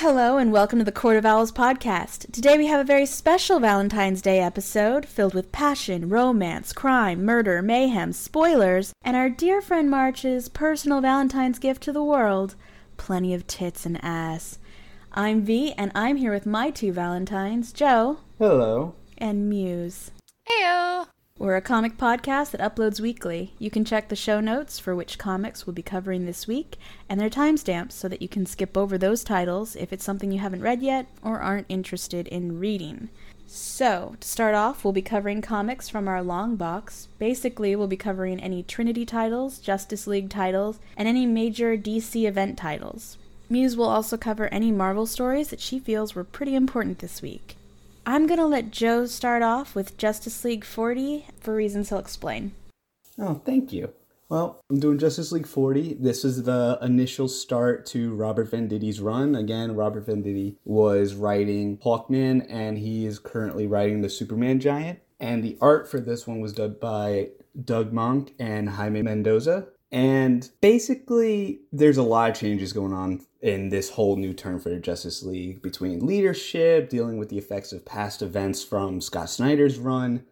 Hello and welcome to the Court of Owls podcast. Today we have a very special Valentine's Day episode filled with passion, romance, crime, murder, mayhem, spoilers, and our dear friend March's personal Valentine's gift to the world plenty of tits and ass. I'm V, and I'm here with my two Valentines, Joe Hello. and Muse. Heyo. We're a comic podcast that uploads weekly. You can check the show notes for which comics we'll be covering this week and their timestamps so that you can skip over those titles if it's something you haven't read yet or aren't interested in reading. So, to start off, we'll be covering comics from our long box. Basically, we'll be covering any Trinity titles, Justice League titles, and any major DC event titles. Muse will also cover any Marvel stories that she feels were pretty important this week. I'm gonna let Joe start off with Justice League 40 for reasons he'll explain. Oh, thank you. Well, I'm doing Justice League 40. This is the initial start to Robert Venditti's run. Again, Robert Venditti was writing Hawkman, and he is currently writing the Superman Giant. And the art for this one was done by Doug Mahnke and Jaime Mendoza. And basically, there's a lot of changes going on in this whole new term for the Justice League between leadership, dealing with the effects of past events from Scott Snyder's run,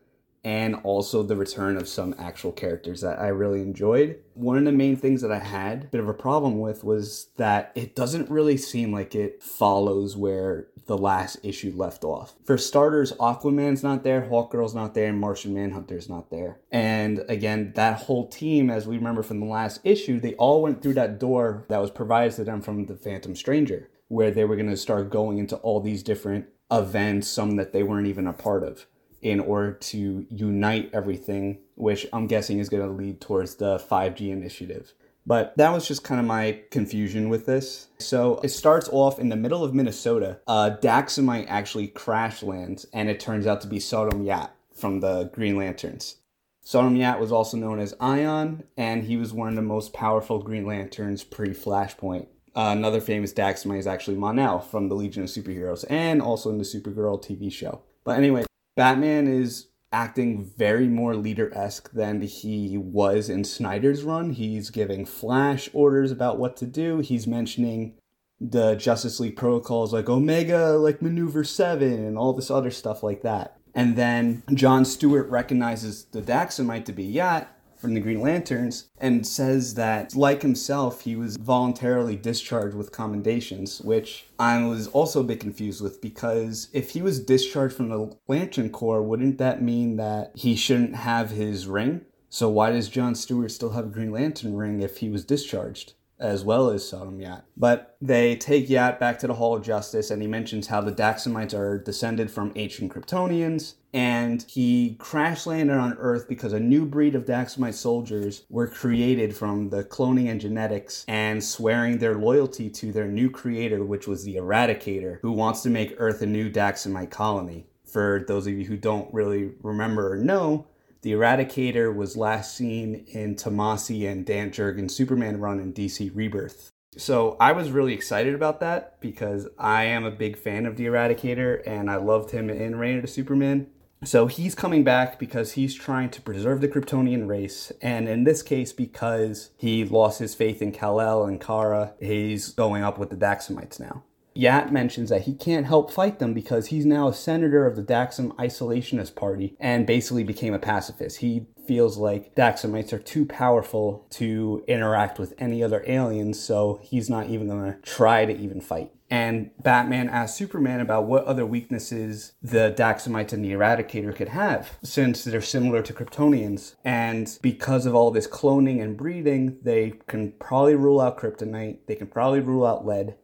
and also the return of some actual characters that I really enjoyed. One of the main things that I had a bit of a problem with was that it doesn't really seem like it follows where the last issue left off. For starters, Aquaman's not there, Hawkgirl's not there, and Martian Manhunter's not there. And again, that whole team, as we remember from the last issue, they all went through that door that was provided to them from the Phantom Stranger, where they were going to start going into all these different events, some that they weren't even a part of in order to unite everything, which I'm guessing is going to lead towards the 5G initiative. But that was just kind of my confusion with this. So it starts off in the middle of Minnesota. Uh, Daxamite actually crash lands, and it turns out to be Sodam Yat from the Green Lanterns. Sodam Yat was also known as Ion, and he was one of the most powerful Green Lanterns pre Flashpoint. Uh, another famous Daxamite is actually Mon-El from the Legion of Superheroes, and also in the Supergirl TV show. But anyway, Batman is acting very more leader esque than he was in Snyder's run. He's giving Flash orders about what to do. He's mentioning the Justice League protocols like Omega, like Maneuver 7, and all this other stuff like that. And then John Stewart recognizes the Daxamite to be Yat from the Green Lanterns and says that, like himself, he was voluntarily discharged with commendations, which I was also a bit confused with because if he was discharged from the Lantern Corps, wouldn't that mean that he shouldn't have his ring? So why does John Stewart still have a Green Lantern ring if he was discharged? as well as Sodam Yat. But they take Yat back to the Hall of Justice, and he mentions how the Daxamites are descended from ancient Kryptonians, and he crash landed on Earth because a new breed of Daxamite soldiers were created from the cloning and genetics and swearing their loyalty to their new creator, which was the Eradicator, who wants to make Earth a new Daxamite colony. For those of you who don't really remember or know, the Eradicator was last seen in Tomasi and Dan Jurgens' Superman run in DC Rebirth. So I was really excited about that because I am a big fan of the Eradicator and I loved him in Reign of the Superman. So he's coming back because he's trying to preserve the Kryptonian race, and in this case, because he lost his faith in Kal-El and Kara, he's going up with the Daxamites now. Yat mentions that he can't help fight them because he's now a senator of the Daxam Isolationist Party and basically became a pacifist. He feels like Daxamites are too powerful to interact with any other aliens, so he's not even gonna try to even fight. And Batman asks Superman about what other weaknesses the Daxamites and the Eradicator could have, since they're similar to Kryptonians. And because of all this cloning and breeding, they can probably rule out kryptonite, they can probably rule out lead,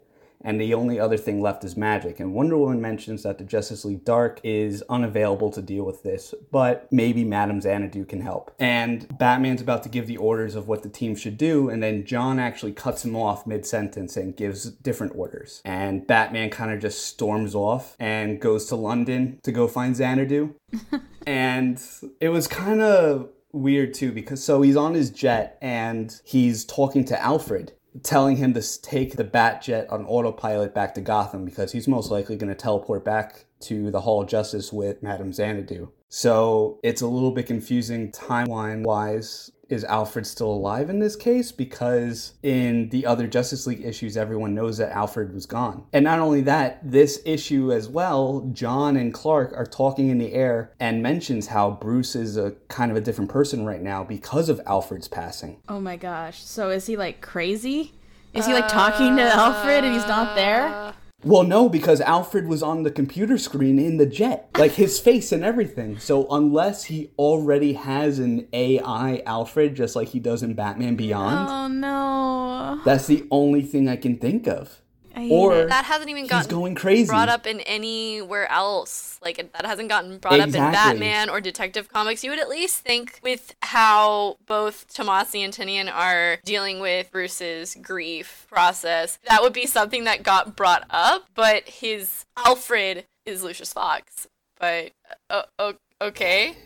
and the only other thing left is magic. And Wonder Woman mentions that the Justice League Dark is unavailable to deal with this, but maybe Madame Xanadu can help. And Batman's about to give the orders of what the team should do, and then John actually cuts him off mid sentence and gives different orders. And Batman kind of just storms off and goes to London to go find Xanadu. and it was kind of weird too because so he's on his jet and he's talking to Alfred telling him to take the bat jet on autopilot back to Gotham because he's most likely going to teleport back to the Hall of Justice with Madame Xanadu. So it's a little bit confusing timeline wise. Is Alfred still alive in this case? Because in the other Justice League issues, everyone knows that Alfred was gone. And not only that, this issue as well, John and Clark are talking in the air and mentions how Bruce is a kind of a different person right now because of Alfred's passing. Oh my gosh. So is he like crazy? Is he like talking to Alfred and he's not there? Uh, Well, no, because Alfred was on the computer screen in the jet, like his face and everything. So unless he already has an AI Alfred, just like he does in Batman Beyond, Oh no. that's the only thing I can think of. Or it. That hasn't even gotten going crazy. brought up in anywhere else. Like that hasn't gotten brought up in Batman or Detective Comics. You would at least think with how both Tomasi and Tynion are dealing with Bruce's grief process, that would be something that got brought up. But his Alfred is Lucius Fox. But uh, okay.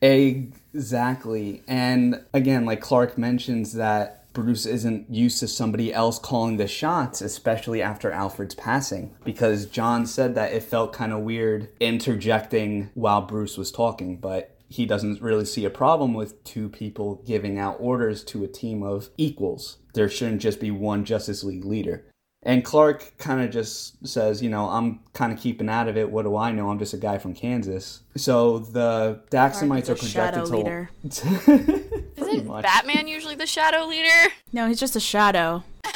Exactly. And again, like Clark mentions that Bruce isn't used to somebody else calling the shots, especially after Alfred's passing, because John said that it felt kind of weird interjecting while Bruce was talking, but he doesn't really see a problem with two people giving out orders to a team of equals. There shouldn't just be one Justice League leader. And Clark kind of just says, you know, I'm kind of keeping out of it. What do I know? I'm just a guy from Kansas. So the Daxamites are the shadow projected to. leader. Isn't much. Batman usually the shadow leader? No, he's just a shadow.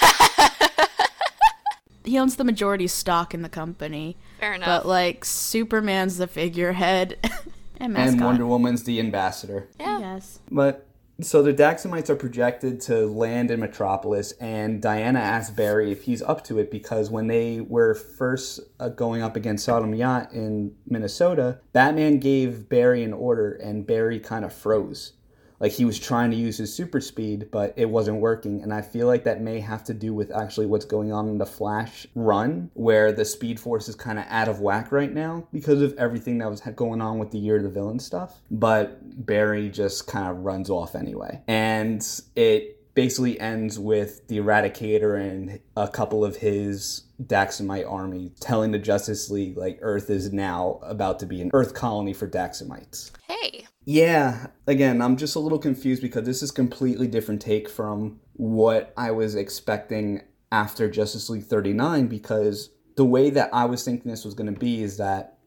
he owns the majority stock in the company. Fair enough. But like Superman's the figurehead and and Wonder Woman's the ambassador. yeah. Yes. But so the Daxamites are projected to land in Metropolis, and Diana asks Barry if he's up to it because when they were first uh, going up against Sodam Yat in Minnesota, Batman gave Barry an order, and Barry kind of froze. Like he was trying to use his super speed, but it wasn't working. And I feel like that may have to do with actually what's going on in the Flash run, where the Speed Force is kind of out of whack right now because of everything that was going on with the Year of the Villain stuff. But Barry just kind of runs off anyway. And it basically ends with the Eradicator and a couple of his Daxamite army telling the Justice League, like, Earth is now about to be an Earth colony for Daxamites. Hey. Yeah, again, I'm just a little confused because this is completely different take from what I was expecting after Justice League 39 because the way that I was thinking this was going to be is that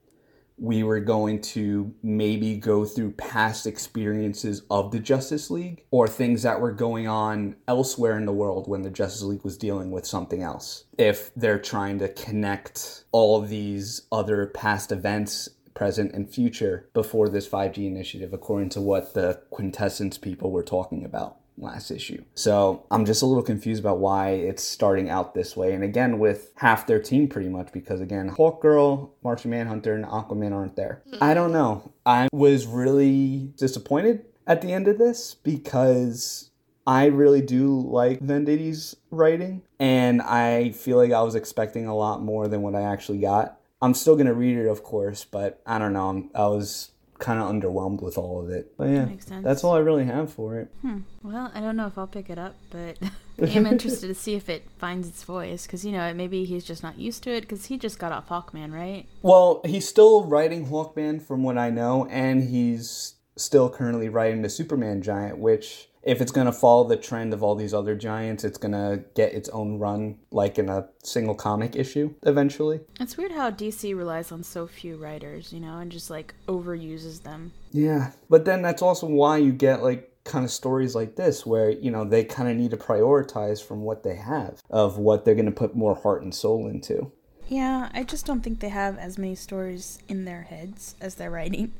we were going to maybe go through past experiences of the Justice League or things that were going on elsewhere in the world when the Justice League was dealing with something else. If they're trying to connect all these other past events present and future before this 5G initiative, according to what the quintessence people were talking about last issue. So I'm just a little confused about why it's starting out this way. And again, with half their team pretty much, because again, Hawkgirl, Martian Manhunter, and Aquaman aren't there. I don't know. I was really disappointed at the end of this because I really do like Venditti's writing, and I feel like I was expecting a lot more than what I actually got. I'm still gonna read it, of course, but I don't know. I'm, I was kind of underwhelmed with all of it. But yeah, sense. that's all I really have for it. Hmm. Well, I don't know if I'll pick it up, but I am interested to see if it finds its voice because you know maybe he's just not used to it because he just got off Hawkman, right? Well, he's still writing Hawkman, from what I know, and he's still currently writing the Superman Giant, which. If it's gonna follow the trend of all these other giants, it's gonna get its own run, like in a single comic issue, eventually. It's weird how DC relies on so few writers, you know, and just like overuses them. Yeah, but then that's also why you get like kind of stories like this where you know they kind of need to prioritize from what they have of what they're going to put more heart and soul into. Yeah, I just don't think they have as many stories in their heads as they're writing.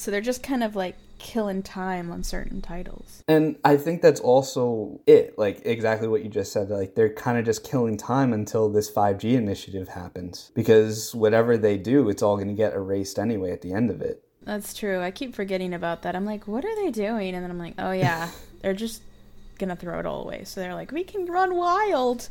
So they're just kind of like killing time on certain titles. And I think that's also it, like exactly what you just said. Like they're kind of just killing time until this 5G initiative happens because whatever they do, it's all going to get erased anyway at the end of it. That's true. I keep forgetting about that. I'm like, what are they doing? And then I'm like, oh yeah, they're just gonna throw it all away. So they're like, we can run wild.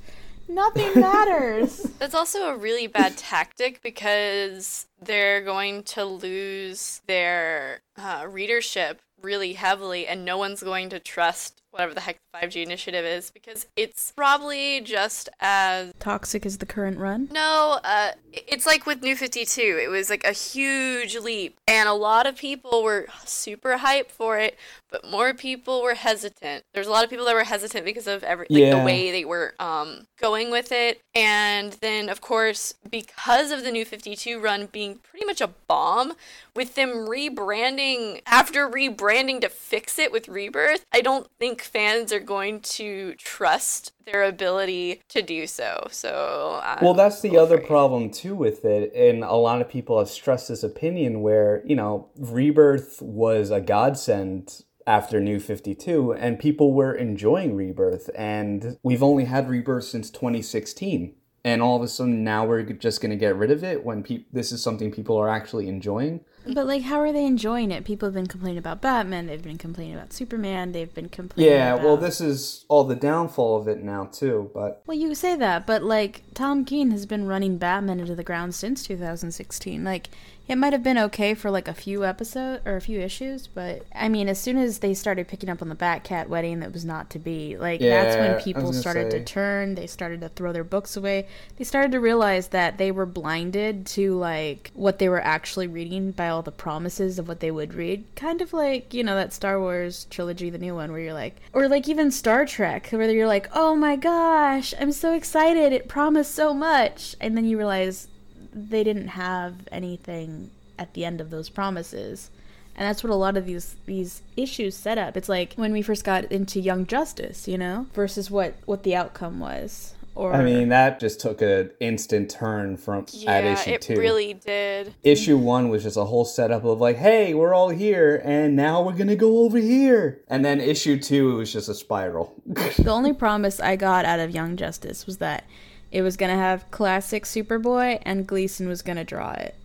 Nothing matters. That's also a really bad tactic because they're going to lose their uh, readership really heavily, and no one's going to trust whatever the heck the 5G initiative is because it's probably just as toxic as the current run. No, uh, it's like with New 52. It was like a huge leap, and a lot of people were super hyped for it, but more people were hesitant. There's a lot of people that were hesitant because of every like Yeah. the way they were um going with it, and then of course because of the New 52 run being pretty much a bomb, with them rebranding after rebranding to fix it with Rebirth, I don't think fans are going to trust their ability to do so. So I'm Well, that's the other problem too with it, and a lot of people have stressed this opinion where you know Rebirth was a godsend after New Fifty Two, and people were enjoying Rebirth, and we've only had Rebirth since 2016, and all of a sudden now we're just going to get rid of it when pe- this is something people are actually enjoying. But like, how are they enjoying it? People have been complaining about Batman. They've been complaining about Superman. They've been complaining. Yeah, well, this is all the downfall of it now too, but Well, you say that, but like Tom King has been running Batman into the ground since 2016. Like it might have been okay for like a few episodes or a few issues, but I mean, as soon as they started picking up on the Batcat wedding that was not to be, like that's Yeah, I when people started say. to turn. They started to throw their books away. They started to realize that they were blinded to like what they were actually reading by all the promises of what they would read. Kind of like you know that Star Wars trilogy, the new one, where you're like, or like even Star Trek, where you're like, oh my gosh, I'm so excited. It promised so much, and then you realize they didn't have anything at the end of those promises. And that's what a lot of these these issues set up. It's like when we first got into Young Justice, you know, versus what what the outcome was. Or I mean that just took an instant turn from at Yeah, issue it two. really did. issue one was just a whole setup of like, hey, we're all here, and now we're gonna go over here. And then issue two, it was just a spiral. the only promise I got out of Young Justice was that it was gonna have classic Superboy and Gleason was gonna draw it.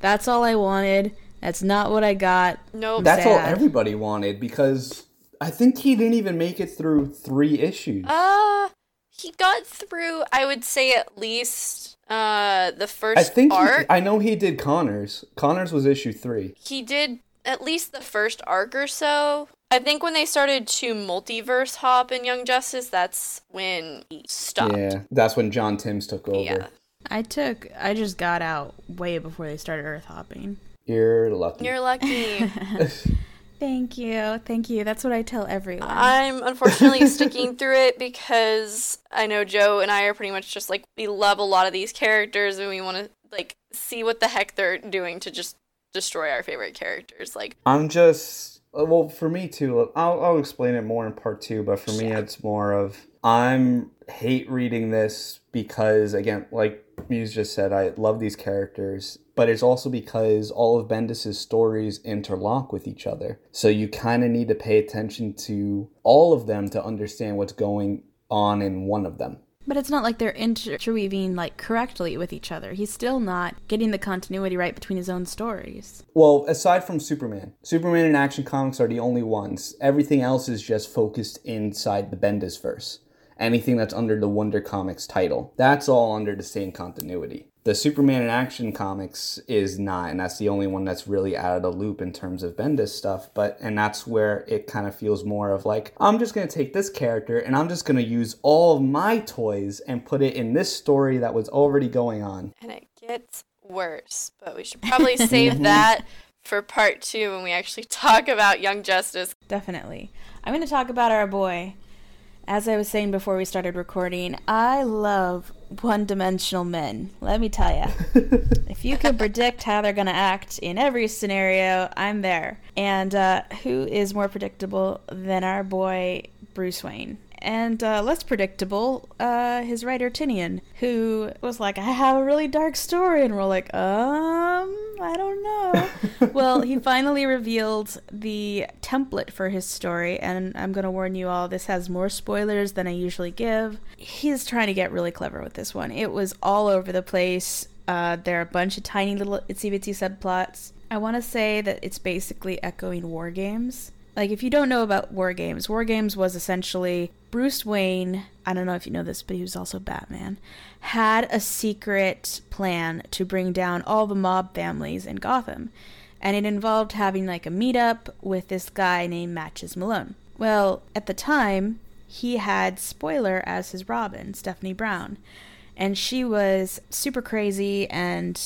That's all I wanted. That's not what I got. Nope. That's all everybody wanted because I think he didn't even make it through three issues. Uh, he got through. I would say at least uh the first I think he. I know he did Connors. Connors was issue three. he did at least the first arc or so. I think when they started to multiverse hop in Young Justice, that's when he stopped. Yeah, that's when John Timms took over. Yeah. I took I just got out way before they started earth hopping. You're lucky. You're lucky. Thank you. Thank you. That's what I tell everyone. I'm unfortunately sticking through it because I know Joe and I are pretty much just like we love a lot of these characters and we want to like see what the heck they're doing to just destroy our favorite characters. Like I'm just Uh, well for me too. Uh, I'll I'll explain it more in part two, but for me Yeah. it's more of I'm hate reading this because again, like Muse just said, I love these characters, but it's also because all of Bendis's stories interlock with each other. So you kind of need to pay attention to all of them to understand what's going on in one of them. But it's not like they're interweaving like correctly with each other. He's still not getting the continuity right between his own stories. Well, aside from Superman, Superman and Action Comics are the only ones. Everything else is just focused inside the Bendis verse. Anything that's under the Wonder Comics title, that's all under the same continuity. The Superman in Action Comics is not, and that's the only one that's really out of the loop in terms of Bendis stuff. But and that's where it kind of feels more of like I'm just gonna take this character and I'm just gonna use all of my toys and put it in this story that was already going on. and it gets worse, but we should probably save that for part 2 when we actually talk about Young Justice. Definitely. I'm going to talk about our boy. As I was saying before we started recording, I love one dimensional men. Let me tell you. if you could predict how they're going to act in every scenario, I'm there. And uh, who is more predictable than our boy Bruce Wayne? And uh, less predictable, uh, his writer Tynion, who was like, I have a really dark story. And we're like, um, I don't know. well, he finally revealed the template for his story, and I'm going to warn you all this has more spoilers than I usually give. He's trying to get really clever with this one. It was all over the place. Uh, there are a bunch of tiny little itsy bitsy subplots. I want to say that it's basically echoing War Games. Like, if you don't know about War Games, War Games was essentially Bruce Wayne, I don't know if you know this, but he was also Batman, had a secret plan to bring down all the mob families in Gotham. And it involved having like a meetup with this guy named Matches Malone. Well, at the time, he had Spoiler as his Robin, Stephanie Brown. And she was super crazy and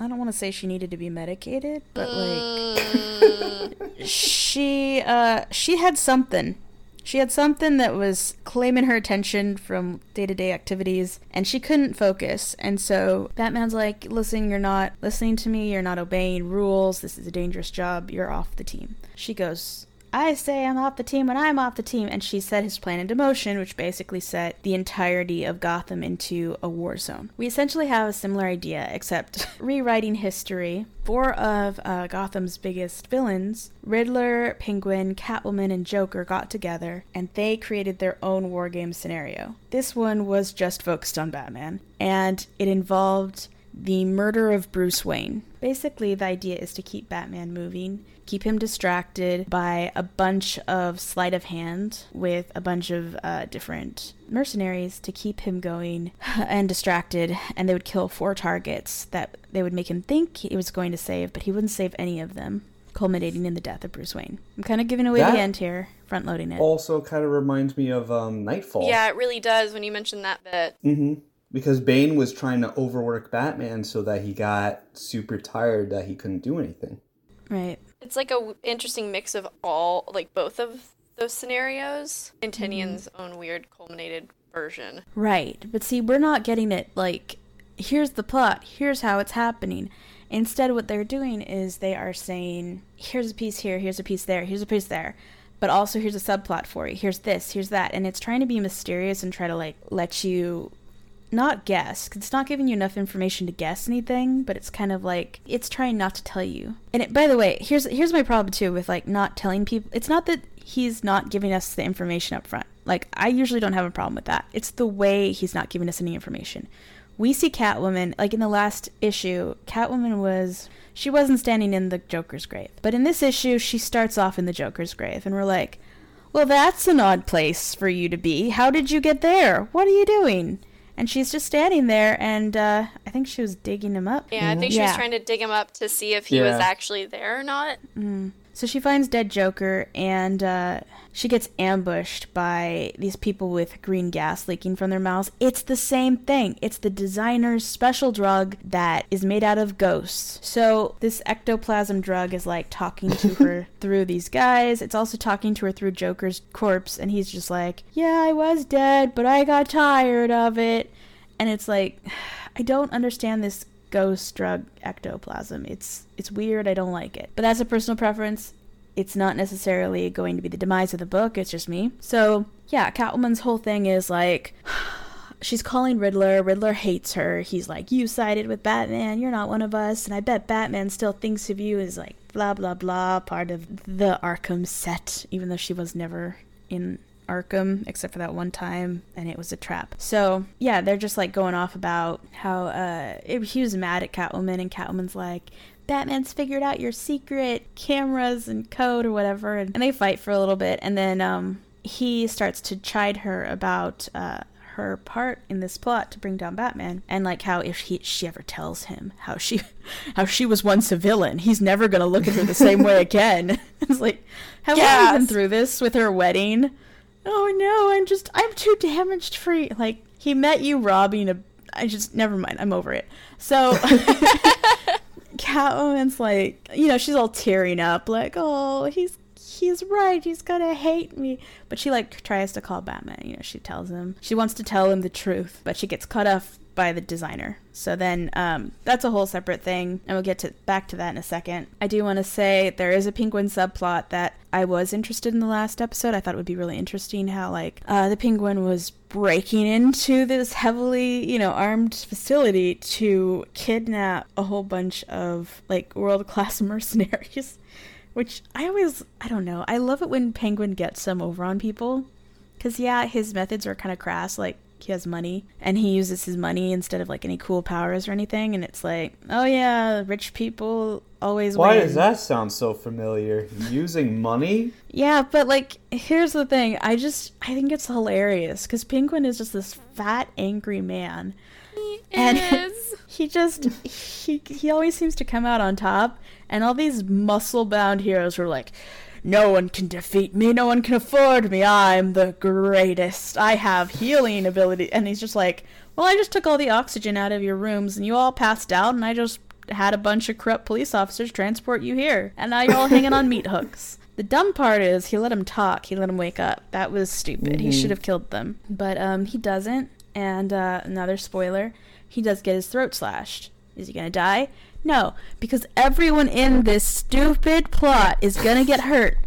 I don't want to say she needed to be medicated, but like she uh she had something. She had something that was claiming her attention from day-to-day activities and she couldn't focus. And so Batman's like, "Listen, you're not listening to me. You're not obeying rules. This is a dangerous job. You're off the team." She goes, I say I'm off the team when I'm off the team. And she set his plan into motion, which basically set the entirety of Gotham into a war zone. We essentially have a similar idea, except rewriting history. Four of uh, Gotham's biggest villains, Riddler, Penguin, Catwoman, and Joker, got together and they created their own war game scenario. This one was just focused on Batman, and it involved the murder of Bruce Wayne. Basically, the idea is to keep Batman moving, keep him distracted by a bunch of sleight of hand with a bunch of uh, different mercenaries to keep him going and distracted. And they would kill four targets that they would make him think he was going to save, but he wouldn't save any of them. Culminating in the death of Bruce Wayne. I'm kind of giving away That- the end here, front loading it. Also, kind of reminds me of um, Knightfall. Yeah, it really does when you mention that bit. hmm Because Bane was trying to overwork Batman so that he got super tired that he couldn't do anything. Right. It's like a w- interesting mix of all, like both of those scenarios. And mm-hmm. Tynion's own weird culminated version. Right. But see, we're not getting it like, here's the plot, here's how it's happening. Instead, what they're doing is they are saying, here's a piece here, here's a piece there, here's a piece there. But also, here's a subplot for you. Here's this, here's that. And it's trying to be mysterious and try to, like, let you not guess. 'cause it's not giving you enough information to guess anything, but it's kind of like, it's trying not to tell you. And it, by the way, here's, here's my problem too with, like, not telling people. It's not that he's not giving us the information up front. Like, I usually don't have a problem with that. It's the way he's not giving us any information. We see Catwoman, like in the last issue, Catwoman was. She wasn't standing in the Joker's grave. But in this issue, she starts off in the Joker's grave. And we're like, well, that's an odd place for you to be. How did you get there? What are you doing? And she's just standing there, and uh, I think she was digging him up. Yeah, I think she was trying to dig him up to see if he was actually there or not. So she finds dead Joker, and uh, she gets ambushed by these people with green gas leaking from their mouths. It's the same thing. It's the designer's special drug that is made out of ghosts. So this ectoplasm drug is like talking to her through these guys. It's also talking to her through Joker's corpse, and he's just like, "Yeah, I was dead, but I got tired of it." And it's like, I don't understand this ghost drug ectoplasm. It's it's weird. I don't like it. But that's a personal preference. It's not necessarily going to be the demise of the book. It's just me. So yeah, Catwoman's whole thing is like. She's calling Riddler. Riddler hates her. He's like, You sided with Batman. You're not one of us. And I bet Batman still thinks of you as like blah, blah, blah, part of the Arkham set, even though she was never in Arkham except for that one time and it was a trap. So, yeah, they're just like going off about how uh it, he was mad at Catwoman and Catwoman's like Batman's figured out your secret cameras and code or whatever and, and they fight for a little bit and then um he starts to chide her about uh her part in this plot to bring down Batman and like how if he she ever tells him how she how she was once a villain he's never going to look at her the same way again it's like have we Yes. been through this with her wedding oh no i'm just i'm too damaged free like he met you robbing a i just never mind. I'm over it. So catwoman's like you know she's all tearing up like oh he's he's right. He's gonna hate me. But she like tries to call batman. You know she tells him. She wants to tell him the truth but she gets cut off by the designer so then um, that's a whole separate thing and we'll get to back to that in a second i do want to say there is a penguin subplot that i was interested in the last episode i thought it would be really interesting how like uh, the penguin was breaking into this heavily you know armed facility to kidnap a whole bunch of like world-class mercenaries which I always, I don't know. I love it when Penguin gets some over on people. Because, yeah, his methods are kind of crass. Like, he has money and he uses his money instead of like any cool powers or anything. And it's like, oh, yeah, rich people always Why win. does that sound so familiar? Using money? Yeah, but like, here's the thing. I just, I think it's hilarious because Penguin is just this fat, angry man. And is. he just he he always seems to come out on top and all these muscle bound heroes were like no one can defeat me, no one can afford me, I'm the greatest, I have healing ability. And he's just like, well, I just took all the oxygen out of your rooms and you all passed out, and I just had a bunch of corrupt police officers transport you here. And now you're all hanging on meat hooks. The dumb part is he let him talk, he let him wake up. That was stupid. Mm-hmm. He should have killed them. But um, he doesn't. And uh, another spoiler he does get his throat slashed. Is he gonna die? No, because everyone in this stupid plot is gonna get hurt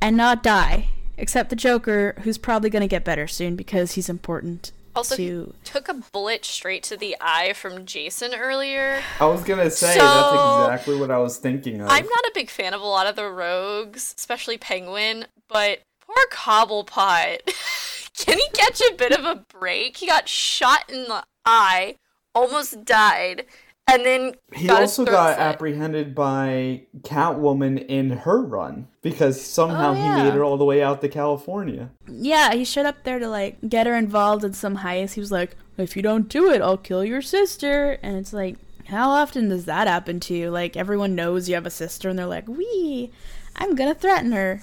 and not die, except the Joker, who's probably gonna get better soon because he's important. Also, to... took a bullet straight to the eye from Jason earlier. I was gonna say so, that's exactly what I was thinking of. I'm not a big fan of a lot of the rogues, especially Penguin, but poor Cobblepot. Can he catch a bit of a break? He got shot in the eye almost died, and then he also got apprehended by Catwoman in her run because somehow oh, yeah. he made it all the way out to California. Yeah, he showed up there to like get her involved in some heist. He was like, "If you don't do it, I'll kill your sister." And it's like, how often does that happen to you? Like everyone knows you have a sister, and they're like, "Wee, I'm gonna threaten her."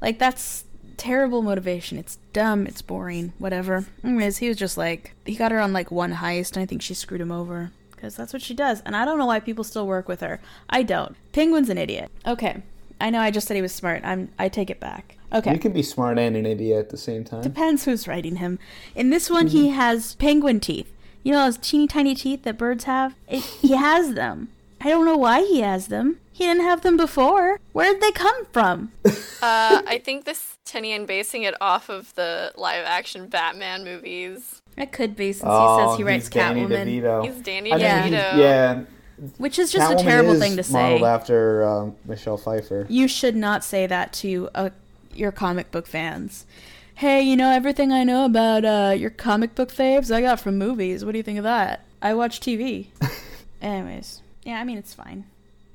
Like that's terrible motivation. It's dumb. It's boring. Whatever. Anyways, he was just like he got her on like one heist, and I think she screwed him over because that's what she does. And I don't know why people still work with her. I don't. Penguin's an idiot. Okay. I know I just said he was smart. I'm I take it back. Okay. You can be smart and an idiot at the same time. Depends who's writing him. In this one, mm-hmm. he has penguin teeth. You know those teeny tiny teeth that birds have? It, he has them. I don't know why he has them. He didn't have them before. Where did they come from? uh, I think this Tynion basing it off of the live action Batman movies. It could be since oh, he says he writes Danny Catwoman. DeVito. He's Danny I DeVito. yeah. Which is just Catwoman a terrible thing to say. Modeled after um, Michelle Pfeiffer. You should not say that to uh, your comic book fans. Hey, you know everything I know about uh, your comic book faves I got from movies. What do you think of that? I watch TV. Anyways, yeah, I mean it's fine.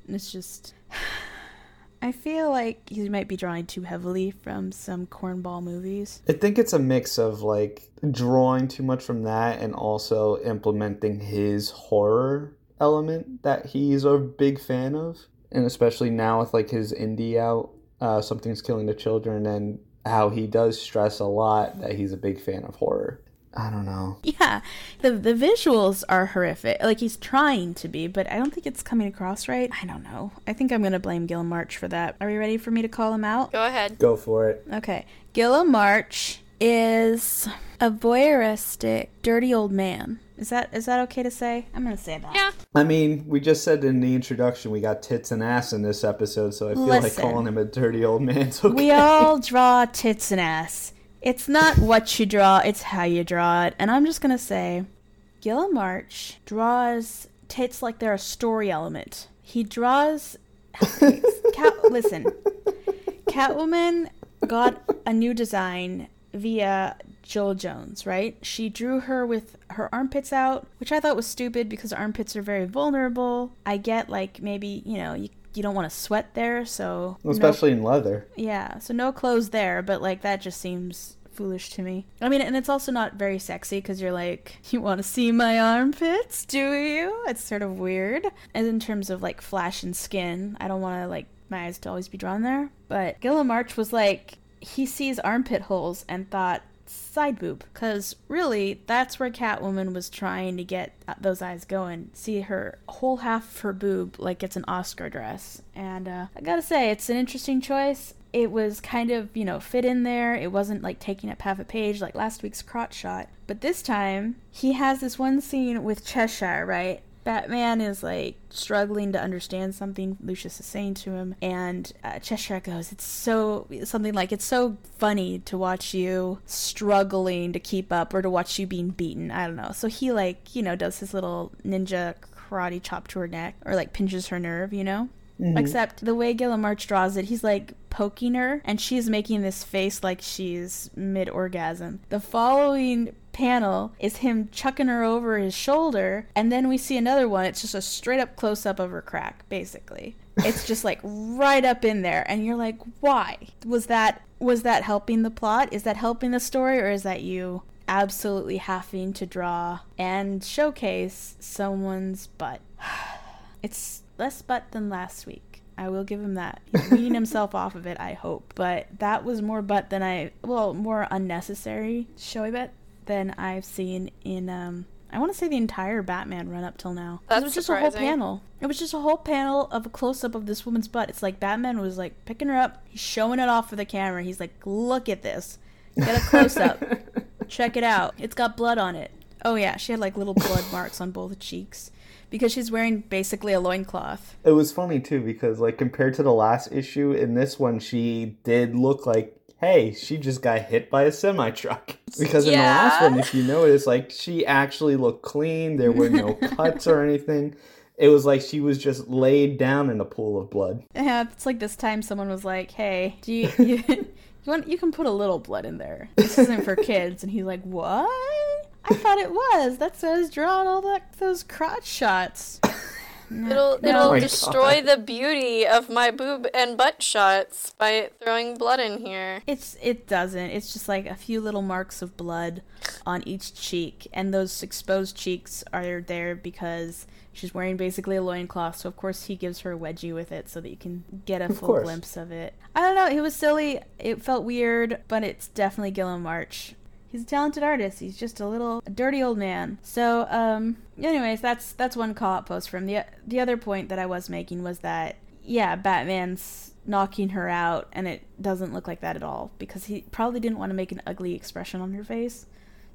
It's just. I feel like he might be drawing too heavily from some cornball movies. I think it's a mix of like drawing too much from that and also implementing his horror element that he's a big fan of. And especially now with like his indie out, uh, Something's Killing the Children, and how he does stress a lot that he's a big fan of horror. I don't know. Yeah, the the visuals are horrific. Like he's trying to be, but I don't think it's coming across right. I don't know. I think I'm gonna blame Guillem March for that. Are we ready for me to call him out? Go ahead. Go for it. Okay, Guillem March is a voyeuristic, dirty old man. Is that is that okay to say? I'm gonna say that. Yeah. I mean, we just said in the introduction we got tits and ass in this episode, so I feel Listen, like calling him a dirty old man's okay. We all draw tits and ass. It's not what you draw, it's how you draw it. And I'm just gonna say, Guillem March draws tits like they're a story element. He draws. Cat, listen, Catwoman got a new design via Joëlle Jones, right? She drew her with her armpits out, which I thought was stupid because armpits are very vulnerable. I get like maybe, you know, you you don't want to sweat there, so especially no, in leather. Yeah, so no clothes there, but like that just seems foolish to me. I mean, and it's also not very sexy because you're like, you want to see my armpits, do you? It's sort of weird. And in terms of like flash and skin, I don't want to like my eyes to always be drawn there. But Guillem March was like, he sees armpit holes and thought, side boob. Because really that's where catwoman was trying to get those eyes going. See her whole half of her boob like it's an oscar dress. And uh, i gotta say it's an interesting choice. It was kind of you know fit in there. It wasn't like taking up half a page like last week's crotch shot. But this time he has this one scene with cheshire right Batman is like struggling to understand something Lucius is saying to him, and uh, Cheshire goes, "It's so something like it's so funny to watch you struggling to keep up or to watch you being beaten." I don't know. So he like you know does his little ninja karate chop to her neck or like pinches her nerve, you know. Mm-hmm. Except the way Guillem March draws it, he's like poking her, and she's making this face like she's mid orgasm. The following panel is him chucking her over his shoulder, and then we see another one. It's just a straight up close up of her crack, basically. It's just like right up in there, and you're like, why? Was that was that helping the plot? Is that helping the story, or is that you absolutely having to draw and showcase someone's butt? It's less butt than last week. I will give him that. He's weaning himself off of it, I hope. But that was more butt than I, well, more unnecessary showy butt than I've seen in, um, I want to say the entire Batman run up till now. That's it was just surprising. a whole panel. It was just a whole panel of a close up of this woman's butt. It's like Batman was like picking her up, he's showing it off for the camera. He's like, look at this. Get a close up. Check it out. It's got blood on it. Oh yeah, she had like little blood marks on both cheeks because she's wearing basically a loincloth. It was funny too because like compared to the last issue, in this one she did look like hey, she just got hit by a semi truck. Because in the last one, if you notice, like she actually looked clean. There were no cuts or anything. It was like she was just laid down in a pool of blood. Yeah, it's like this time someone was like, "Hey, do you you, you want you can put a little blood in there. This isn't for kids." And he's like, "What? I thought it was. That's why I was drawing all that those crotch shots." No, It'll no. it'll my destroy God. the beauty of my boob and butt shots by throwing blood in here. It's it doesn't. It's just like a few little marks of blood on each cheek, and those exposed cheeks are there because she's wearing basically a loincloth. So of course he gives her a wedgie with it so that you can get a Of full course. glimpse of it. I don't know. It was silly. It felt weird, but it's definitely Guillem March. He's a talented artist. He's just a little a dirty old man. So, um, anyways, that's that's one call-out post from the the other point that I was making was that yeah, Batman's knocking her out, and it doesn't look like that at all because he probably didn't want to make an ugly expression on her face.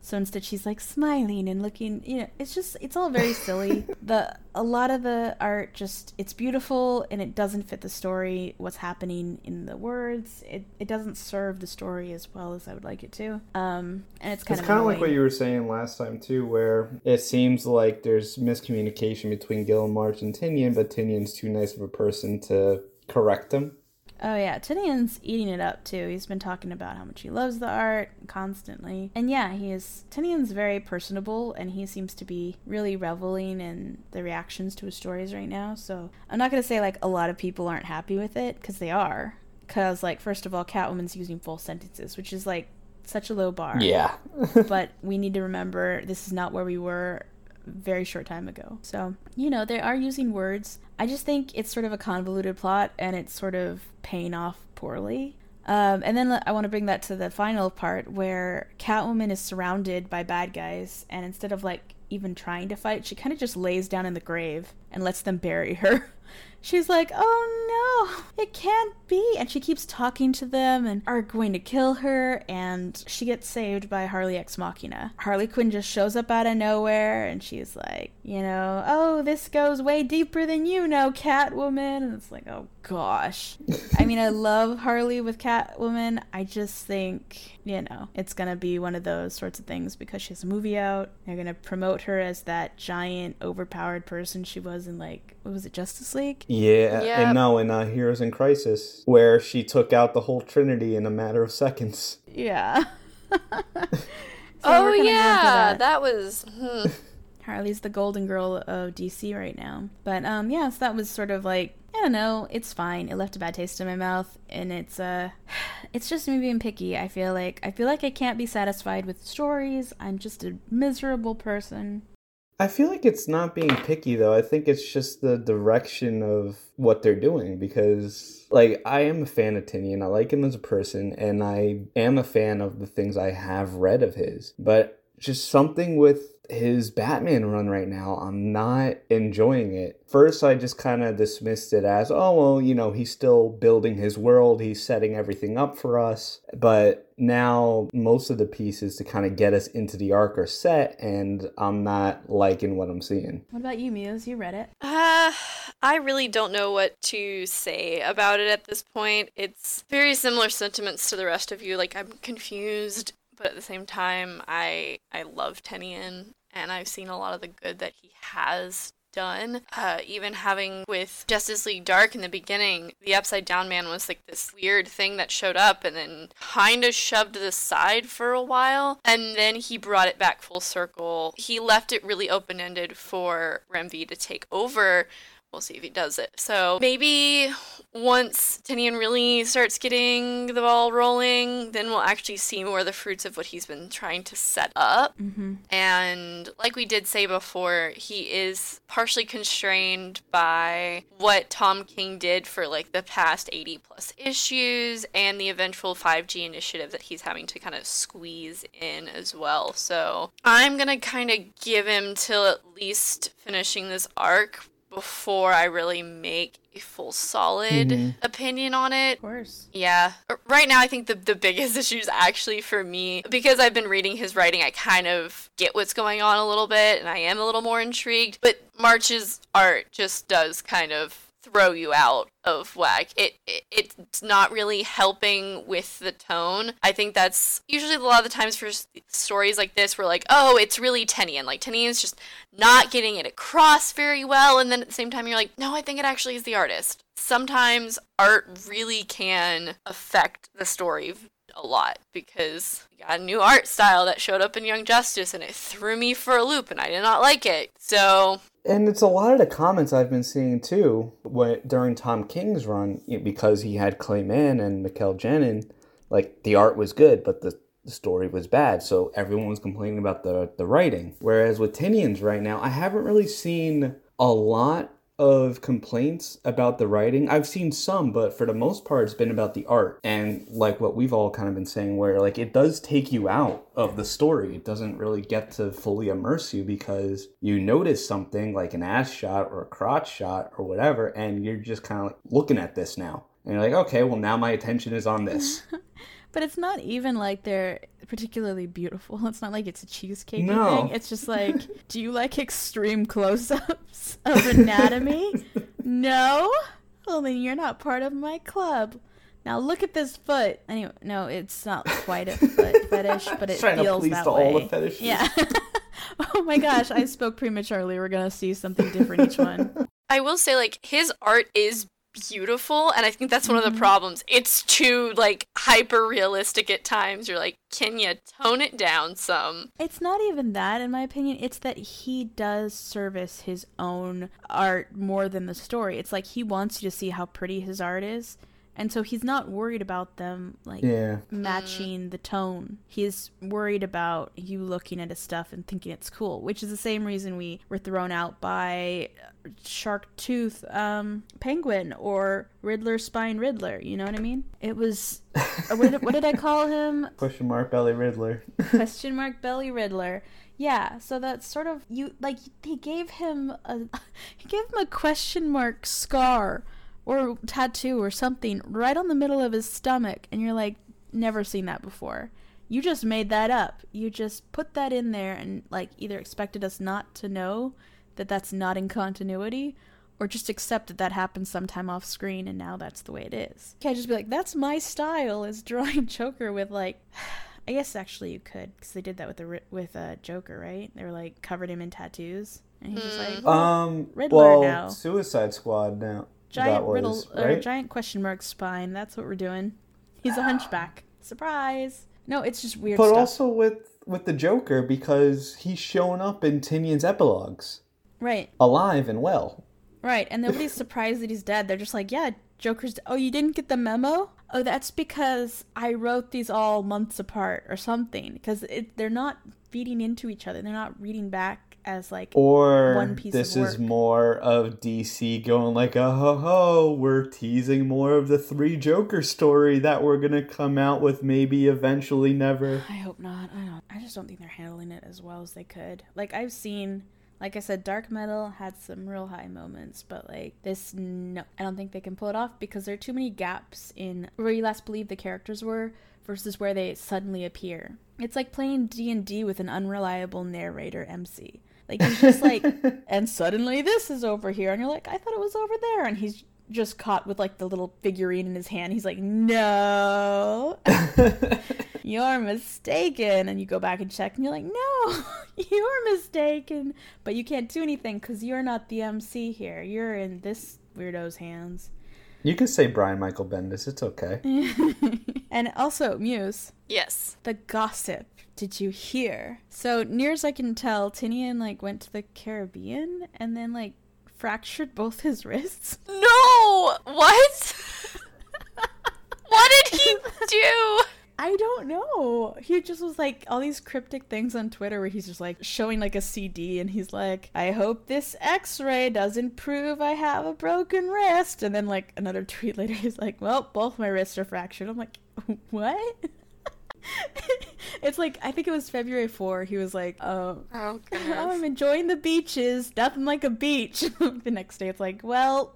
So instead, she's like smiling and looking. You know, it's just it's all very silly. the a lot of the art just it's beautiful and it doesn't fit the story. What's happening in the words? It it doesn't serve the story as well as I would like it to. Um, and it's kind of It's of kind of like what you were saying last time too, where it seems like there's miscommunication between Gil and March and Tynion, but Tynion's too nice of a person to correct him. Oh yeah, Tynion's eating it up too. He's been talking about how much he loves the art constantly. And yeah, he is Tynion's very personable and he seems to be really reveling in the reactions to his stories right now. So, I'm not going to say like a lot of people aren't happy with it cuz they are. Cuz like first of all, Catwoman's using full sentences, which is like such a low bar. Yeah. but we need to remember this is not where we were very short time ago. So, you know, they are using words. I just think it's sort of a convoluted plot and it's sort of paying off poorly. Um, and then I want to bring that to the final part where Catwoman is surrounded by bad guys, and instead of like even trying to fight, she kind of just lays down in the grave and lets them bury her. She's like, oh no, it can't be. And she keeps talking to them and are going to kill her. And she gets saved by Harley Ex Machina. Harley Quinn just shows up out of nowhere and she's like, you know, oh, this goes way deeper than you know, Catwoman. And it's like, oh gosh. I mean, I love Harley with Catwoman. I just think, you know, it's going to be one of those sorts of things because she has a movie out. They're going to promote her as that giant, overpowered person she was in, like, what was it, Justice League? Yeah, Yep. and no, in uh, Heroes in Crisis, where she took out the whole Trinity in a matter of seconds. Yeah. So oh we're kinda going for yeah, that. that. was. Hmm. Harley's the golden girl of DC right now. But um yeah, so that was sort of like I don't know, it's fine. It left a bad taste in my mouth and it's uh it's just me being picky. I feel like I feel like I can't be satisfied with stories. I'm just a miserable person. I feel like it's not being picky though. I think it's just the direction of what they're doing because like I am a fan of Tynion. I like him as a person and I am a fan of the things I have read of his. But just something with his Batman run right now, I'm not enjoying it. First, I just kind of dismissed it as, oh, well, you know, he's still building his world, he's setting everything up for us. But now, most of the pieces to kind of get us into the arc are set, and I'm not liking what I'm seeing. What about you, Muse? You read it? Uh, I really don't know what to say about it at this point. It's very similar sentiments to the rest of you. Like I'm confused, but at the same time, I I love Tynion, and I've seen a lot of the good that he has done. Uh, even having with Justice League Dark in the beginning, the Upside Down Man was like this weird thing that showed up and then kind of shoved to the side for a while, and then he brought it back full circle. He left it really open ended for Ram V to take over we'll see if he does it. So maybe once Tynion really starts getting the ball rolling, then we'll actually see more of the fruits of what he's been trying to set up. Mm-hmm. And like we did say before, he is partially constrained by what Tom King did for like the past 80 plus issues and the eventual 5G initiative that he's having to kind of squeeze in as well. So I'm going to kind of give him till at least finishing this arc before I really make a full solid Mhm. opinion on it. Of course. Yeah. Right now, I think the, the biggest issue is actually for me because I've been reading his writing, I kind of get what's going on a little bit and I am a little more intrigued. But March's art just does kind of throw you out of whack. It, it it's not really helping with the tone. I think that's usually a lot of the times for stories like this, where like, oh, it's really Tynion. Like Tynion's just not getting it across very well, and then at the same time, you're like, no, I think it actually is the artist. Sometimes art really can affect the story a lot because we got a new art style that showed up in Young Justice and it threw me for a loop and I did not like it. So And it's a lot of the comments I've been seeing too what, during Tom King's run because he had Clay Mann and Mikel Janín. Like the art was good, but the, the story was bad, so everyone was complaining about the the writing. Whereas with Tynion's right now, I haven't really seen a lot of complaints about the writing. I've seen some, but for the most part, it's been about the art and like what we've all kind of been saying, where like it does take you out of the story. It doesn't really get to fully immerse you because you notice something like an ass shot or a crotch shot or whatever, and you're just kind of like looking at this now. And you're like, okay, well, now my attention is on this. But it's not even like they're particularly beautiful. It's not like it's a cheesecake No. thing. It's just like, do you like extreme close-ups of anatomy? no? Well, then you're not part of my club. Now look at this foot. Anyway, no, it's not quite a foot fetish, but it Trying to feels please that to way. all the fetishes. Yeah. oh my gosh, I spoke prematurely. We're gonna see something different each one. I will say, like, his art is beautiful, and I think that's one of Mm-hmm. the problems. It's too, like, hyper realistic at times. You're like, can you tone it down some? It's not even that, in my opinion. It's that he does service his own art more than the story. It's like he wants you to see how pretty his art is. And so he's not worried about them, like, Yeah. matching the tone. He's worried about you looking at his stuff and thinking it's cool, which is the same reason we were thrown out by Shark Tooth um, Penguin or Riddler Spine Riddler. You know what I mean? It was. what, did, what did I call him? Question mark Belly Riddler. question mark belly riddler yeah so that's sort of you like he gave him a he gave him a question mark scar or tattoo or something right on the middle of his stomach and you're like never seen that before you just made that up you just put that in there and like either expected us not to know that that's not in continuity or just accept that that happened sometime off screen and now that's the way it is. Can't just be like, that's my style is drawing Joker with like, I guess actually you could because they did that with the ri- with uh, Joker, right? They were like covered him in tattoos, and he's just like, Um, Riddler well, now. Suicide Squad now. Giant was, riddle or right? giant question mark spine. That's what we're doing. He's a hunchback. Surprise! No, it's just weird but stuff. also with with the Joker because he's shown up in Tynion's epilogues, right, alive and well. right, and nobody's surprised that he's dead. They're just like, yeah, Joker's. d- Oh, you didn't get the memo? Oh, that's because I wrote these all months apart or something. Because they're not feeding into each other. They're not reading back as like Or One piece of this is more of DC going like, oh ho ho, we're teasing more of the three Joker story that we're gonna come out with maybe eventually never. I hope not. I don't. I just don't think they're handling it as well as they could. Like I've seen, like I said, Dark Metal had some real high moments, but like this, no, I don't think they can pull it off because there are too many gaps in where you last believed the characters were versus where they suddenly appear. It's like playing D and D with an unreliable narrator MC. Like he's just like, and suddenly this is over here, and you're like, I thought it was over there, and he's just caught with like the little figurine in his hand. He's like, no, you're mistaken. And you go back and check, and you're like, no, you're mistaken. But you can't do anything because you're not the MC here. You're in this weirdo's hands. You can say Brian Michael Bendis, it's okay. And also, Muse, Yes. the gossip. Did you hear? So near as I can tell, Tynion like went to the Caribbean and then like fractured both his wrists? No! What? what did he do? I don't know. He just was like all these cryptic things on Twitter where he's just like showing like a CD and he's like, I hope this x ray doesn't prove I have a broken wrist. And then like another tweet later, he's like, Well, both my wrists are fractured. I'm like, What? it's like I think it was February 4. He was like, "Oh, Oh, oh I'm enjoying the beaches. Nothing like a beach." the next day, it's like, "Well."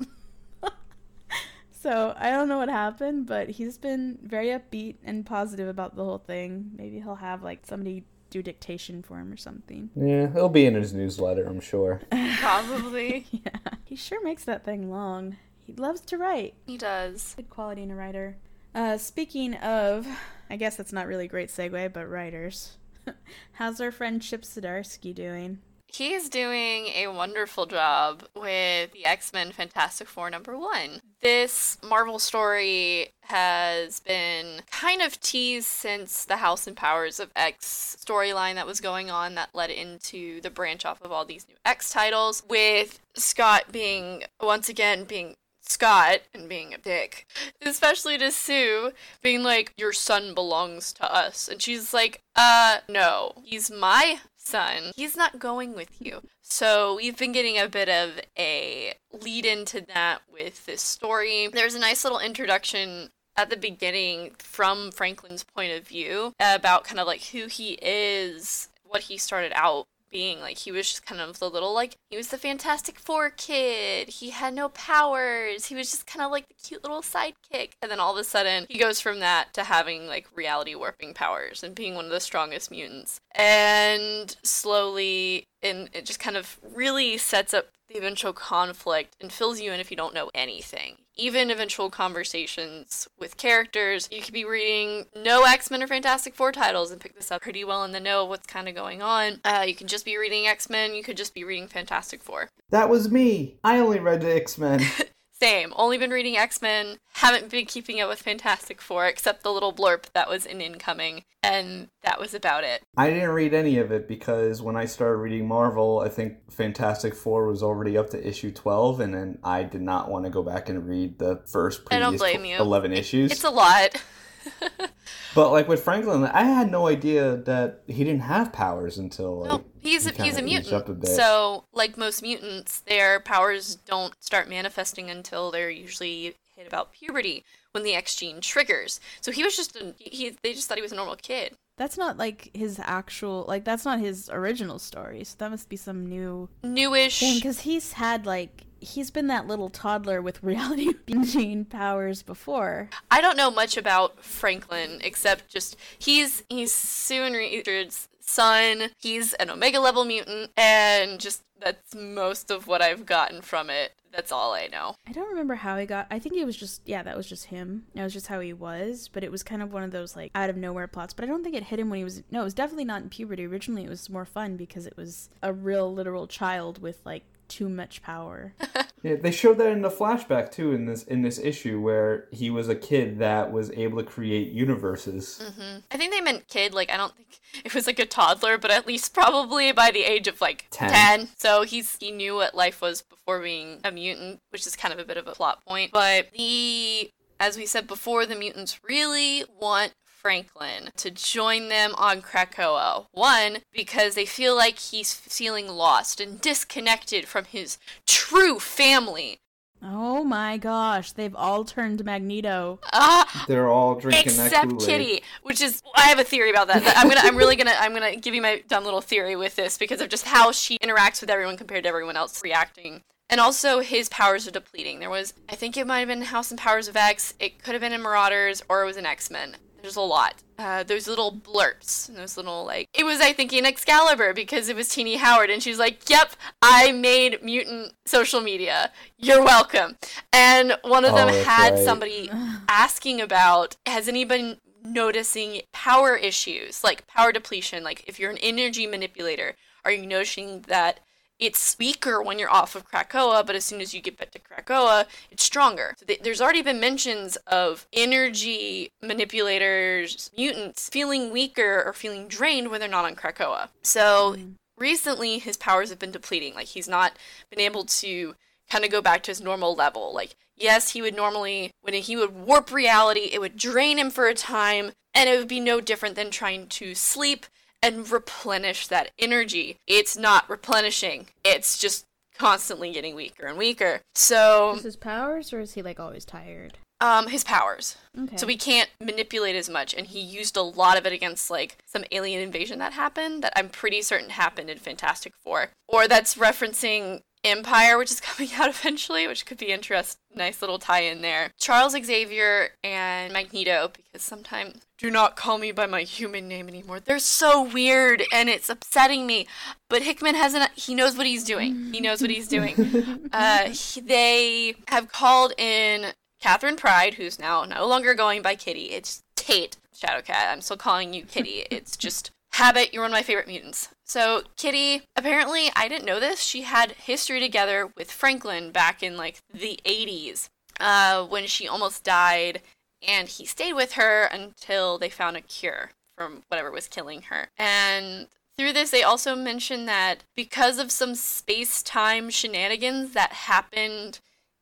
so I don't know what happened, but he's been very upbeat and positive about the whole thing. Maybe he'll have like somebody do dictation for him or something. Yeah, it'll be in his newsletter, I'm sure. Probably. yeah, he sure makes that thing long. He loves to write. He does. Good quality in a writer. Uh, speaking of, I guess that's not really a great segue, but writers. How's our friend Chip Zdarsky doing? He's doing a wonderful job with the X Men Fantastic Four number one. This Marvel story has been kind of teased since the House and Powers of X storyline that was going on that led into the branch off of all these new X titles, with Scott being, once again, being Scott and being a dick, especially to Sue, being like, Your son belongs to us. And she's like, Uh, no, he's my son. He's not going with you. So we've been getting a bit of a lead into that with this story. There's a nice little introduction at the beginning from Franklin's point of view about kind of like who he is, what he started out being like he was just kind of the little like he was the fantastic four kid he had no powers he was just kind of like the cute little sidekick. And then all of a sudden he goes from that to having like reality warping powers and being one of the strongest mutants. And slowly and it just kind of really sets up the eventual conflict and fills you in if you don't know anything. Even eventual conversations with characters, you could be reading no X Men or Fantastic Four titles and pick this up pretty well in the know of what's kind of going on. Uh, you can just be reading X Men, you could just be reading Fantastic Four. That was me. I only read the X Men. Same. Only been reading X Men. Haven't been keeping up with Fantastic Four except the little blurb that was in incoming, and that was about it. I didn't read any of it because when I started reading Marvel, I think Fantastic Four was already up to issue twelve, and then I did not want to go back and read the first I previous don't blame you. eleven issues. It's a lot. But like with Franklin, I had no idea that he didn't have powers until like No, he's a, he's a kinda up mutant. a bit. so, like most mutants, their powers don't start manifesting until they're usually hit about puberty when the X gene triggers. So he was just a, he. They just thought he was a normal kid. That's not like his actual like that's not his original story. So that must be some new Newish. thing because he's had like he's been that little toddler with reality binging powers before. I don't know much about Franklin except just he's he's Sue and Richard's son. He's an Omega level mutant, and just that's most of what I've gotten from it. That's all I know. I don't remember how he got. I think it was just yeah, that was just him. That was just how he was. But it was kind of one of those like out of nowhere plots. But I don't think it hit him when he was. No, it was definitely not in puberty. Originally, it was more fun because it was a real literal child with like too much power. Yeah, they showed that in the flashback too in this in this issue where he was a kid that was able to create universes. hmm I think they meant kid. Like I don't think it was like a toddler, but at least probably by the age of like Ten. ten. So he's he knew what life was before being a mutant, which is kind of a bit of a plot point. But the as we said before, the mutants really want Franklin to join them on Krakoa. One, because they feel like he's feeling lost and disconnected from his true family. oh my gosh, they've all turned Magneto. Ah, They're all drinking that except Kool-Aid. Kitty, which is I have a theory about that. I'm gonna I'm really gonna I'm gonna give you my dumb little theory with this because of just how she interacts with everyone compared to everyone else reacting. And also his powers are depleting. There was I think it might have been House and Powers of X, it could have been in Marauders, or it was in X-Men. There's a lot. Uh, those little blurps, those little like it was I think in Excalibur because it was Tini Howard, and she's like, "Yep, I made mutant social media. You're welcome." And one of Oh, them had right. somebody asking about has anybody noticing power issues like power depletion like if you're an energy manipulator are you noticing that it's weaker when you're off of Krakoa, but as soon as you get back to Krakoa, it's stronger. So th- there's already been mentions of energy manipulators, mutants, feeling weaker or feeling drained when they're not on Krakoa. So mm. recently, his powers have been depleting. Like he's not been able to kind of go back to his normal level. Like, yes, he would normally, when he would warp reality, it would drain him for a time, and it would be no different than trying to sleep and replenish that energy. It's not replenishing, it's just constantly getting weaker and weaker. So, Is his powers, or is he like always tired? um, his powers. Okay. So we can't manipulate as much, and he used a lot of it against like some alien invasion that happened that I'm pretty certain happened in Fantastic Four, or that's referencing Empire, which is coming out eventually, which could be interesting. Nice little tie-in there. Charles Xavier and Magneto, because sometimes do not call me by my human name anymore. They're so weird, and it's upsetting me. But Hickman hasn't. He knows what he's doing. He knows what he's doing. uh, he- they have called in Katherine Pryde, who's now no longer going by Kitty. It's Tate Shadowcat. I'm still calling you Kitty. It's just habit. You're one of my favorite mutants. So Kitty, apparently, I didn't know this. She had history together with Franklin back in like the 80s, uh, when she almost died, and he stayed with her until they found a cure from whatever was killing her. And through this, they also mention that because of some space time shenanigans that happened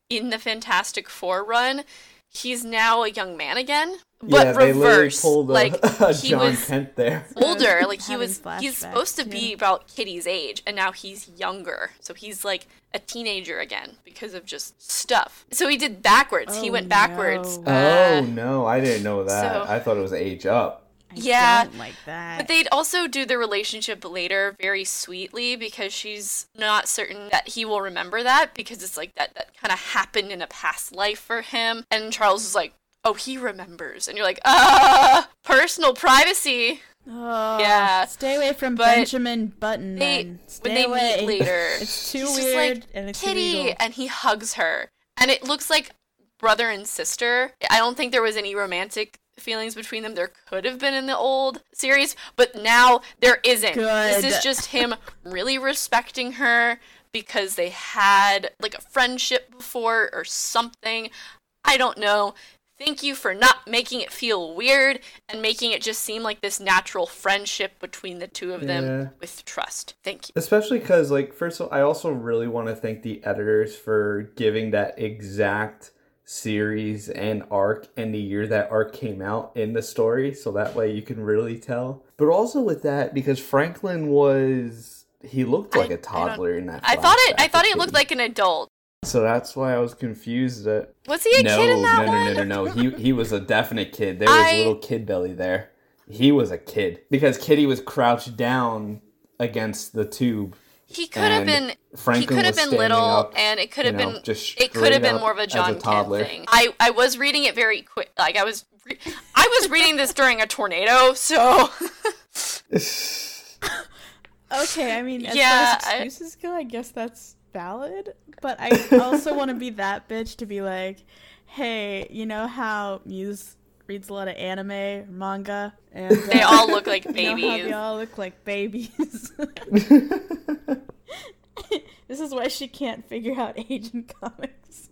in the Fantastic Four run, he's now a young man again, but yeah, they literally reverse. pulled a, like a he John was Kent there. older, like he was. He's supposed to be yeah. about Kitty's age, and now he's younger, so he's like a teenager again because of just stuff. So he did backwards. he Oh, went backwards. no. Uh, oh no, I didn't know that. so- I thought it was age up. I yeah, don't like that. But they'd also do the relationship later very sweetly because she's not certain that he will remember that because it's like that that kind of happened in a past life for him. And Charles is like, "Oh, he remembers," and you're like, "Ah, personal privacy." Oh, Yeah. Stay away from But Benjamin Button. They when they away. meet later, it's too weird like, and it's Kitty, illegal. and he hugs her, and it looks like brother and sister. I don't think there was any romantic feelings between them. There could have been in the old series, but now there isn't. This is just him really respecting her because they had like a friendship before or something. I don't know. Thank you for not making it feel weird and making it just seem like this natural friendship between the two of them Yeah. with trust. Thank you. Especially because, like, first of all, I also really want to thank the editors for giving that exact series and arc and the year that arc came out in the story, so that way you can really tell. But also with that, because Franklin was he looked like I a toddler in that. I thought it. I thought he looked like an adult. So that's why I was confused. That Was he a no, kid in that no, one? no, no, no, no. He he was a definite kid. There was I- little kid belly there. He was a kid because Kitty was crouched down against the tube. He could have been. Franklin he could have was been standing little, up, and it could you have know, been. just It could have been more of a John a Kent toddler. thing. I I was reading it very quick. Like I was, re- I was reading this during a tornado, so Okay, I mean, as Yeah, far I- as excuses go, I guess that's valid. But I also want to be that bitch to be like, hey, you know how Muse reads a lot of anime manga, and uh, they all look like you know they all look like babies. this is why she can't figure out Asian comics.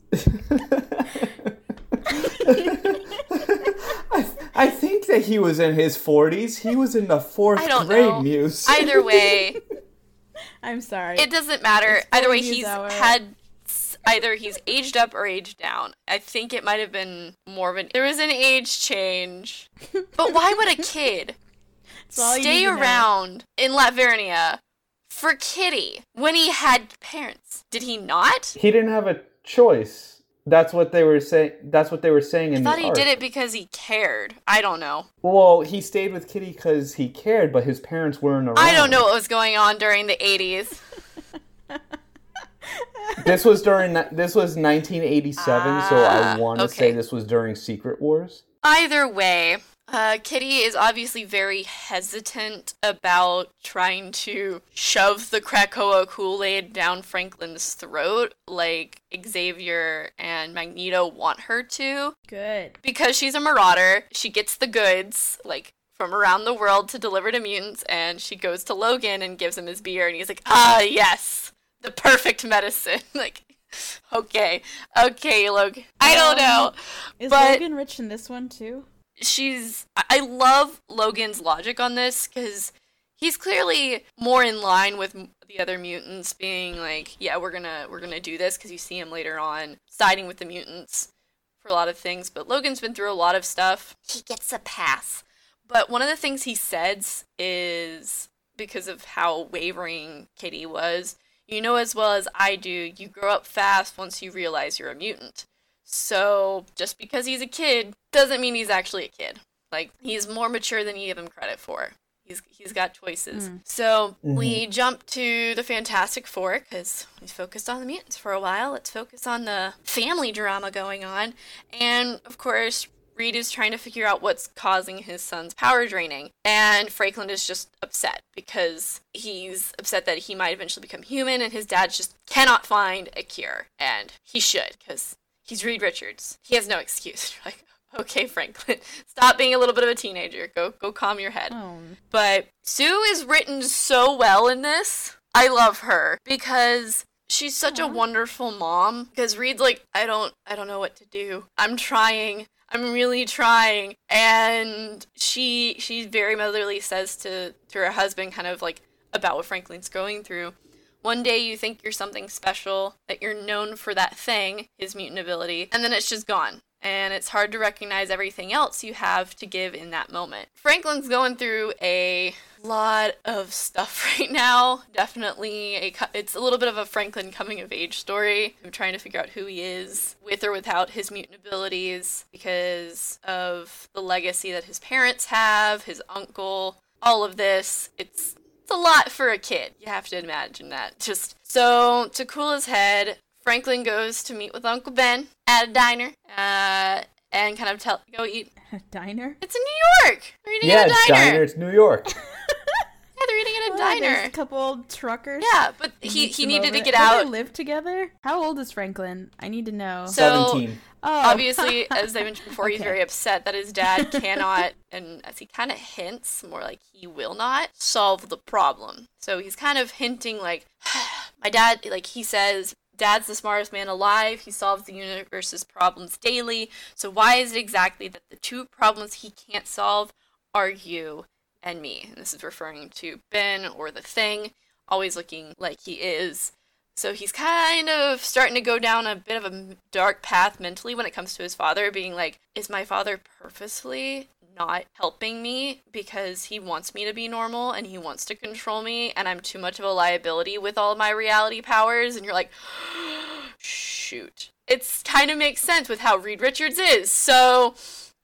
I, I think that he was in his forties. He was in the fourth grade, know. Muse. Either way, I'm sorry. it doesn't matter. Either way, he's Hour. had either he's aged up or aged down. I think it might have been more of an. There was an age change, but why would a kid? That's all you stay need to know. around in Latveria for Kitty when he had parents. Did he not? he didn't have a choice. That's what they were saying. That's what they were saying in I thought he arc. did it because he cared. I don't know. Well, he stayed with Kitty because he cared, but his parents weren't around. I don't know what was going on during the 80s. This was during this was 1987, so I Ah, want to okay. say this was during Secret Wars. Either way, uh, Kitty is obviously very hesitant about trying to shove the Krakoa Kool Aid down Franklin's throat like Xavier and Magneto want her to. Good. because she's a marauder, she gets the goods, like, from around the world to deliver to mutants, and she goes to Logan and gives him his beer, and he's like, ah, yes, the perfect medicine. like, okay, okay, Logan. I don't know. Is But- Logan rich in this one too? She's. I love Logan's logic on this, because he's clearly more in line with the other mutants being like, yeah, we're gonna we're gonna do this because you see him later on siding with the mutants for a lot of things. But Logan's been through a lot of stuff. He gets a pass. But one of the things he says is because of how wavering Kitty was, you know as well as I do, you grow up fast once you realize you're a mutant. So just because he's a kid doesn't mean he's actually a kid. Like he's more mature than you give him credit for. He's he's got choices. Mm. So mm-hmm. we jump to the Fantastic Four because we focused on the mutants for a while. Let's focus on the family drama going on, and of course. Reed is trying to figure out what's causing his son's power draining. And Franklin is just upset because he's upset that he might eventually become human and his dad just cannot find a cure. And he should because he's Reed Richards. He has no excuse. like, okay, Franklin, stop being a little bit of a teenager. Go go calm your head. Oh. But Sue is written so well in this. I love her because she's such a wonderful mom because Reed's like, I don't I don't know what to do. I'm trying. I'm really trying. And she she very motherly says to to her husband kind of like about what Franklin's going through. One day you think you're something special, that you're known for that thing, his mutant ability, and then it's just gone and it's hard to recognize everything else you have to give in that moment. Franklin's going through a lot of stuff right now. Definitely, a, it's a little bit of a Franklin coming of age story. I'm trying to figure out who he is, with or without his mutant abilities, because of the legacy that his parents have, his uncle, all of this. It's it's a lot for a kid. You have to imagine that. Just so to cool his head, Franklin goes to meet with Uncle Ben at a diner uh, and kind of tell go eat. A diner? It's in New York. They're eating yeah, at a diner. it's diner. It's New York. yeah, they're eating at a diner. A couple truckers. Yeah, but he he needed to get out. they live together. How old is Franklin? I need to know. So, Seventeen. Oh. Obviously, as I mentioned before, okay. he's very upset that his dad cannot, and as he kind of hints, more like he will not solve the problem. So he's kind of hinting like, my dad, like he says, Dad's the smartest man alive. He solves the universe's problems daily. So why is it exactly that the two problems he can't solve are you and me? And this is referring to Ben or the thing, always looking like he is. So he's kind of starting to go down a bit of a dark path mentally when it comes to his father, being like, is my father purposely not helping me because he wants me to be normal and he wants to control me and I'm too much of a liability with all my reality powers and you're like shoot. It's kind of makes sense with how Reed Richards is. So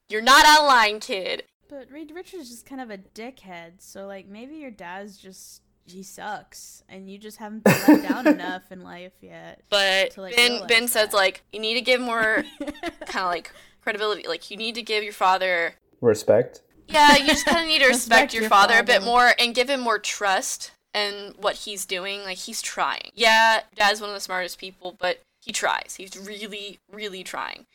you're not out of line, kid. But Reed Richards is kind of a dickhead. So like maybe your dad's just he sucks and you just haven't been let down enough in life yet. But to, like, Ben Ben that. says like you need to give more kind of like credibility. Like you need to give your father respect. Yeah, you just kind of need to respect, your, your father, father a bit more and give him more trust in what he's doing. Like he's trying. Yeah, Dad's one of the smartest people, but he tries. He's really, really trying.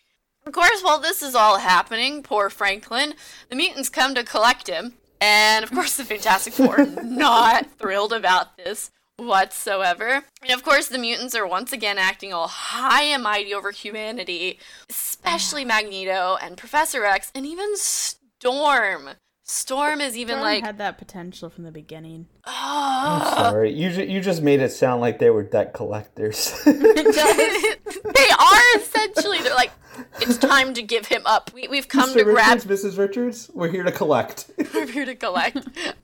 Of course, while this is all happening, poor Franklin, the mutants come to collect him. And of course, the Fantastic Four not thrilled about this whatsoever. And of course, the mutants are once again acting all high and mighty over humanity, especially Magneto and Professor X, and even Storm. Storm is even Storm like had that potential from the beginning. Oh. I'm sorry. You ju- you just made it sound like they were debt collectors. they are essentially. They're like, it's time to give him up. We we've come Mr. to Richards, grab. Mrs. Richards, we're here to collect. we're here to collect.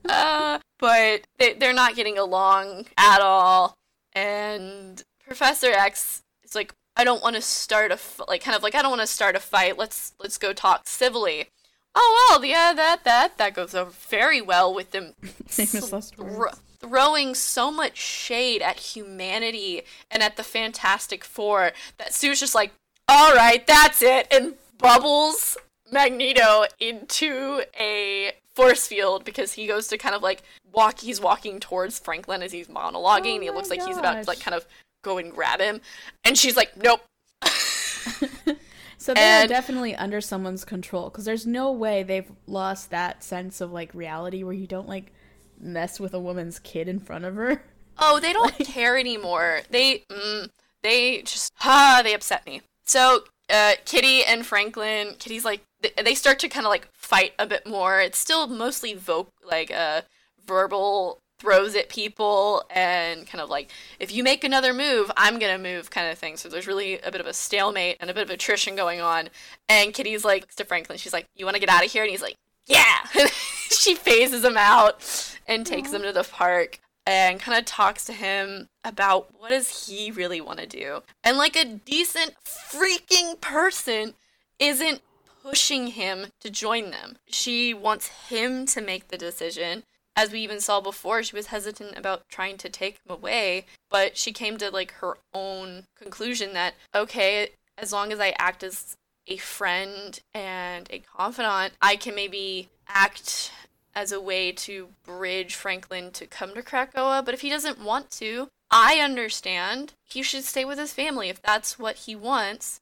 Uh, but they they're not getting along at all, and Professor X is like, I don't want to start a f-, like kind of like I don't want to start a fight. Let's let's go talk civilly oh well, yeah, that that that goes over very well with them throwing so much shade at humanity and at the Fantastic Four that Sue's just like, all right, that's it, and bubbles Magneto into a force field because he goes to kind of like walk. He's walking towards Franklin as he's monologuing, oh and he looks like he's about to like kind of go and grab him, and she's like, nope. So they and, are definitely under someone's control because there's no way they've lost that sense of like reality where you don't like mess with a woman's kid in front of her. Oh, they don't like, care anymore. They mm, they just ah they upset me. So uh, Kitty and Franklin, Kitty's like they start to kind of like fight a bit more. It's still mostly voc like uh verbal throws at people and kind of like, if you make another move, I'm gonna move kind of thing. So there's really a bit of a stalemate and a bit of attrition going on. And Kitty's like to Franklin, she's like, You wanna get out of here? And he's like, Yeah she phases him out and takes him to the park and kind of talks to him about what does he really want to do. And like a decent freaking person isn't pushing him to join them. She wants him to make the decision. As we even saw before, she was hesitant about trying to take him away, but she came to like her own conclusion that okay, as long as I act as a friend and a confidant, I can maybe act as a way to bridge Franklin to come to Krakoa. But if he doesn't want to, I understand. He should stay with his family if that's what he wants.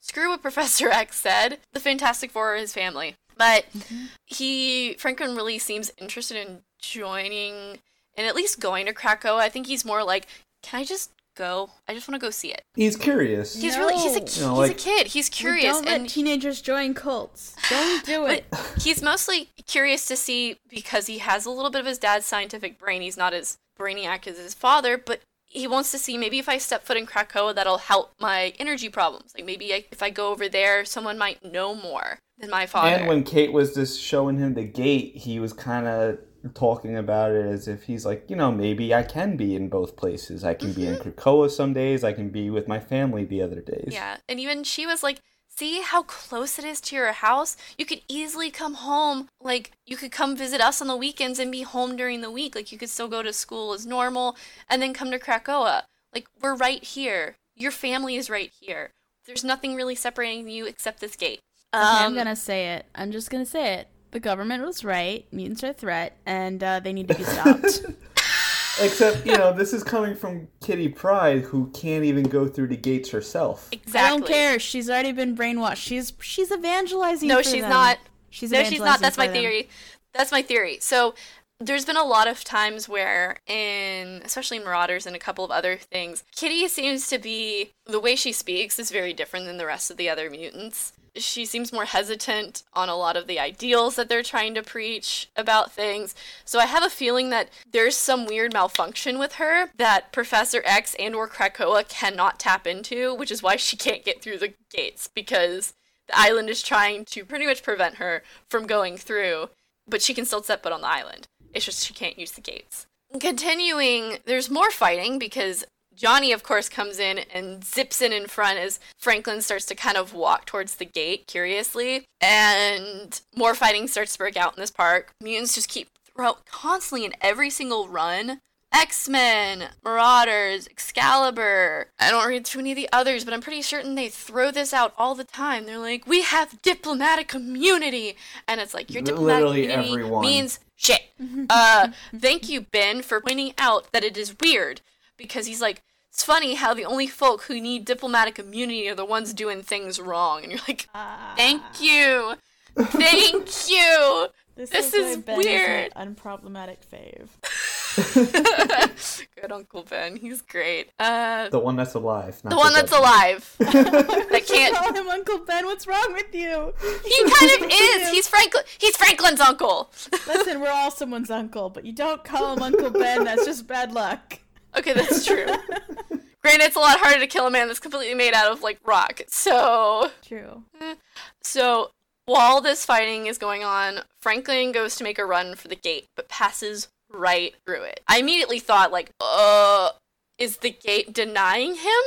Screw what Professor X said. The Fantastic Four are his family. But mm-hmm. he, Franklin really seems interested in joining and at least going to Krakoa. I think he's more like, can I just go. I just want to go see it. He's curious. He's no. really he's a you know, he's like, a kid. He's curious. Don't and let teenagers join cults. Don't do it. he's mostly curious to see because he has a little bit of his dad's scientific brain. He's not as brainiac as his father, but he wants to see maybe if I step foot in Krakoa, that'll help my energy problems. Like maybe I, if I go over there, someone might know more than my father. And when Kate was just showing him the gate, he was kind of talking about it as if he's like, you know, maybe I can be in both places. I can mm-hmm. be in mm-hmm. Krakoa some days. I can be with my family the other days. Yeah, and even she was like, see how close it is to your house? You could easily come home. Like, you could come visit us on the weekends and be home during the week. Like, you could still go to school as normal and then come to Krakoa. Like, we're right here. Your family is right here. There's nothing really separating you except this gate. Um, okay, I'm um, gonna say it. I'm just gonna say it the government was right. Mutants are a threat, and uh, they need to be stopped. Except, you know, this is coming from Kitty Pryde, who can't even go through the gates herself. Exactly. I don't care. She's already been brainwashed. She's she's evangelizing. No, she's them. not. She's no, she's not. That's my theory. Them. That's my theory. So there's been a lot of times where in especially marauders and a couple of other things kitty seems to be the way she speaks is very different than the rest of the other mutants she seems more hesitant on a lot of the ideals that they're trying to preach about things. So I have a feeling that there's some weird malfunction with her that Professor X and or Krakoa cannot tap into, which is why she can't get through the gates because the island is trying to pretty much prevent her from going through, but she can still set foot on the island. It's just she can't use the gates. Continuing, there's more fighting because Johnny, of course, comes in and zips in in front as Franklin starts to kind of walk towards the gate curiously. And more fighting starts to break out in this park. Mutants just keep throughout constantly in every single run. X Men, Marauders, Excalibur. I don't read too many of the others, but I'm pretty certain they throw this out all the time. They're like, we have diplomatic immunity. And it's like, your diplomatic Literally immunity everyone. means shit. uh, thank you, Ben, for pointing out that it is weird because he's like, it's funny how the only folk who need diplomatic immunity are the ones doing things wrong, and you're like, thank you, thank you. This, this is, is weird. unproblematic fave. Good Uncle Ben. He's great. Uh, the one that's alive. the one that's alive. that can't call him Uncle Ben. What's wrong with you? He kind of is. He's Franklin. He's Franklin's uncle. Listen, we're all someone's uncle, but you don't call him Uncle Ben. That's just bad luck. Okay, that's true. Granted, it's a lot harder to kill a man that's completely made out of like rock. So true. So while this fighting is going on, Franklin goes to make a run for the gate, but passes right through it. I immediately thought, like, uh, is the gate denying him?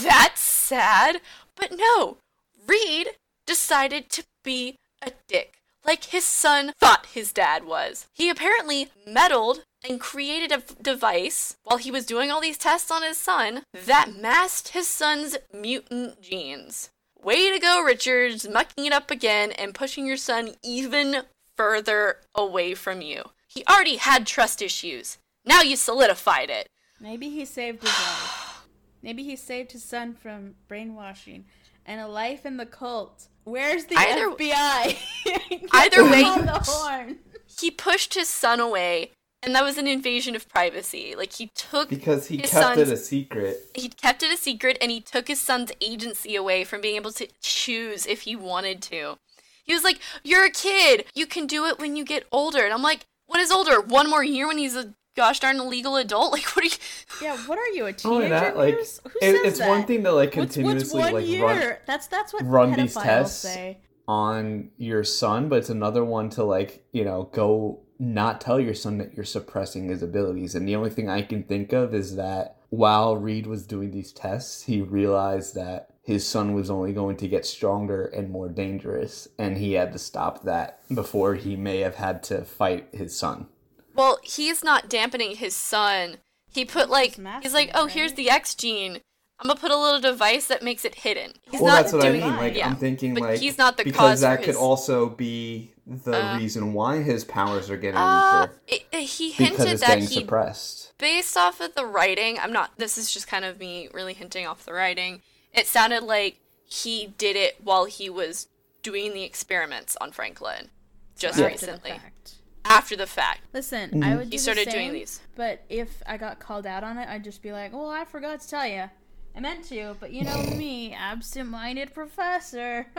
That's sad. But no, Reed decided to be a dick, like his son thought his dad was. He apparently meddled and created a device while he was doing all these tests on his son that masked his son's mutant genes. Way to go, Richards, mucking it up again and pushing your son even further away from you. He already had trust issues. Now you solidified it. Maybe he saved his life. Maybe he saved his son from brainwashing and a life in the cult. Where's the either, FBI? either way, he pushed his son away and that was an invasion of privacy. Like he took because he kept it a secret. He kept it a secret, and he took his son's agency away from being able to choose if he wanted to. He was like, "You're a kid. You can do it when you get older." And I'm like, "What is older? One more year when he's a gosh darn legal adult. Like, what are you? Yeah, what are you a teenager? that, like Who's- Who it- says it's that? one thing to like continuously what's, one like year? run That's that's what run these tests. say. on your son, but it's another one to like, you know, go not tell your son that you're suppressing his abilities. And the only thing I can think of is that while Reed was doing these tests, he realized that his son was only going to get stronger and more dangerous, and he had to stop that before he may have had to fight his son. Well, he's not dampening his son. He put like he's like, oh, here's the X gene. I'm gonna put a little device that makes it hidden. He's well, not that's what I doing mean. Like, yeah. I'm thinking, but like, he's not the because cause that for could his- also be the Uh, reason why his powers are getting Uh, weaker it, it- he hinted that getting he suppressed. based off of the writing, I'm not. This is just kind of me really hinting off the writing. It sounded like he did it while he was doing the experiments on Franklin, just After the recently, fact. after the fact. Listen, Mm-hmm. I would. Do He the started doing these. But if I got called out on it, I'd just be like, "Well, I forgot to tell you. I meant to, but you know me, absent-minded professor."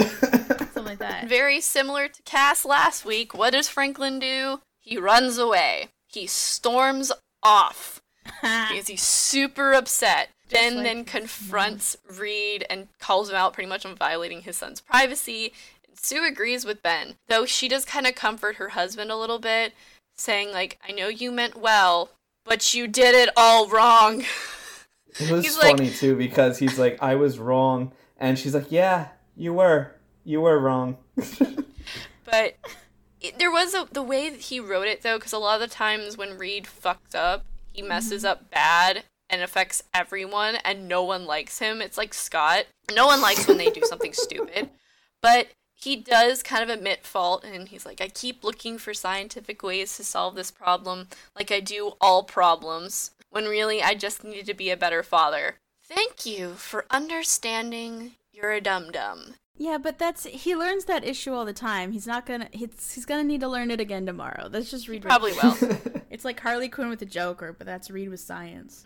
Something like that. Very similar to Cass last week. What does Franklin do? He runs away. He storms off because he's super upset. Ben like then confronts Reed and calls him out pretty much on violating his son's privacy. Sue agrees with Ben, though she does kind of comfort her husband a little bit, saying like, "I know you meant well, but you did it all wrong." It was He's like- funny too because he's like, "I was wrong," and she's like, "Yeah, you were. You were wrong." But it, there was a the way that he wrote it though, because a lot of the times when Reed fucks up, he messes mm-hmm. up bad and affects everyone, and no one likes him. It's like Scott. No one likes when they do something stupid, but he does kind of admit fault, and he's like, "I keep looking for scientific ways to solve this problem, like I do all problems, when really I just needed to be a better father." Thank you for understanding. You're a dum dum. Yeah, but that's he learns that issue all the time. He's not gonna. He's he's gonna need to learn it again tomorrow. That's just Reed. with- Probably will. It's like Harley Quinn with the Joker, but that's Reed with science.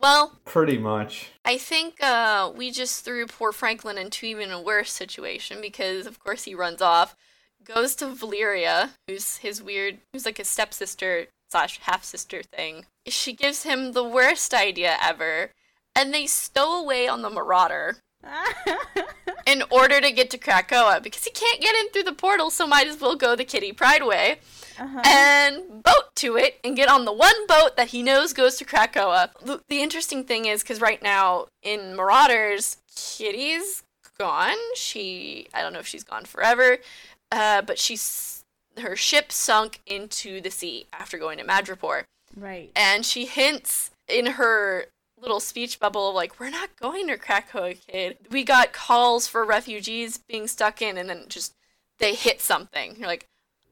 well, Pretty much. I think uh, we just threw poor Franklin into even a worse situation because, of course, he runs off, goes to Valeria, who's his weird, who's like a stepsister slash half sister thing. She gives him the worst idea ever, and they stow away on the Marauder in order to get to Krakoa because he can't get in through the portal, so might as well go the Kitty Pryde way Uh-huh. and boat to it and get on the one boat that he knows goes to Krakoa. The, the interesting thing is because right now in Marauders, Kitty's gone. She, I don't know if she's gone forever, uh, but she's her ship sunk into the sea after going to Madripoor, right. and she hints in her little speech bubble of like, "We're not going to Krakoa, kid. We got calls for refugees being stuck in, and then just they hit something." You're like,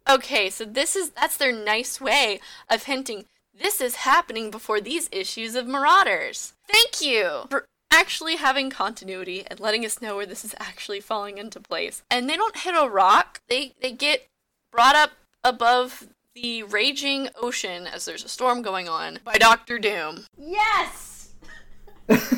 okay, so this is that's their nice way of hinting this is happening before these issues of Marauders. Thank you for actually having continuity and letting us know where this is actually falling into place. And they don't hit a rock. They they get brought up above the raging ocean as there's a storm going on by Doctor Doom. Yes. this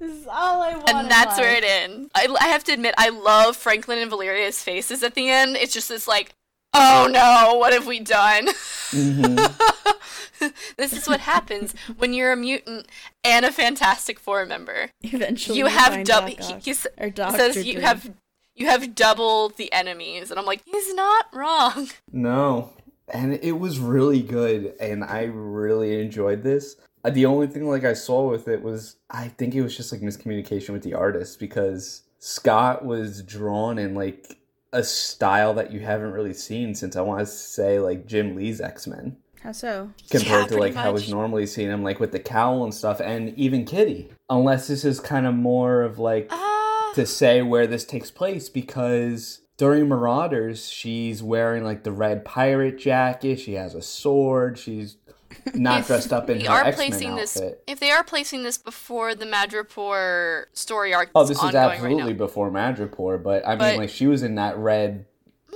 is all I want. And that's where it ends. I, I have to admit, I love Franklin and Valeria's faces at the end. It's just this like, oh no, what have we done? Mm-hmm. this is what happens when you're a mutant and a Fantastic Four member. Eventually, you we have find double. He, Ock. he Or he Dr. says you have you have double the enemies, and I'm like, he's not wrong. No. And it was really good, and I really enjoyed this. Uh, The only thing like I saw with it was I think it was just like miscommunication with the artist because Scott was drawn in like a style that you haven't really seen since I want to say like Jim Lee's X Men How so? compared Yeah, to pretty like how much. we've normally seen him like with the cowl and stuff, and even Kitty. Unless this is kind of more of like Ah, to say where this takes place because during Marauders, she's wearing like the red pirate jacket. She has a sword. She's not if dressed up in her are X placing Men this. outfit. If they are placing this before the Madripoor story arc, Oh, this is absolutely right before Madripoor, but I mean, But- like she was in that red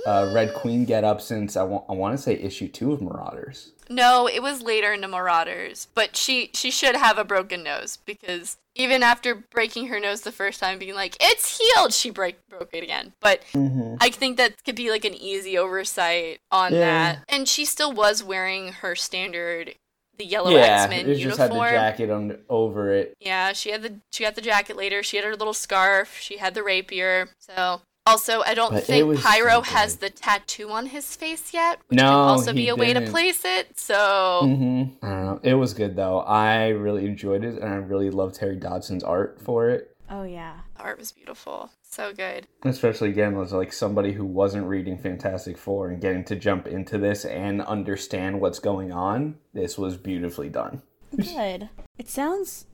uh, Red Queen get up since I want I want to say issue two of Marauders. No, it was later into Marauders, but she she should have a broken nose because even after breaking her nose the first time, being like it's healed, she break broke it again. But Mm-hmm. I think that could be like an easy oversight on Yeah. that. And she still was wearing her standard the yellow yeah, X Men it just had the jacket on over it. Yeah, she had the she got the jacket later. She had her little scarf. She had the rapier. So also, I don't But think Pyro so has the tattoo on his face yet, which No, can also be a way to place it. So hmm I don't know. It was good though. I really enjoyed it, and I really loved Terry Dodson's art for it. Oh yeah. the art was beautiful, so good. Especially again, was like somebody who wasn't reading Fantastic Four and getting to jump into this and understand what's going on. This was beautifully done. Good. It sounds.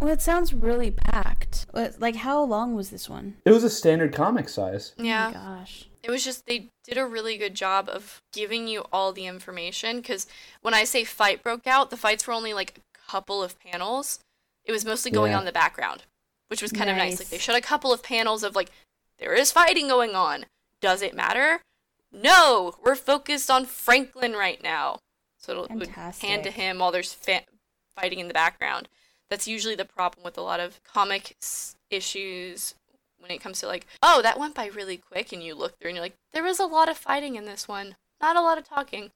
Well, it sounds really packed. Like, how long was this one? It was a standard comic size. Yeah. Oh my gosh. It was just they did a really good job of giving you all the information because when I say fight broke out, the fights were only like a couple of panels. It was mostly going Yeah. on in the background, which was kind of nice. Like they showed a couple of panels of like there is fighting going on. Does it matter? No, we're focused on Franklin right now. So it'll it would pan to him while there's fa- fighting in the background. That's usually the problem with a lot of comic s- issues when it comes to like, oh, that went by really quick, and you look through and you're like, there was a lot of fighting in this one, not a lot of talking.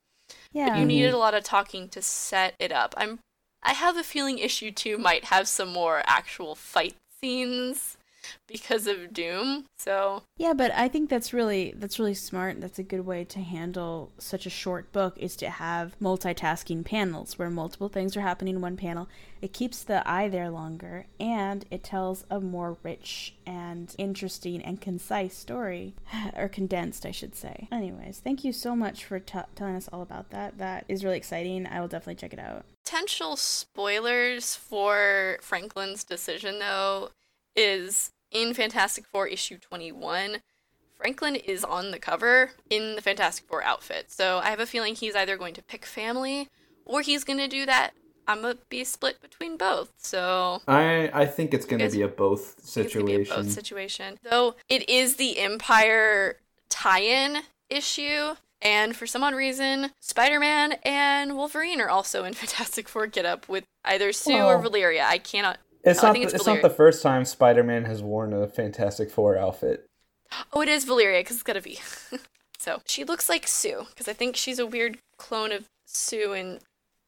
Yeah. But you needed a lot of talking to set it up. I'm, I have a feeling issue two might have some more actual fight scenes because of Doom. So Yeah, but I think that's really that's really smart. That's a good way to handle such a short book is to have multitasking panels where multiple things are happening in one panel. It keeps the eye there longer and it tells a more rich and interesting and concise story or condensed, I should say. Anyways, thank you so much for t- telling us all about that. That is really exciting. I will definitely check it out. potential spoilers for Franklin's decision though is in Fantastic Four issue 21. Franklin is on the cover in the Fantastic Four outfit. So I have a feeling he's either going to pick family or he's going to do that I'm going to be split between both. So I I think it's going to be a both it's be a situation. both situation. Though it is the Empyre tie-in issue, and for some odd reason, Spider-Man and Wolverine are also in Fantastic Four get up with either Sue or Valeria. I cannot. It's not. think the, it's it's not the first time Spider-Man has worn a Fantastic Four outfit. Oh, it is Valeria because it's gotta be. so she looks like Sue because I think she's a weird clone of Sue and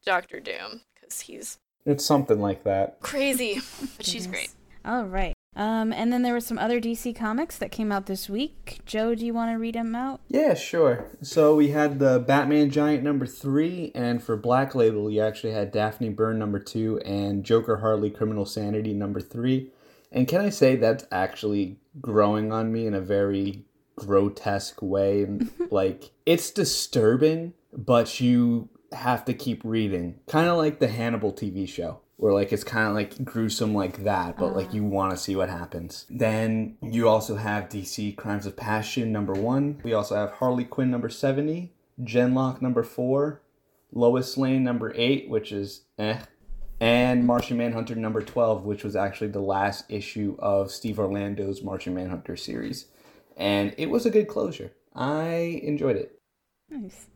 Doctor Doom because he's It's something like that. crazy, but she's Goodness. great. All right. Um, and then there were some other DC comics that came out this week. Joe, do you want to read them out? Yeah, sure. So we had the Batman Giant number three, and for Black Label, you actually had Daphne Byrne number two and Joker Harley Criminal Sanity number three. And can I say that's actually growing on me in a very grotesque way? like, it's disturbing, but you have to keep reading. Kind of like the Hannibal TV show. Where like it's kind of like gruesome like that, but like you want to see what happens. Then you also have DC Crimes of Passion number one. We also have Harley Quinn number seventy, Genlock number four, Lois Lane number eight, which is eh, and Martian Manhunter number twelve, which was actually the last issue of Steve Orlando's Martian Manhunter series, and it was a good closure. I enjoyed it. Nice.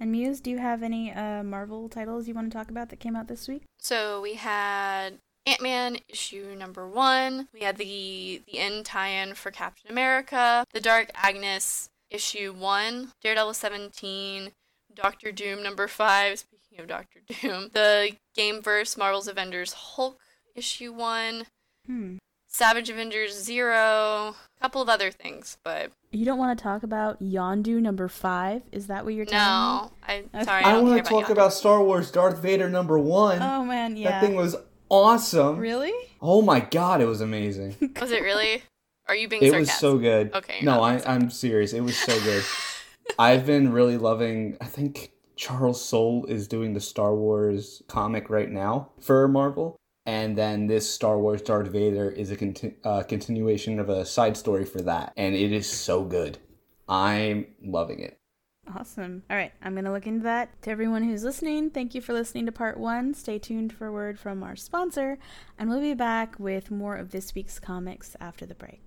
And Muse, do you have any uh, Marvel titles you want to talk about that came out this week? So we had Ant Man issue number one. We had the the end tie-in for Captain America. The Dark Agnes issue one. Daredevil seventeen. Doctor Doom number five. Speaking of Doctor Doom, the Gameverse Marvel's Avengers Hulk issue one. Hmm. Savage Avengers zero. A couple of other things, but You don't want to talk about Yondu number five? Is that what you're telling no. I Okay. sorry. I, I, don't want care to talk Yondu. about Star Wars Darth Vader number one. me? Oh man, yeah. That thing was awesome. really? Oh my god, it was amazing. Was it really? Are you being serious? it sarcastic? was so good. Okay, No, I, I'm serious. It was so good. I've been really loving. I think Charles Soule is doing the Star Wars comic right now for Marvel, and then this Star Wars Darth Vader is a conti- uh, continuation of a side story for that, and it is so good. I'm loving it. Awesome. All right, I'm going to look into that. To everyone who's listening, thank you for listening to part one. Stay tuned for word from our sponsor, and we'll be back with more of this week's comics after the break.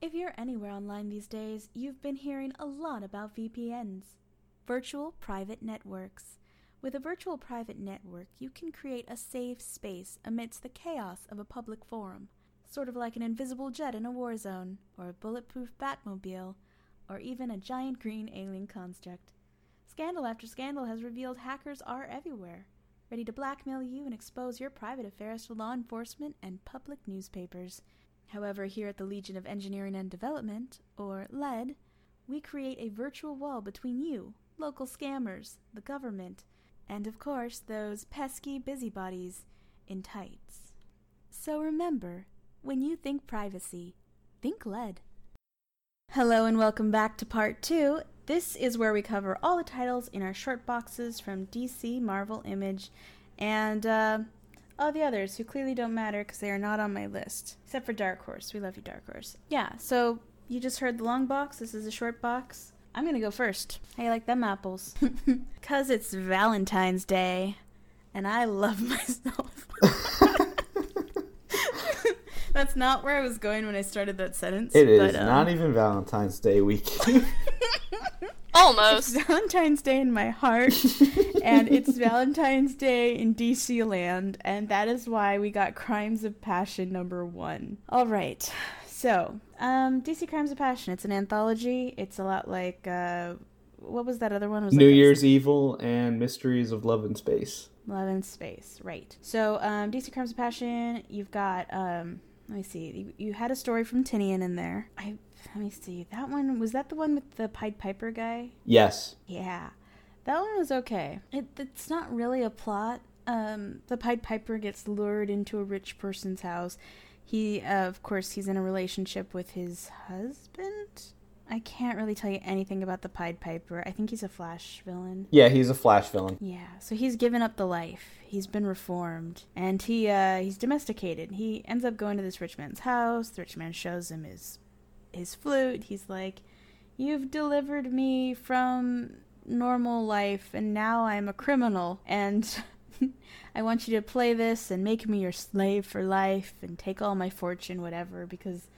If you're anywhere online these days, you've been hearing a lot about VPNs virtual private networks. With a virtual private network, you can create a safe space amidst the chaos of a public forum, sort of like an invisible jet in a war zone, or a bulletproof Batmobile, or even a giant green alien construct. Scandal after scandal has revealed hackers are everywhere, ready to blackmail you and expose your private affairs to law enforcement and public newspapers. However, here at the Legion of Engineering and Development, or LED, we create a virtual wall between you, local scammers, the government, and of course those pesky busybodies in tights. So remember, when you think privacy, think lead. Hello and welcome back to part two. This is where we cover all the titles in our short boxes from DC, Marvel, Image, and uh, all the others who clearly don't matter because they are not on my list. Except for Dark Horse. We love you, Dark Horse. Yeah, so you just heard the long box. This is a short box. I'm gonna go first. How you like them apples? Cause it's Valentine's Day, and I love myself. That's not where I was going when I started that sentence. It is but, um... not even Valentine's Day week. Almost. It's Valentine's Day in my heart, and it's Valentine's Day in DC land, and that is why we got Crimes of Passion number one. All right, so um, DC Crimes of Passion. It's an anthology. It's a lot like uh, what was that other one? was New like Year's Evil and Mysteries of Love and Space. Love and Space, right? So um, DC Crimes of Passion. You've got um, let me see. You, you had a story from Tynion in there. I let me see. That one was that the one with the Pied Piper guy? Yes. Yeah, that one was okay. It, it's not really a plot. Um, the Pied Piper gets lured into a rich person's house. He, uh, of course, he's in a relationship with his husband. I can't really tell you anything about the Pied Piper. I think he's a Flash villain. Yeah, he's a Flash villain. Yeah, so he's given up the life. He's been reformed, and he uh, he's domesticated. He ends up going to this rich man's house. The rich man shows him his his flute. He's like, "You've delivered me from normal life, and now I'm a criminal, and I want you to play this and make me your slave for life, and take all my fortune, whatever, because."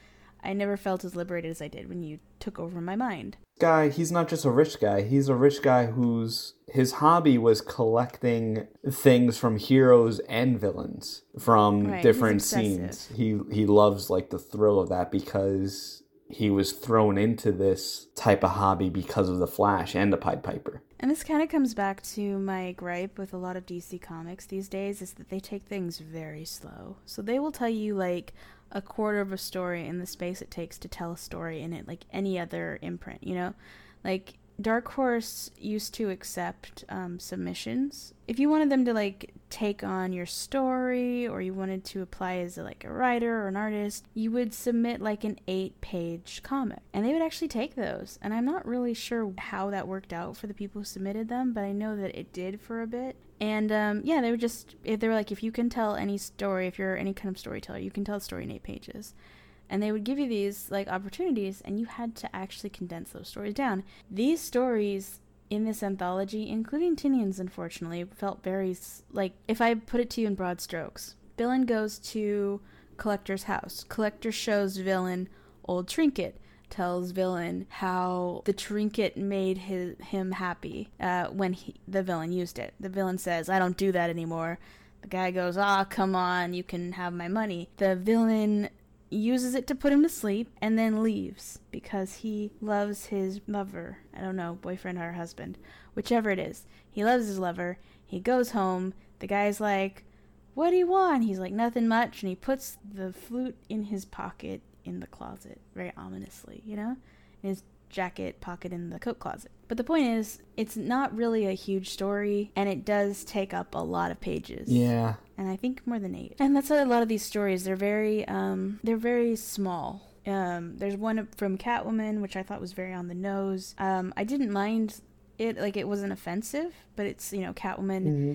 I never felt as liberated as I did when you took over my mind. Guy, he's not just a rich guy. He's a rich guy whose his hobby was collecting things from heroes and villains from right, different scenes. He he loves like the thrill of that because he was thrown into this type of hobby because of the Flash and the Pied Piper. And this kind of comes back to my gripe with a lot of DC comics these days is that they take things very slow. So they will tell you like a quarter of a story in the space it takes to tell a story in it like any other imprint, you know? Like Dark Horse used to accept um, submissions. If you wanted them to like take on your story or you wanted to apply as a, like a writer or an artist, you would submit like an eight page comic. And they would actually take those. And I'm not really sure how that worked out for the people who submitted them, but I know that it did for a bit. And um, yeah, they were just, they were like, if you can tell any story, if you're any kind of storyteller, you can tell a story in eight pages and they would give you these like opportunities and you had to actually condense those stories down. These stories in this anthology including Tynion's unfortunately felt very like if i put it to you in broad strokes villain goes to collector's house. Collector shows villain old trinket tells villain how the trinket made his, him happy uh, when he, the villain used it. The villain says i don't do that anymore. The guy goes, Ah, come on, you can have my money. The villain uses it to put him to sleep, and then leaves because he loves his lover. I don't know, boyfriend or husband, whichever it is. He loves his lover. He goes home. The guy's like, What do you want? He's like, Nothing much. And he puts the flute in his pocket in the closet, very ominously, you know? In his jacket pocket in the coat closet. But the point is, it's not really a huge story, and it does take up a lot of pages. Yeah. And I think more than eight. And that's a lot of these stories. They're very, um, they're very small. Um, there's one from Catwoman, which I thought was very on the nose. Um, I didn't mind it, like it wasn't offensive, but it's you know Catwoman. Mm-hmm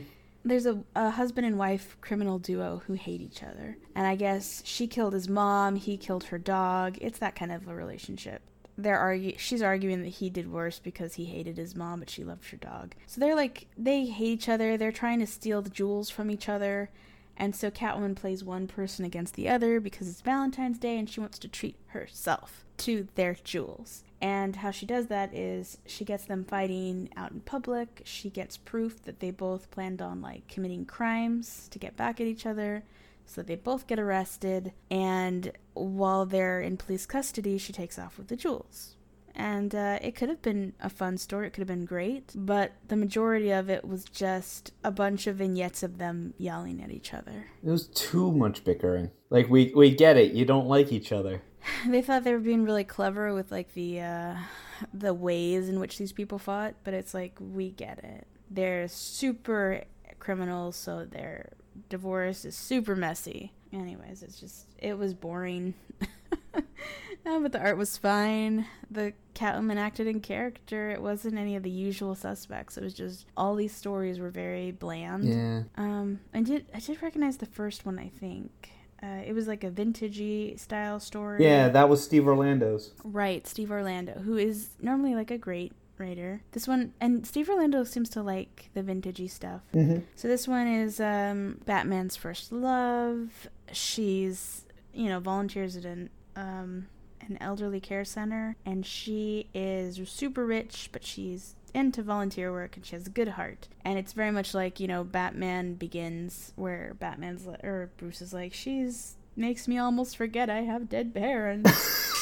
there's a, a, husband and wife criminal duo who hate each other. And I guess she killed his mom, he killed her dog. It's that kind of a relationship they're argu- she's arguing that he did worse because he hated his mom but she loved her dog so they're like they hate each other they're trying to steal the jewels from each other And so Catwoman plays one person against the other because it's Valentine's Day and she wants to treat herself to their jewels. And how she does that is she gets them fighting out in public. She gets proof that they both planned on like committing crimes to get back at each other. So they both get arrested. And while they're in police custody, she takes off with the jewels. And uh, it could have been a fun story. It could have been great. But the majority of it was just a bunch of vignettes of them yelling at each other. It was too much bickering. Like we we get it. You don't like each other. they thought they were being really clever with like the uh, the ways in which these people fought, but it's like we get it. They're super criminals, so their divorce is super messy. Anyways, it's just it was boring. no, but the art was fine. The Catwoman acted in character. It wasn't any of the usual suspects. It was just all these stories were very bland. Yeah. Um, I did I did recognize the first one. I think uh, it was like a vintagey style story. Yeah, that was Steve Orlando's. Right, Steve Orlando, who is normally like a great writer. This one, and Steve Orlando seems to like the vintagey stuff. Mm-hmm. So this one is um, Batman's first love. She's, you know, volunteers at an um, an elderly care center, and she is super rich, but she's into volunteer work and she has a good heart. And it's very much like, you know, Batman Begins, where Batman's or Bruce is like, she's makes me almost forget I have dead parents.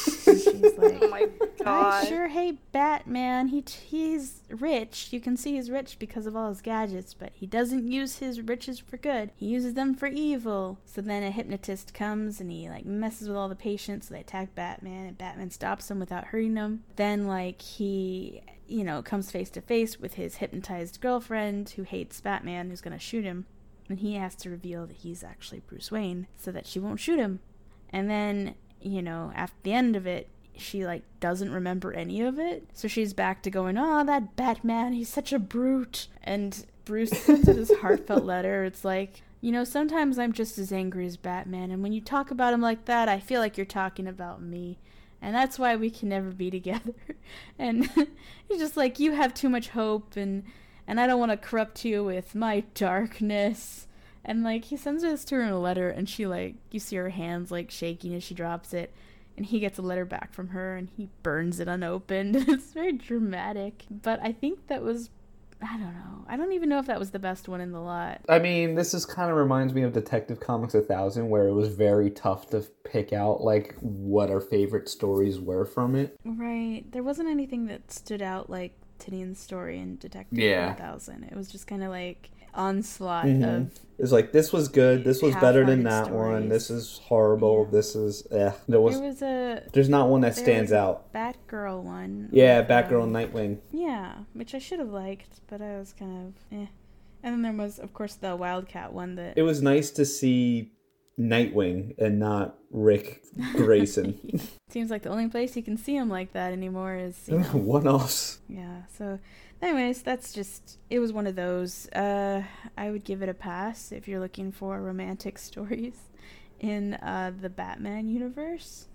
she's like, Oh my god! I sure hate Batman. He t- he's rich. You can see he's rich because of all his gadgets, but he doesn't use his riches for good. He uses them for evil. So then a hypnotist comes and he like messes with all the patients. So they attack Batman, and Batman stops them without hurting them. Then like he you know comes face to face with his hypnotized girlfriend who hates Batman, who's gonna shoot him, and he has to reveal that he's actually Bruce Wayne so that she won't shoot him. And then you know at the end of it she like doesn't remember any of it. So she's back to going, "Oh, that Batman, he's such a brute." And Bruce sends it this heartfelt letter. It's like, "You know, sometimes I'm just as angry as Batman, and when you talk about him like that, I feel like you're talking about me." And that's why we can never be together. And he's just like, "You have too much hope and and I don't want to corrupt you with my darkness." And like he sends this to her in a letter and she like you see her hands like shaking as she drops it and he gets a letter back from her and he burns it unopened. it's very dramatic. But I think that was I don't know. I don't even know if that was the best one in the lot. I mean, this is kind of reminds me of Detective Comics 1000, where it was very tough to pick out like what our favorite stories were from it. Right. There wasn't anything that stood out like Tynion's story in Detective Yeah. 1000. It was just kind of like onslaught Mhm. of It's like this was good, this was better than that one, this is horrible, Yeah. this is eh. There was there was a there's not one that stands out. Batgirl one. Yeah, Batgirl um, and Nightwing. Yeah, which I should have liked, but I was kind of eh. And then there was, of course, the Wildcat one that It was nice to see Nightwing and not Ric Grayson. Seems like the only place you can see him like that anymore is, you know, one offs. yeah. So, anyways, that's just it was one of those. Uh, I would give it a pass if you're looking for romantic stories in uh, the Batman universe.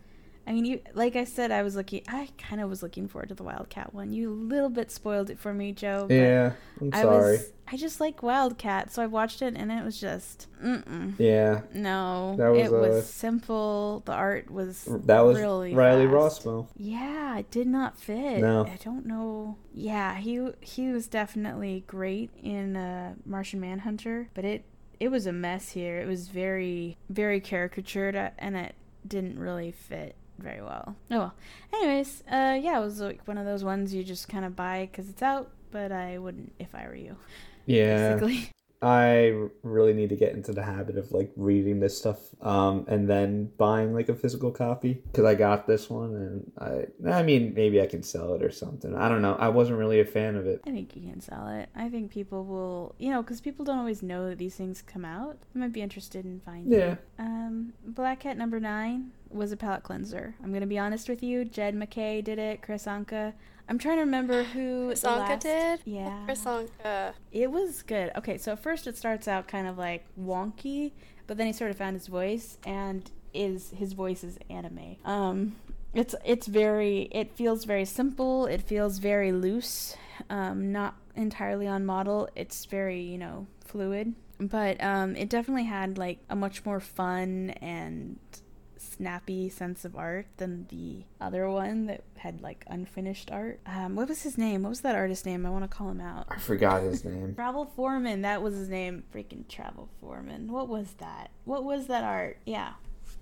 I mean, you, like I said, I was looking. I kind of was looking forward to the Wildcat one. You a little bit spoiled it for me, Joe. Yeah, I'm I sorry. was. I just like Wildcat, so I watched it, and it was just, mm-mm. Yeah, No, That was, it was uh, simple. The art was that was really Riley fast. Rossmo. Yeah, it did not fit. No. I don't know. Yeah, he he was definitely great in uh, Martian Manhunter, but it it was a mess here. It was very very caricatured, uh, and it didn't really fit very well. Oh well. Anyways, uh, yeah, it was like one of those ones you just kind of buy because it's out, but I wouldn't if I were you. Yeah, Basically. I really need to get into the habit of like reading this stuff, um, and then buying like a physical copy because I got this one, and I, I mean, maybe I can sell it or something. I don't know. I wasn't really a fan of it. I think you can sell it. I think people will, you know, because people don't always know that these things come out. They might be interested in finding. Yeah. it. Um, Black Cat number nine was a palette cleanser. I'm gonna be honest with you. Jed MacKay did it. Kris Anka. I'm trying to remember who Chris last- did? Yeah. Chris It was good. Okay, so at first it starts out kind of like wonky, but then he sort of found his voice, and is his voice is anime. Um, it's it's very it feels very simple. It feels very loose, um, not entirely on model. It's very you know fluid. but um, it definitely had like a much more fun and snappy sense of art than the other one that had like unfinished art. Um, what was his name? What was that artist's name? I want to call him out. I forgot his name. Travel Foreman. That was his name. Freaking Travel Foreman. What was that? What was that art? Yeah.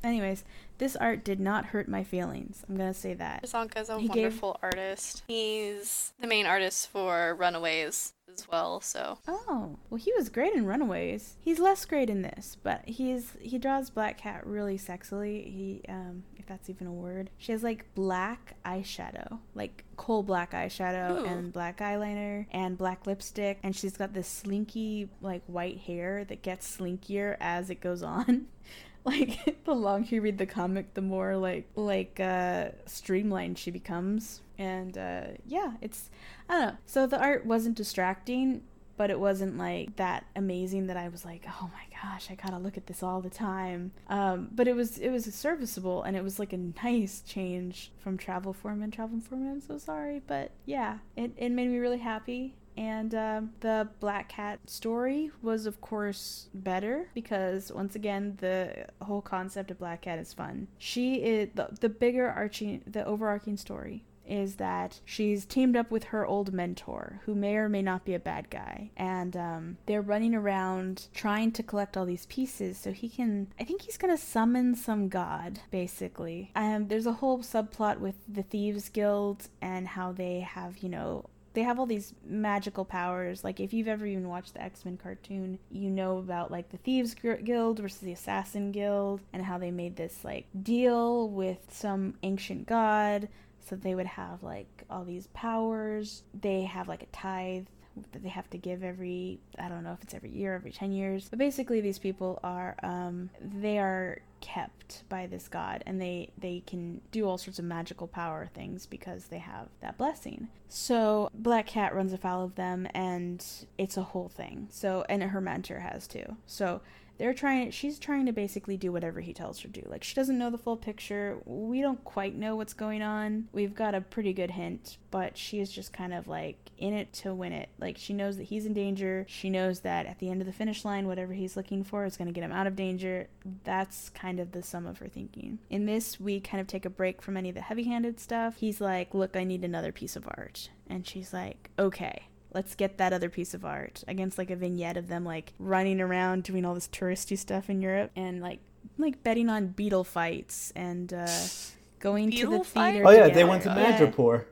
Anyways, this art did not hurt my feelings. I'm gonna say that. Azanka's a He gave- wonderful artist. He's the main artist for Runaways as well, so Oh, well, he was great in Runaways. He's less great in this, but he's he draws Black Cat really sexily. He, um, if that's even a word, she has like black eyeshadow, like coal black eyeshadow Ooh. and black eyeliner and black lipstick, and she's got this slinky like white hair that gets slinkier as it goes on. like the longer you read the comic, the more like like uh streamlined she becomes. And uh yeah, it's I don't know. So the art wasn't distracting, but it wasn't like that amazing that I was like, oh my gosh, I gotta look at this all the time. Um, but it was it was serviceable and it was like a nice change from Travel Foreman. Travel Foreman, I'm so sorry, but yeah, it it made me really happy. And um, the Black Cat story was, of course, better because once again, the whole concept of Black Cat is fun. She is the, the bigger arching, the overarching story is that she's teamed up with her old mentor, who may or may not be a bad guy, and um, they're running around trying to collect all these pieces so he can. I think he's gonna summon some god, basically. Um, there's a whole subplot with the Thieves Guild and how they have, you know, they have all these magical powers. Like if you've ever even watched the X Men cartoon, you know about like the Thieves Guild versus the Assassin Guild, and how they made this like deal with some ancient god, so they would have like all these powers. They have like a tithe that they have to give every I don't know if it's every year, every ten years. But basically, these people are um, they are kept by this god and they they can do all sorts of magical power things because they have that blessing so black cat runs afoul of them and it's a whole thing so and her mentor has too so they're trying she's trying to basically do whatever he tells her to do. Like she doesn't know the full picture. We don't quite know what's going on. We've got a pretty good hint but she is just kind of like in it to win it. Like she knows that he's in danger. She knows that at the end of the finish line whatever he's looking for is going to get him out of danger. That's kind of the sum of her thinking. In this we kind of take a break from any of the heavy-handed stuff. He's like look i need another piece of art. And she's like okay let's get that other piece of art against like a vignette of them like running around doing all this touristy stuff in Europe and like like betting on beetle fights and uh going to the fight? theater. Oh yeah, they went to Yeah, Madripoor.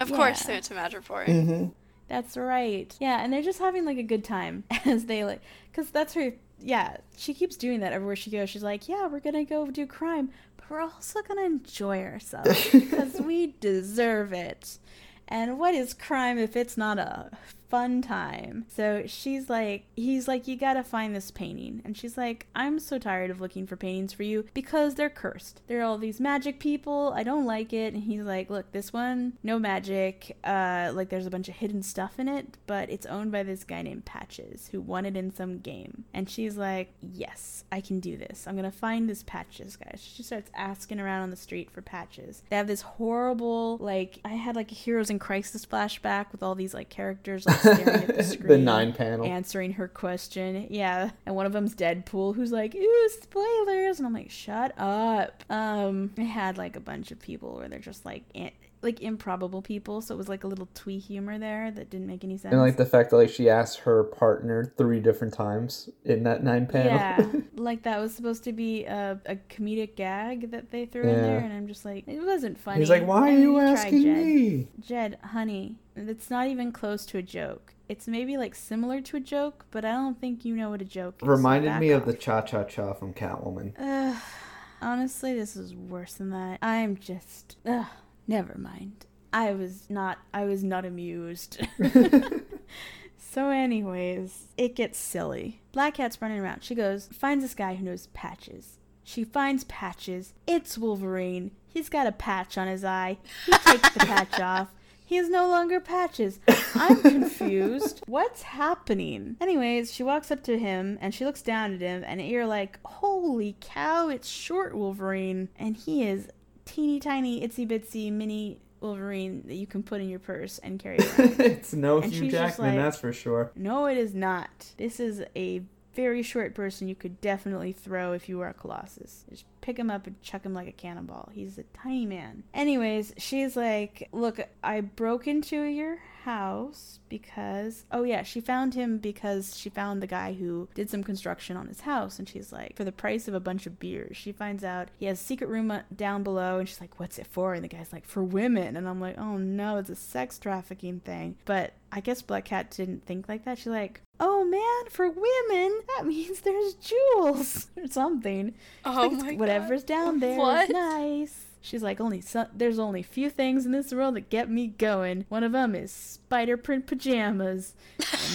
of course Yeah. they went to Madripoor. mm-hmm. That's right. Yeah, and they're just having like a good time as they like cuz that's her yeah, she keeps doing that everywhere she goes. She's like, "Yeah, we're going to go do crime, but we're also going to enjoy ourselves because we deserve it." And what is crime if it's not a fun time? So she's like, he's like, you gotta find this painting. And she's like, I'm so tired of looking for paintings for you because they're cursed. They're all these magic people. I don't like it. And he's like, look, this one, no magic. Uh, like there's a bunch of hidden stuff in it, but it's owned by this guy named Patches who won it in some game. And she's like, yes, I can do this. I'm gonna find this Patches guy. She starts asking around on the street for Patches. They have this horrible, like, I had like a Heroes in Crisis flashback with all these like characters like staring at the screen. the nine panel. Answering her question. Yeah. And one of them's Deadpool who's like, ooh, spoilers. And I'm like, shut up. Um, I had like a bunch of people where they're just like, like improbable people. So it was like a little twee humor there that didn't make any sense. and like the fact that like she asked her partner three different times in that nine panel. Yeah, like that was supposed to be a, a comedic gag that they threw in there, and I'm just like, it wasn't funny. He's like, "Why are you asking Jed. me?" Jed, honey, it's not even close to a joke. It's maybe like similar to a joke, but I don't think you know what a joke is. Reminded me of the cha cha cha from Catwoman. Ugh, honestly, this is worse than that. I'm just. Ugh, never mind. I was not. I was not amused. so, anyways, it gets silly. Black Cat's running around. She goes, finds this guy who knows patches. She finds patches. It's Wolverine. He's got a patch on his eye. He takes the patch off. He is no longer patches. I'm confused. What's happening? Anyways, she walks up to him and she looks down at him, and you're like, holy cow, it's short Wolverine. And he is teeny tiny, itsy bitsy, mini Wolverine that you can put in your purse and carry around. it's no And Hugh Jackman, like- that's for sure. No, it is not. This is a very short person you could definitely throw if you were a Colossus. Just pick him up and chuck him like a cannonball. He's a tiny man. Anyways, she's like, Look, I broke into your house because oh yeah she found him because she found the guy who did some construction on his house. And she's like for the price of a bunch of beers she finds out he has a secret room uh, down below. And she's like what's it for? And the guy's like for women. And i'm like oh no it's a sex trafficking thing. But i guess black cat didn't think like that. She's like oh man for women that means there's jewels or something. Oh like, my whatever's down there is What? nice. She's like, only so- there's only few things in this world that get me going. One of them is spider print pajamas.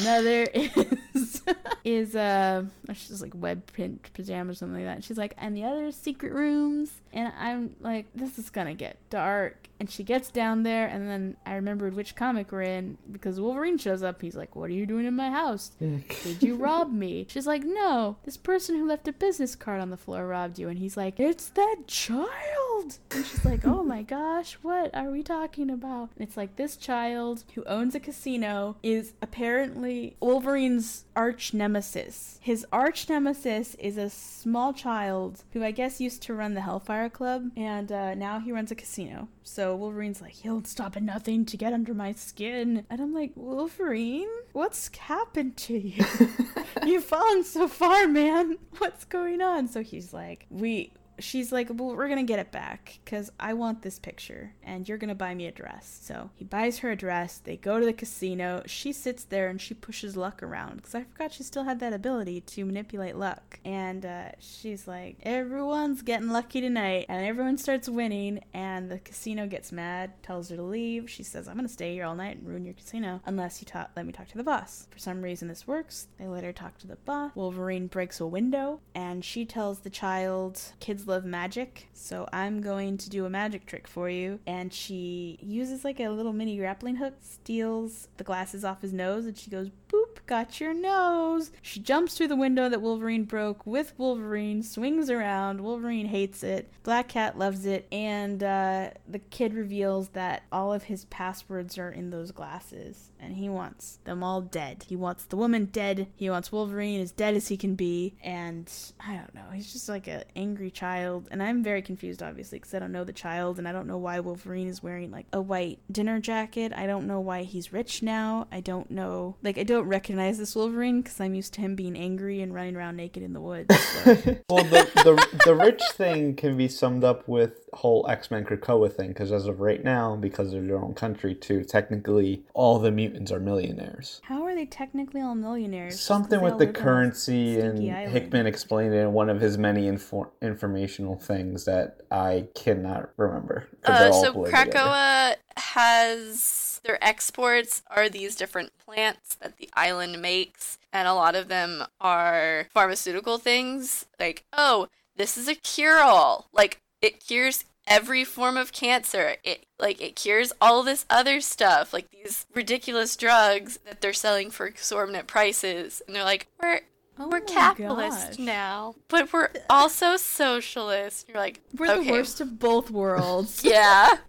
Another is is uh, she's like web print pajamas or something like that. She's like, and the other is secret rooms. And I'm like, this is gonna get dark. And she gets down there, and then I remembered which comic we're in because Wolverine shows up. He's like, "What are you doing in my house? Did you rob me?" She's like, "No, this person who left a business card on the floor robbed you." And he's like, "It's that child." And she's like, "Oh my gosh, what are we talking about?" And it's like this child who owns a casino is apparently Wolverine's arch nemesis. His arch nemesis is a small child who I guess used to run the Hellfire Club, and uh, now he runs a casino. So Wolverine's like, he'll stop at nothing to get under my skin. And I'm like, Wolverine, what's happened to you? You've fallen so far, man. What's going on? So he's like, we. She's like, well, we're gonna get it back because I want this picture, and you're gonna buy me a dress. So he buys her a dress. They go to the casino. She sits there and she pushes luck around because I forgot she still had that ability to manipulate luck. And uh, she's like, everyone's getting lucky tonight, and everyone starts winning. And the casino gets mad, tells her to leave. She says, I'm gonna stay here all night and ruin your casino unless you ta- let me talk to the boss. For some reason, this works. They let her talk to the boss. Wolverine breaks a window, and she tells the child, kids love magic, so I'm going to do a magic trick for you. And she uses like a little mini grappling hook, steals the glasses off his nose, and she goes, boop, got your nose. She jumps through the window that Wolverine broke with Wolverine, swings around. Wolverine hates it. Black Cat loves it, and uh, the kid reveals that all of his passwords are in those glasses, and he wants them all dead. He wants the woman dead. He wants Wolverine as dead as he can be, and I don't know. He's just like an angry child, and I'm very confused, obviously, because I don't know the child, and I don't know why Wolverine is wearing like a white dinner jacket. I don't know why he's rich now. I don't know, like, I don't recognize this Wolverine because I'm used to him being angry and running around naked in the woods. So. well, the, the the rich thing can be summed up with whole X Men Krakoa thing because as of right now, because of their own country too, technically all the mutants are millionaires. How are they technically all millionaires? Something with the live on a currency and island? Hickman explained it in one of his many infor- informational things that I cannot remember. Uh, so blurred together. Krakoa has their exports are these different plants that the island makes, and a lot of them are pharmaceutical things. Like, oh, this is a cure-all. Like, it cures every form of cancer. It like it cures all this other stuff, like these ridiculous drugs that they're selling for exorbitant prices. And they're like, we're Oh we're capitalist gosh. now, but we're also socialist. You're like, We're okay, the worst of both worlds. Yeah.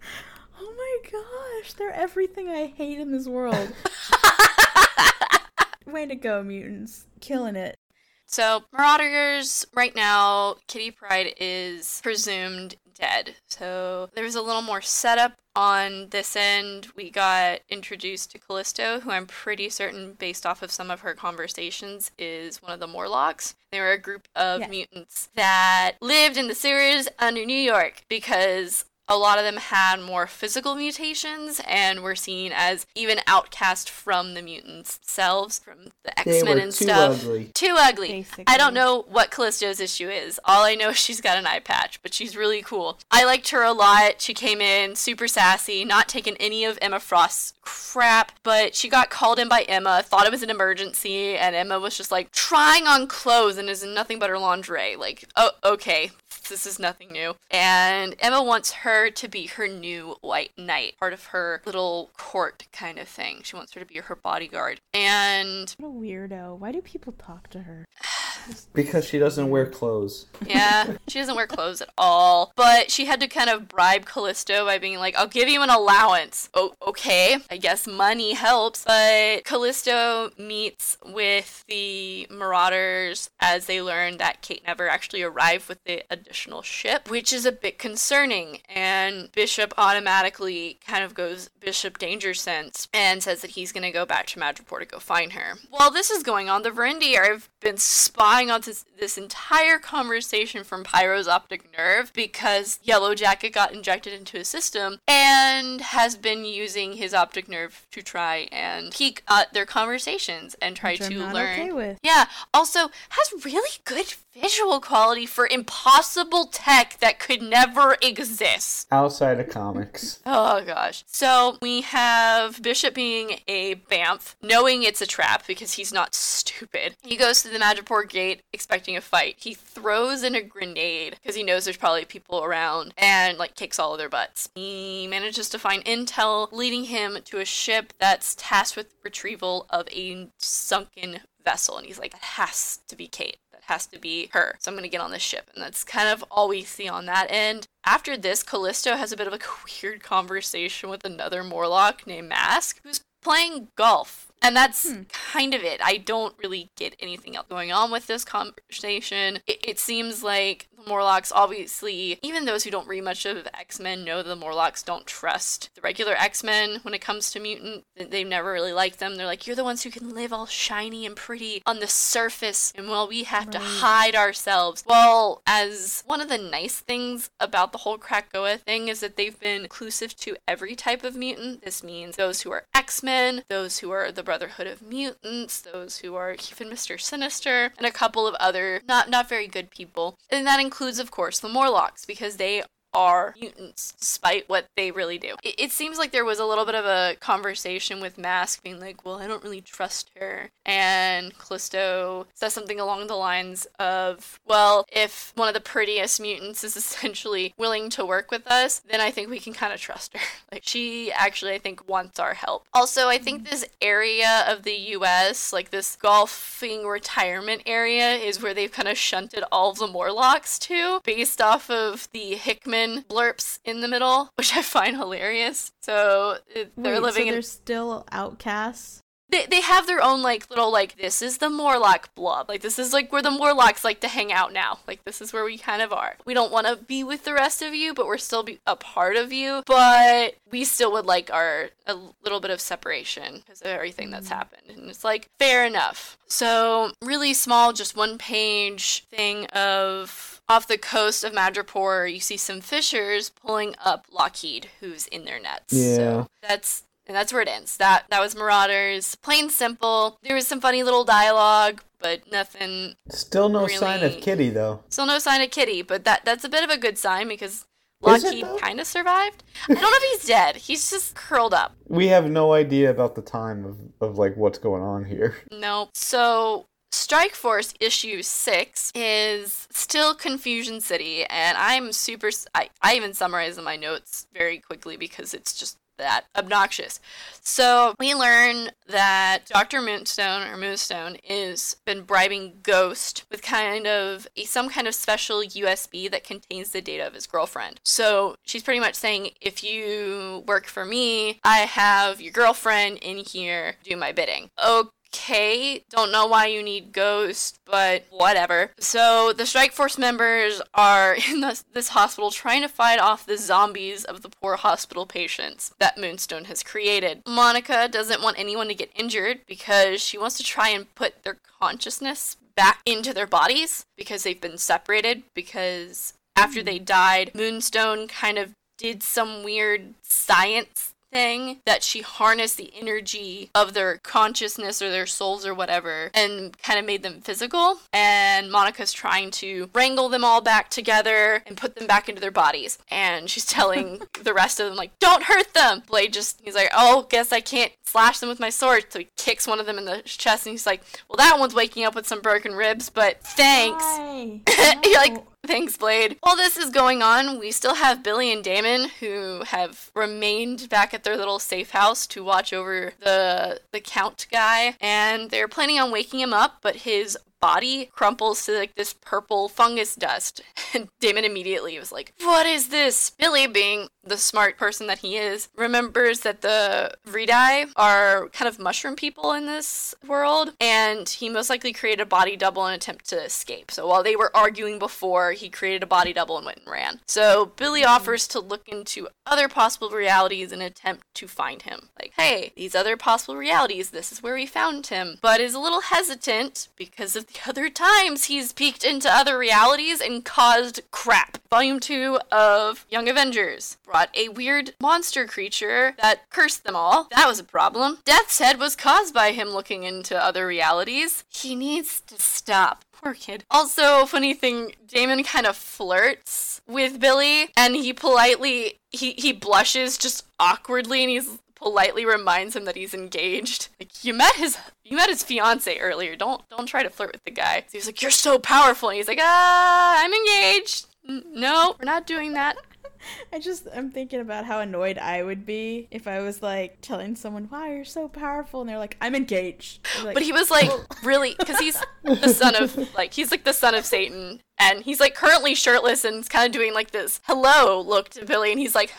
Oh my gosh, they're everything I hate in this world. Way to go, mutants. Killing it. So, Marauders, right now, Kitty Pryde is presumed dead. So, there's a little more setup on this end. We got introduced to Callisto, who I'm pretty certain, based off of some of her conversations, is one of the Morlocks. They were a group of mutants that lived in the sewers under New York because a lot of them had more physical mutations and were seen as even outcast from the mutants themselves, from the X Men were and too stuff. ugly. Too ugly. Basically. I don't know what Callisto's issue is. All I know is she's got an eye patch, but she's really cool. I liked her a lot. She came in super sassy, not taking any of Emma Frost's crap, but she got called in by Emma, thought it was an emergency, and Emma was just like trying on clothes and is in nothing but her lingerie. Like, oh, okay. This is nothing new. And Emma wants her to be her new white knight, part of her little court kind of thing. She wants her to be her bodyguard. And What a weirdo. Why do people talk to her? Because she doesn't wear clothes. Yeah, she doesn't wear clothes at all. But she had to kind of bribe Callisto by being like, I'll give you an allowance. Oh, okay. I guess money helps. But Callisto meets with the Marauders as they learn that Kate never actually arrived with the additional ship, which is a bit concerning. And Bishop automatically kind of goes Bishop Danger Sense and says that he's going to go back to Madripoor to go find her. While this is going on, the Verendi have been spying on this, this entire conversation from Pyro's optic nerve because Yellow Jacket got injected into his system and has been using his optic nerve to try and peek at uh, their conversations and try Which to learn. okay. Yeah, also has really good visual quality for impossible tech that could never exist. Outside of comics. Oh gosh. So we have Bishop being a Banff, knowing it's a trap because he's not stupid. He goes to the Madripoor gate expecting a fight. He throws in a grenade because he knows there's probably people around and like kicks all of their butts. He manages to find intel leading him to a ship that's tasked with retrieval of a sunken vessel and he's like, it has to be Kate. Has to be her. So I'm gonna get on this ship. And that's kind of all we see on that end. After this, Callisto has a bit of a weird conversation with another Morlock named Mask, who's playing golf. And that's hmm. kind of it. I don't really get anything else going on with this conversation. It, it seems like the Morlocks, obviously, even those who don't read much of X Men know the Morlocks don't trust the regular X Men when it comes to mutant. They've never really liked them. They're like, you're the ones who can live all shiny and pretty on the surface, and well, we have to hide ourselves. Well, as one of the nice things about the whole Krakoa thing is that they've been inclusive to every type of mutant. This means those who are X Men, those who are the Brotherhood of Mutants, those who are even Mr. Sinister, and a couple of other not not very good people. And that includes, of course, the Morlocks, because they are mutants, despite what they really do. It, it seems like there was a little bit of a conversation with Mask being like, well, I don't really trust her. And Callisto says something along the lines of, well, if one of the prettiest mutants is essentially willing to work with us, then I think we can kind of trust her. Like, she actually, I think, wants our help. Also, I think this area of the US, like this golfing retirement area, is where they've kind of shunted all of the Morlocks to, based off of the Hickman blurps in the middle, which I find hilarious. So it- they're Wait, living so in they're still outcasts. they, they have their own like little like this is the Morlock blob. Like this is like where the Morlocks like to hang out now. Like this is where we kind of are. We don't want to be with the rest of you, but we're still be a part of you. But we still would like our a little bit of separation because of everything that's mm. happened. And it's like fair enough. So really small, just one page thing of off the coast of Madripoor, you see some fishers pulling up Lockheed, who's in their nets. Yeah. So that's and that's where it ends. That that was Marauders. Plain simple. There was some funny little dialogue, but nothing. Still no sign of Kitty though. Still no sign of Kitty, but that that's a bit of a good sign because Lockheed kind of survived. I don't know if he's dead. He's just curled up. We have no idea about the time of, of like what's going on here. No. So Strike Force issue six is still Confusion City, and I'm super. I, I even summarize in my notes very quickly because it's just that obnoxious. So we learn that Dr. Moonstone or Moonstone is been bribing Ghost with kind of a, some kind of special USB that contains the data of his girlfriend. So she's pretty much saying, if you work for me, I have your girlfriend in here, do my bidding. Okay, don't know why you need Ghost, but whatever. So the Strike Force members are in this, this hospital trying to fight off the zombies of the poor hospital patients that Moonstone has created. Monica doesn't want anyone to get injured because she wants to try and put their consciousness back into their bodies because they've been separated because after they died, Moonstone kind of did some weird science thing that she harnessed the energy of their consciousness or their souls or whatever and kind of made them physical. And Monica's trying to wrangle them all back together and put them back into their bodies. And she's telling the rest of them like don't hurt them. Blade just he's like oh guess I can't slash them with my sword. So he kicks one of them in the chest and he's like well that one's waking up with some broken ribs but thanks? You're like. thanks, Blade. While this is going on, we still have Billy and Daimon who have remained back at their little safe house to watch over the the count guy, and they're planning on waking him up, but his body crumples to like this purple fungus dust. And Daimon immediately was like, What is this? Billy, being the smart person that he is, remembers that the Redai are kind of mushroom people in this world, and he most likely created a body double in an attempt to escape. So while they were arguing before, he created a body double and went and ran. So Billy mm-hmm. offers to look into other possible realities in an attempt to find him. Like, hey, these other possible realities, this is where we found him. But is a little hesitant because of the other times he's peeked into other realities and caused crap. Volume 2 of Young Avengers brought a weird monster creature that cursed them all. That was a problem. Death's Head was caused by him looking into other realities. He needs to stop. Poor kid. Also, funny thing, Daimon kind of flirts with Billy and he politely he he blushes just awkwardly and he's politely reminds him that he's engaged. Like you met his you met his fiance earlier. Don't don't try to flirt with the guy. So he's like, You're so powerful and he's like, Ah, I'm engaged. No, we're not doing that. I just I'm thinking about how annoyed I would be if I was like telling someone, "Wow, you're so powerful," and they're like, "I'm engaged." Like, But he was like really because he's the son of like he's like the son of Satan and he's like currently shirtless and kind of doing like this hello look to Billy and he's like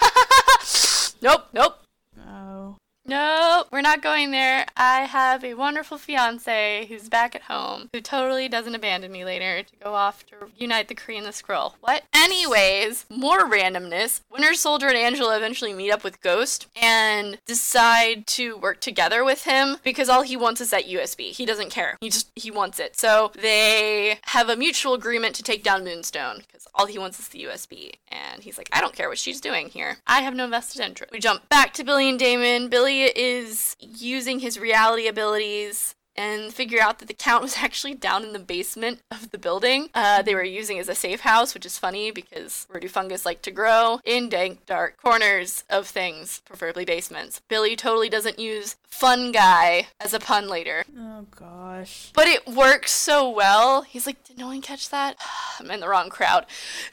nope nope "Oh, nope we're not going there I have a wonderful fiance who's back at home who totally doesn't abandon me later to go off to unite the Kree and the Skrull what anyways more randomness Winter Soldier and Angela eventually meet up with Ghost and decide to work together with him because all he wants is that USB. He doesn't care. He just he wants it. So they have a mutual agreement to take down Moonstone because all he wants is the USB. And he's like, I don't care what she's doing here. I have no vested interest. We jump back to Billy and Daimon. Billy is using his reality abilities and figure out that the count was actually down in the basement of the building. Uh, they were using as a safe house, which is funny because where do fungus like to grow? In dank, dark corners of things, preferably basements. Billy totally doesn't use fun guy as a pun later. oh gosh." But it works so well. He's like, did no one catch that? I'm in the wrong crowd.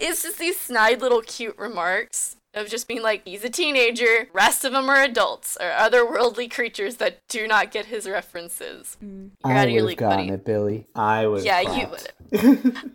it's just these snide little cute remarks of just being like, he's a teenager, rest of them are adults or otherworldly creatures that do not get his references. Mm. You're out I of your would have league, gotten buddy. it, Billy. I was. Yeah, you clapped. would.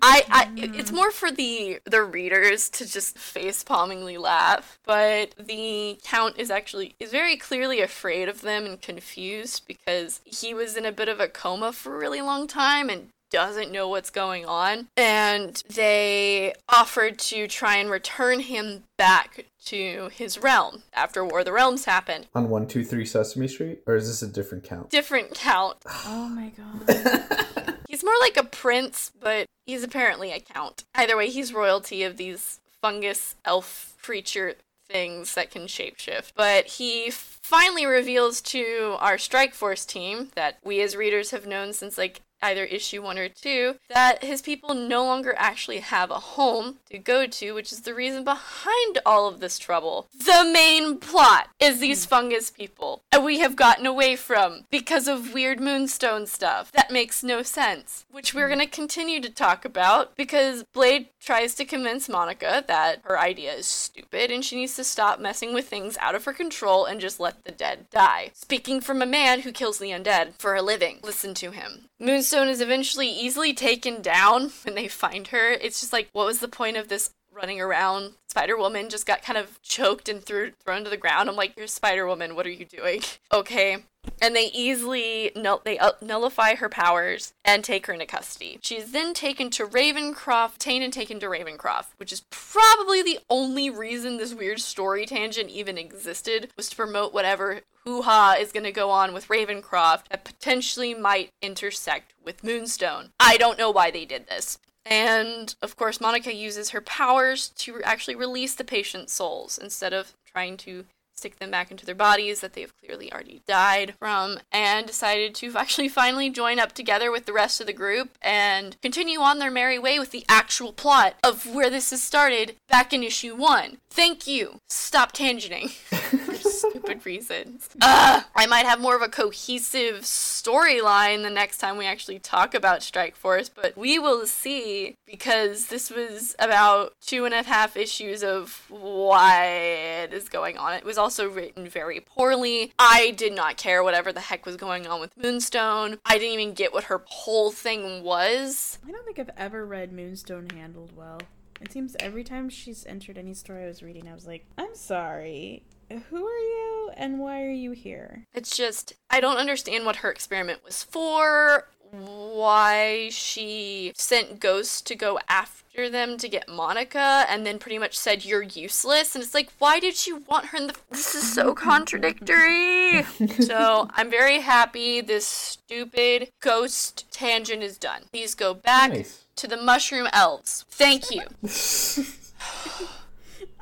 I, I, it's more for the the readers to just face palmingly laugh, but the count is actually is very clearly afraid of them and confused because he was in a bit of a coma for a really long time and doesn't know what's going on and they offered to try and return him back to his realm after War of the Realms happened. On one two three Sesame Street, or is this a different count? Different count. Oh my god. He's more like a prince, but he's apparently a count. Either way, he's royalty of these fungus elf creature things that can shapeshift. But he finally reveals to our Strike Force team that we as readers have known since like either issue one or two that his people no longer actually have a home to go to, which is the reason behind all of this trouble. The main plot is these hmm. fungus people, and we have gotten away from because of weird moonstone stuff. That makes no sense, which we're hmm. going to continue to talk about because Blade tries to convince Monica that her idea is stupid and she needs to stop messing with things out of her control and just let the dead die. Speaking from a man who kills the undead for a living, listen to him. Moonstone is eventually easily taken down when they find her. It's just like, what was the point of this running around? Spider Woman just got kind of choked and threw, thrown to the ground. I'm like, you're Spider Woman. What are you doing? Okay. And they easily null- they uh, nullify her powers and take her into custody. She's then taken to Ravencroft, taken and taken to Ravencroft, which is probably the only reason this weird story tangent even existed was to promote whatever hoo-ha is going to go on with Ravencroft that potentially might intersect with Moonstone. I don't know why they did this. And of course, Monica uses her powers to actually release the patient's souls instead of trying to stick them back into their bodies that they've clearly already died from, and decided to actually finally join up together with the rest of the group and continue on their merry way with the actual plot of where this has started back in issue one. Thank you. Stop tangenting for stupid reasons. Ugh, I might have more of a cohesive storyline the next time we actually talk about Strike Force, but we will see because this was about two and a half issues of what is going on. It was also written very poorly. I did not care whatever the heck was going on with Moonstone. I didn't even get what her whole thing was. I don't think I've ever read Moonstone handled well. It seems every time she's entered any story I was reading, I was like, I'm sorry. Who are you and why are you here? It's just, I don't understand what her experiment was for, why she sent ghosts to go after them to get Monica, and then pretty much said, You're useless. And it's like, why did she want her in the. This is so contradictory. so I'm very happy this stupid Ghost tangent is done. Please go back Nice. to the Mushroom Elves. Thank you.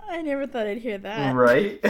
I never thought I'd hear that. Right?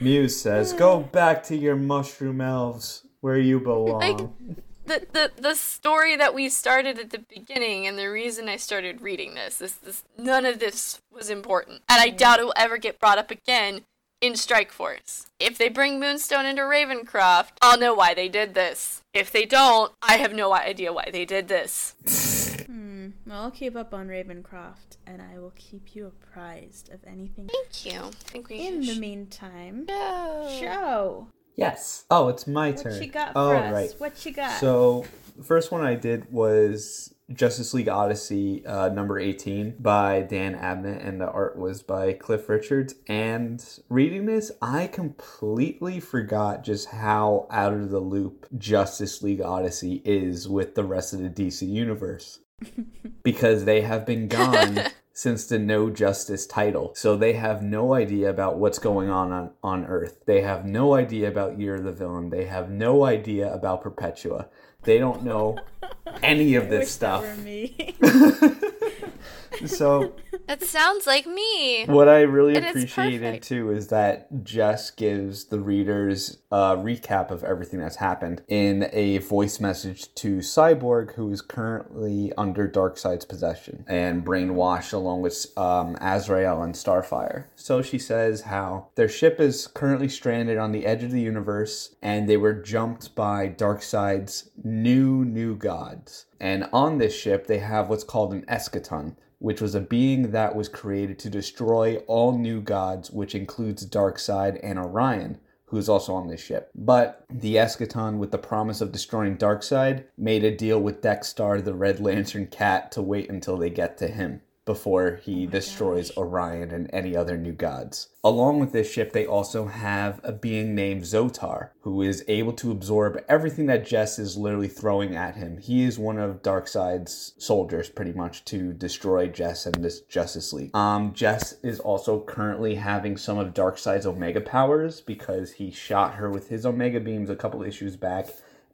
Muse says, Go back to your mushroom elves where you belong. The, the the story that we started at the beginning and the reason I started reading this, this this none of this was important. And I doubt it will ever get brought up again in Strike Force. If they bring Moonstone into Ravencroft, I'll know why they did this. If they don't, I have no idea why they did this. Hmm. Well, I'll keep up on Ravencroft, and I will keep you apprised of anything. Thank you. I think we In the meantime, go. Joe, yes. Oh, it's my what turn. you got oh, for us? right. What you got? So, the first one I did was Justice League Odyssey uh, number 18 by Dan Abnett, and the art was by Cliff Richards. And reading this, I completely forgot just how out of the loop Justice League Odyssey is with the rest of the DC universe. because they have been gone since the No Justice title. So they have no idea about what's going on on, on Earth. They have no idea about Year of the Villain. They have no idea about Perpetua. They don't know any of this stuff. That were me. So That sounds like me. what I really is appreciated too is that Jess gives the readers a recap of everything that's happened in a voice message to Cyborg, who is currently under Darkseid's possession and brainwashed along with um, Azrael and Starfire. So she says how their ship is currently stranded on the edge of the universe and they were jumped by Darkseid's new new gods. And on this ship, they have what's called an eschaton, which was a being that was created to destroy all new gods, which includes Darkseid and Orion, who is also on this ship. But the Eschaton, with the promise of destroying Darkseid, made a deal with Dex-Starr, the Red Lantern cat, to wait until they get to him before he destroys Orion and any other new gods. Along with this ship, they also have a being named Zotar, who is able to absorb everything that Jess is literally throwing at him. He is one of Darkseid's soldiers, pretty much, to destroy Jess and this Justice League. Um, Jess is also currently having some of Darkseid's Omega powers because he shot her with his Omega beams a couple issues back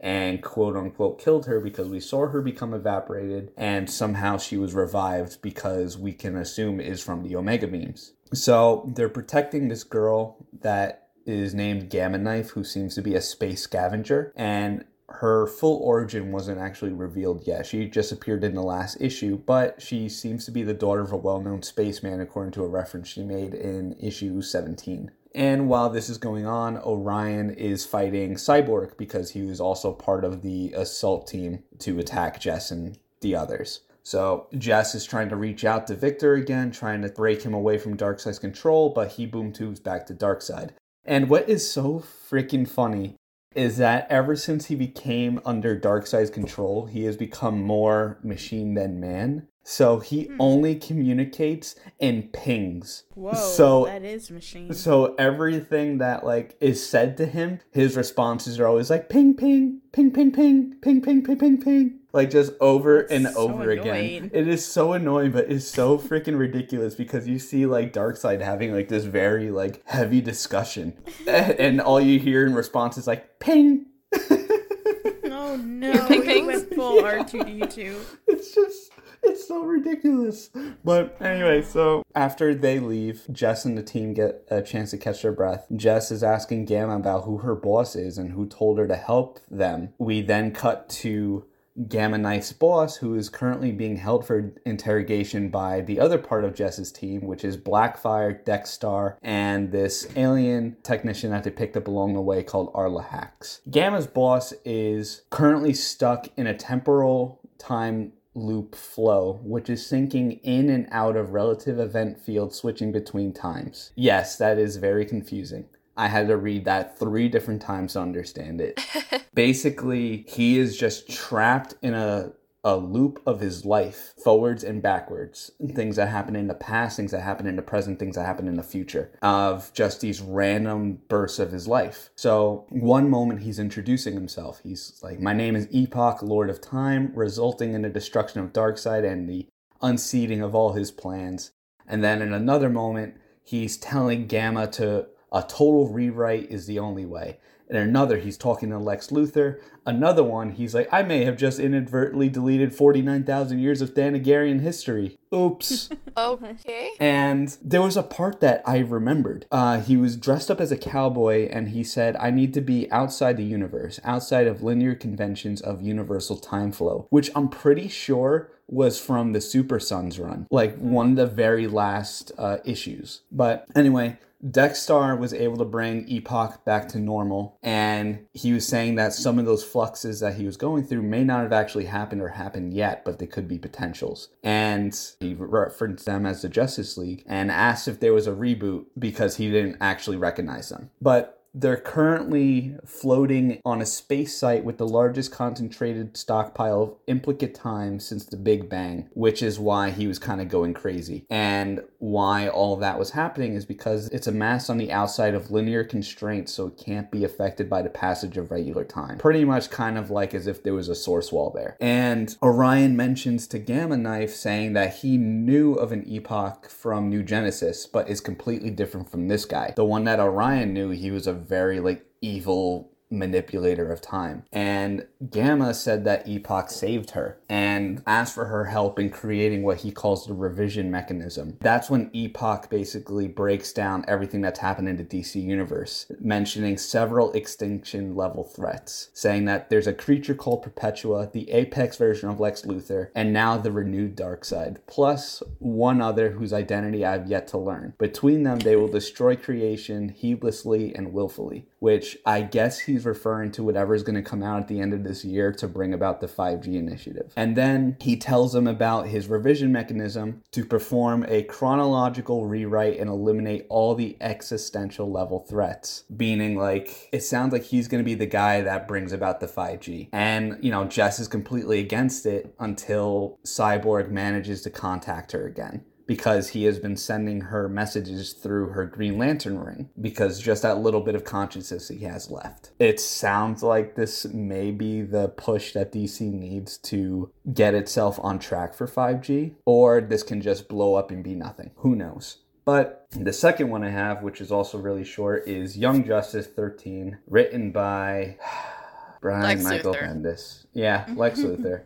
and quote unquote killed her because we saw her become evaporated and somehow she was revived because we can assume is from the Omega beams. So they're protecting this girl that is named Gamma Knife, who seems to be a space scavenger, and her full origin wasn't actually revealed yet. She just appeared in the last issue, but she seems to be the daughter of a well known spaceman, according to a reference she made in issue 17. And while this is going on, Orion is fighting Cyborg because he was also part of the assault team to attack Jess and the others. So Jess is trying to reach out to Victor again, trying to break him away from Darkseid's control, but he boom tubes back to Darkseid. And what is so freaking funny is that ever since he became under Darkseid's control, he has become more machine than man. So he only communicates in pings. Whoa, so that is machine. so everything that like is said to him, his responses are always like ping ping, ping ping ping, ping ping ping ping ping. Like just over and so over annoying. again. It is so annoying, but it's so freaking ridiculous because you see like Darkseid having like this very like heavy discussion. and all you hear in response is like ping. oh no, ping you pings? went full R2D2. it's just it's so ridiculous. But anyway so after they leave jess and the team get a chance to catch their breath. Jess is asking gamma about who her boss is and who told her to help them. We then cut to Gamma Knife's boss, who is currently being held for interrogation by the other part of Jess's team, which is Blackfire, Dex-Starr, and this alien technician that they picked up along the way called Arla Hax. Gamma's boss is currently stuck in a temporal time loop flow, which is syncing in and out of relative event fields switching between times. Yes, that is very confusing. I had to read that three different times to understand it. Basically, he is just trapped in a a loop of his life forwards and backwards things that happen in the past things that happen in the present things that happen in the future of just these random bursts of his life. So one moment he's introducing himself he's like my name is epoch lord of time resulting in the destruction of darkseid and the unseating of all his plans. And then in another moment he's telling gamma to a total rewrite is the only way in another, he's talking to Lex Luthor. Another one, he's like, I may have just inadvertently deleted 49,000 years of Thanagarian history. Oops. okay. And there was a part that I remembered. Uh, he was dressed up as a cowboy and he said, I need to be outside the universe, outside of linear conventions of universal time flow, which I'm pretty sure was from the Super Sons run, like one of the very last uh, issues. But anyway, Dex-Starr was able to bring Epoch back to normal, and he was saying that some of those fluxes that he was going through may not have actually happened or happened yet, but they could be potentials. And he referenced them as the Justice League and asked if there was a reboot because he didn't actually recognize them. But they're currently floating on a space site with the largest concentrated stockpile of implicate time since the Big Bang, which is why he was kind of going crazy. And why all of that was happening is because it's a mass on the outside of linear constraints, so it can't be affected by the passage of regular time. Pretty much kind of like as if there was a source wall there. And Orion mentions to Gamma Knife saying that he knew of an epoch from New Genesis, but is completely different from this guy. The one that Orion knew, he was a very like evil manipulator of time. And Gamma said that Epoch saved her and asked for her help in creating what he calls the revision mechanism. That's when Epoch basically breaks down everything that's happened in the DC universe, mentioning several extinction level threats, saying that there's a creature called Perpetua, the apex version of Lex Luthor, and now the renewed Darkseid, plus one other whose identity I've yet to learn. Between them, they will destroy creation heedlessly and willfully, which I guess he's referring to whatever is going to come out at the end of this year to bring about the 5G initiative. And then he tells them about his revision mechanism to perform a chronological rewrite and eliminate all the existential level threats. Meaning, like, it sounds like he's going to be the guy that brings about the 5G. And, you know, Jess is completely against it until Cyborg manages to contact her again because he has been sending her messages through her Green Lantern ring because just that little bit of consciousness he has left. It sounds like this may be the push that DC needs to get itself on track for 5G, or this can just blow up and be nothing. Who knows? But the second one I have, which is also really short, is Young Justice 13, written by Brian Lex Michael Luthor. Bendis. Yeah, Lex Luthor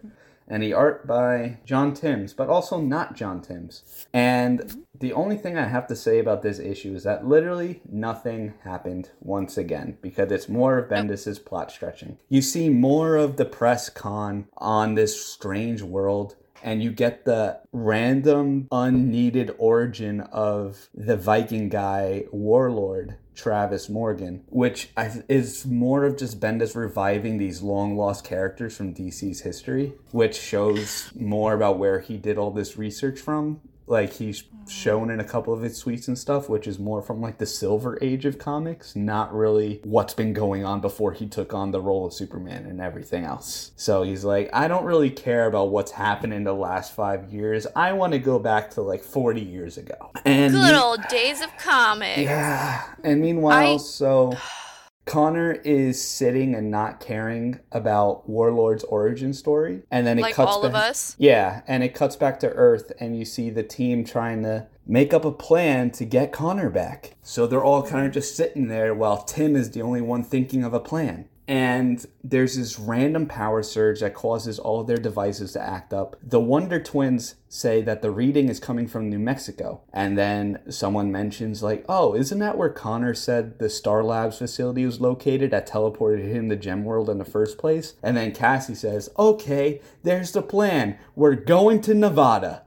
and the art by John Timms, but also not John Timms. And the only thing I have to say about this issue is that literally nothing happened once again because it's more of Bendis's plot stretching. You see more of the press con on this strange world and you get the random unneeded origin of the Viking guy warlord Travis Morgan, which is more of just Bendis reviving these long lost characters from DC's history, which shows more about where he did all this research from like he's mm. shown in a couple of his tweets and stuff, which is more from like the silver age of comics, not really what's been going on before he took on the role of Superman and everything else. So he's like, I don't really care about what's happened in the last five years. I want to go back to like 40 years ago. And good old days of comics. Yeah. And meanwhile, I... so Connor is sitting and not caring about Warlord's origin story, and then it like cuts all back, of us. Yeah, and it cuts back to Earth, and you see the team trying to make up a plan to get Connor back. So they're all kind of just sitting there while Tim is the only one thinking of a plan and there's this random power surge that causes all of their devices to act up. The Wonder Twins say that the reading is coming from New Mexico. And then someone mentions, like, oh, isn't that where Connor said the Star Labs facility was located that teleported him to Gem World in the first place? And then Cassie says, okay, there's the plan. We're going to Nevada.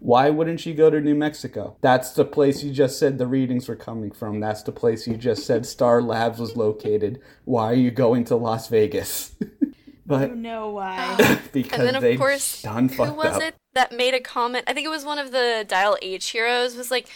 Why wouldn't she go to New Mexico? That's the place you just said the readings were coming from. That's the place you just said Star Labs was located. Why are you going to Las Vegas? But You know why. Um, because and then of they course, done who was up. it that made a comment? I think it was one of the Dial H heroes. Was like,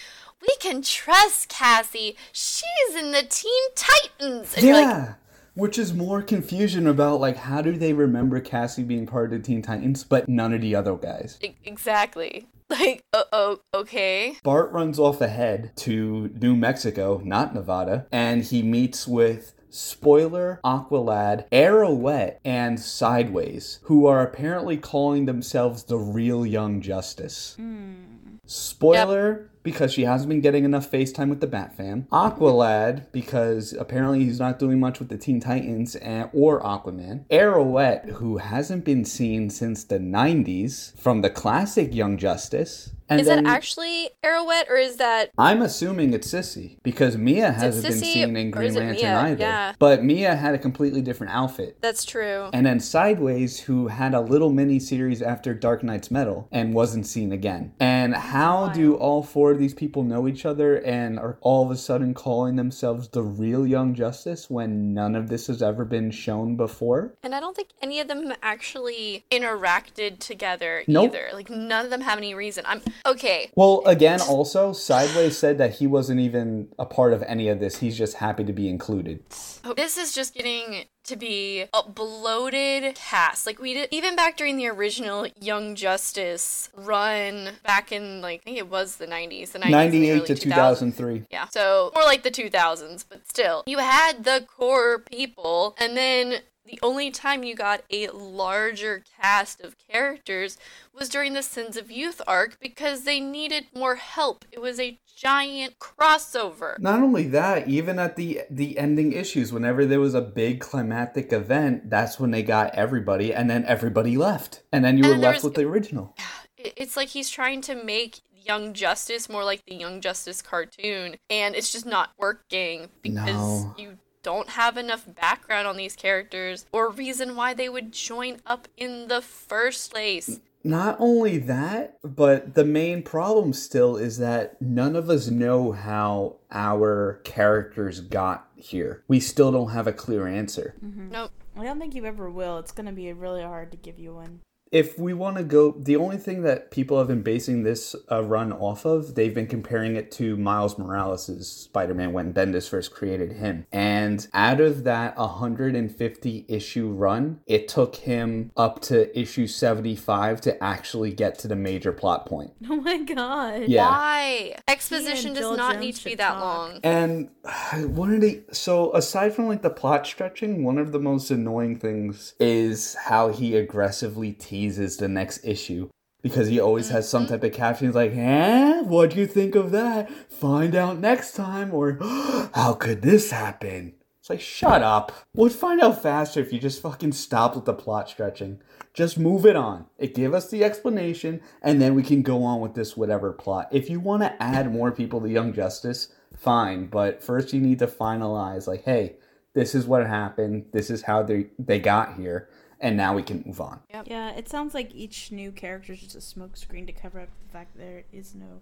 "We can trust Cassie. She's in the Teen Titans." And Yeah. like, Which is more confusion about like how do they remember Cassie being part of the Teen Titans, but none of the other guys. "E- exactly. Like, oh, oh, okay. Bart runs off ahead to New Mexico, not Nevada, and he meets with Spoiler, Aqualad, Arrowette, and Sideways, who are apparently calling themselves the real Young Justice. Hmm. Spoiler, because she hasn't been getting enough FaceTime with the Bat fam. Aqualad, because apparently he's not doing much with the Teen Titans and, or Aquaman. Arrowette, who hasn't been seen since the 90s from the classic Young Justice. And is then- that actually Arrowette or is that I'm assuming it's Sissy because Mia hasn't been seen in Green Lantern Mia? either. Yeah. But Mia had a completely different outfit. that's true? And then Sideways, who had a little mini series after Dark Nights Metal and wasn't seen again. And how do all four of these people know each other and are all of a sudden calling themselves the real Young Justice when none of this has ever been shown before? And I don't think any of them actually interacted together Nope. either. Like none of them have any reason. I'm okay. Well, again, also, Sideways said that he wasn't even a part of any of this. He's just happy to be included. Oh, This is just getting to be a bloated cast. Like we did even back during the original Young Justice run back in like I think it was the 90s, the 90s and the 98 early to 2000s. 2003. Yeah. So more like the 2000s, but still. You had the core people and then the only time you got a larger cast of characters was during the Sins of Youth arc because they needed more help. It was a giant crossover. Not only that, even at the the ending issues, whenever there was a big climactic event, that's when they got everybody, and then everybody left, and then you And were left was- with the original. it- it's like he's trying to make Young Justice more like the Young Justice cartoon, and it's just not working because No. you don't have enough background on these characters or reason why they would join up in the first place. Not only that, but the main problem still is that none of us know how our characters got here. We still don't have a clear answer. Mm-hmm. Nope. I don't think you ever will. It's gonna be really hard to give you one. If we want to go, the only thing that people have been basing this uh, run off of, they've been comparing it to Miles Morales' Spider Man when Bendis first created him. And out of that 150 issue run, it took him up to issue 75 to actually get to the major plot point. Oh my god. Yeah. Why? Exposition does Jill not Jones need to be that talk. long. And one of the so aside from like the plot stretching, one of the most annoying things is how he aggressively teases the next issue. Because he always has some type of caption He's like, eh, what'd you think of that? Find out next time, or how could this happen? It's like, shut up. We'd find out faster if you just fucking stopped with the plot stretching. Just move it on. It gave us the explanation, and then we can go on with this whatever plot. If you want to add more people to Young Justice, fine. But first, you need to finalize, like, hey, this is what happened. This is how they they got here, and now we can move on. Yeah, it sounds like each new character is just a smokescreen to cover up the fact that there is no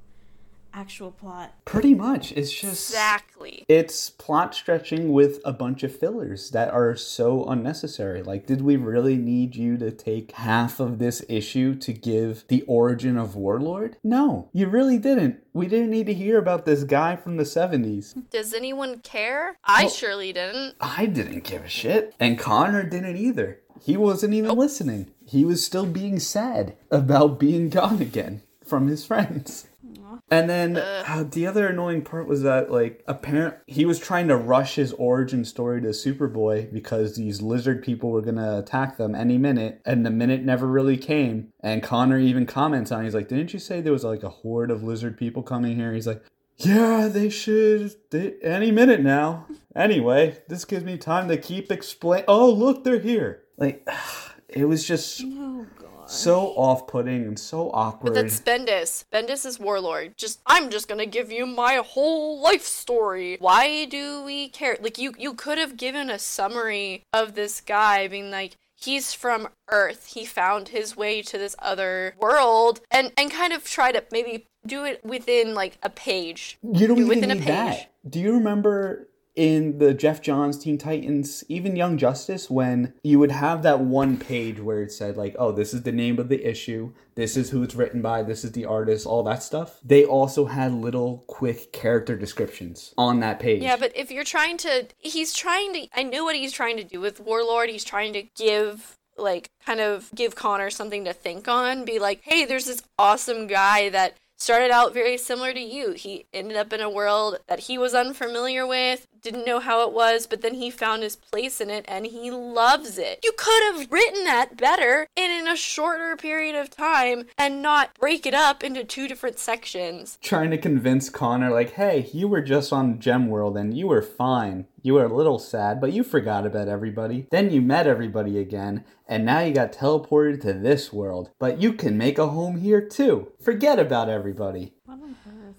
actual plot. Pretty much, it's just Exactly. it's plot stretching with a bunch of fillers that are so unnecessary. Like, did we really need you to take half of this issue to give the origin of Warlord? No, you really didn't. We didn't need to hear about this guy from the 70s. Does anyone care? I Well- surely didn't. I didn't give a shit. And Connor didn't either. He wasn't even listening. He was still being sad about being gone again from his friends. And then uh, the other annoying part was that, like, apparent he was trying to rush his origin story to Superboy because these lizard people were gonna attack them any minute, and the minute never really came. And Connor even comments on, it. he's like, "Didn't you say there was like a horde of lizard people coming here?" He's like, "Yeah, they should they, any minute now." Anyway, this gives me time to keep explain. Oh, look, they're here. Like, it was just Oh god. so off-putting and so awkward. But that's Bendis. Bendis is Warlord. Just I'm just gonna give you my whole life story. Why do we care? Like you you could have given a summary of this guy being like he's from Earth. He found his way to this other world and and kind of try to maybe do it within like a page. You don't do even within a need page. that. Do you remember in the Geoff Johns Teen Titans, even Young Justice, when you would have that one page where it said, like, oh, this is the name of the issue, this is who it's written by, this is the artist, all that stuff. They also had little quick character descriptions on that page. Yeah, but if you're trying to, he's trying to, I know what he's trying to do with Warlord. He's trying to give like kind of give Connor something to think on, be like, hey, there's this awesome guy that started out very similar to you. He ended up in a world that he was unfamiliar with, didn't know how it was, but then he found his place in it and he loves it. You could have written that better and in a shorter period of time and not break it up into two different sections. Trying to convince Connor, like, hey, you were just on Gem World and you were fine. You were a little sad, but you forgot about everybody. Then you met everybody again, and now you got teleported to this world. But you can make a home here too. Forget about everybody.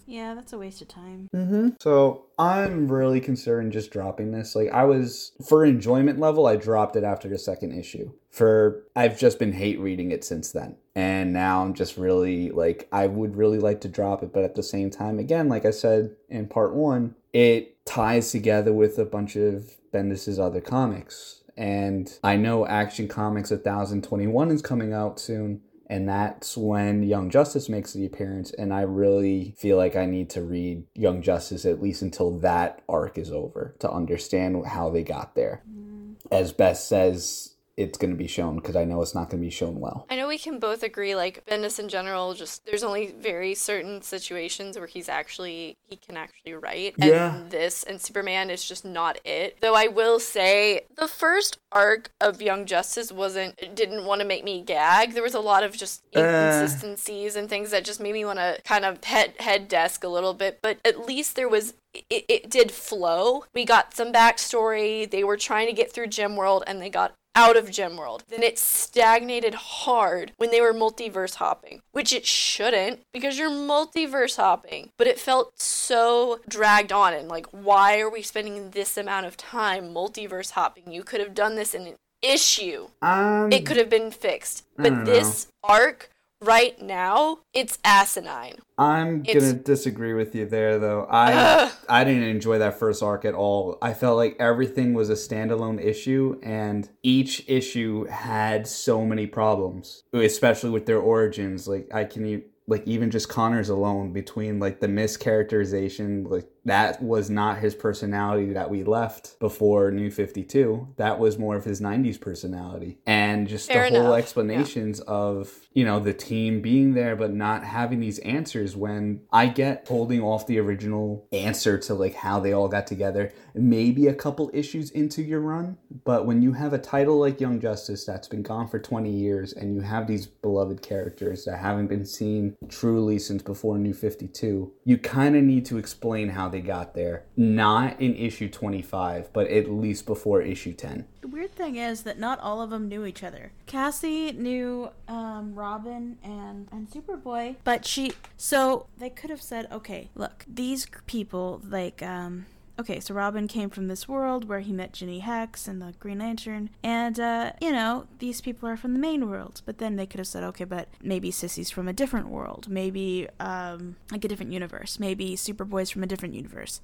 Yeah, that's a waste of time. Mm-hmm. So I'm really considering just dropping this. Like I was for enjoyment level, I dropped it after the second issue. For I've just been hate reading it since then. And now I'm just really like I would really like to drop it, but at the same time, again, like I said in part one, it ties together with a bunch of Bendis's other comics. And I know Action Comics 1021 is coming out soon and that's when Young Justice makes the appearance. And I really feel like I need to read Young Justice at least until that arc is over to understand how they got there. Mm. As Beth says, it's going to be shown because I know it's not going to be shown well. I know we can both agree, like Bendis in general, just there's only very certain situations where he's actually he can actually write, yeah. and this and Superman is just not it. Though I will say the first arc of Young Justice wasn't didn't want to make me gag. There was a lot of just uh. inconsistencies uh. and things that just made me want to kind of head head desk a little bit. But at least there was it, it did flow. We got some backstory. They were trying to get through Gem World and they got out of Gem World. Then it stagnated hard when they were multiverse hopping, which it shouldn't because you're multiverse hopping. But it felt so dragged on and like, why are we spending this amount of time multiverse hopping? You could have done this in an issue. Um, it could have been fixed. But this know. arc right now, it's asinine. I'm it's... gonna disagree with you there, though. I I didn't enjoy that first arc at all. I felt like everything was a standalone issue, and each issue had so many problems, especially with their origins. Like I can like even just Connor's alone between like the mischaracterization, like that was not his personality that we left before New 52. That was more of his 90s personality. And just Fair the whole explanations yeah. of, you know, the team being there but not having these answers when I get holding off the original answer to like how they all got together, maybe a couple issues into your run, but when you have a title like Young Justice that's been gone for 20 years and you have these beloved characters that haven't been seen truly since before New 52, you kind of need to explain how they got there. Not in issue 25, but at least before issue 10. The weird thing is that not all of them knew each other. Cassie knew um, Robin and, and Superboy, but she. So they could have said, okay, look, these people, like, um, okay, so Robin came from this world where he met Jinny Hex and the Green Lantern, and uh, you know, these people are from the main world. But then they could have said, okay, but maybe Sissy's from a different world, maybe um, like a different universe, maybe Superboy's from a different universe,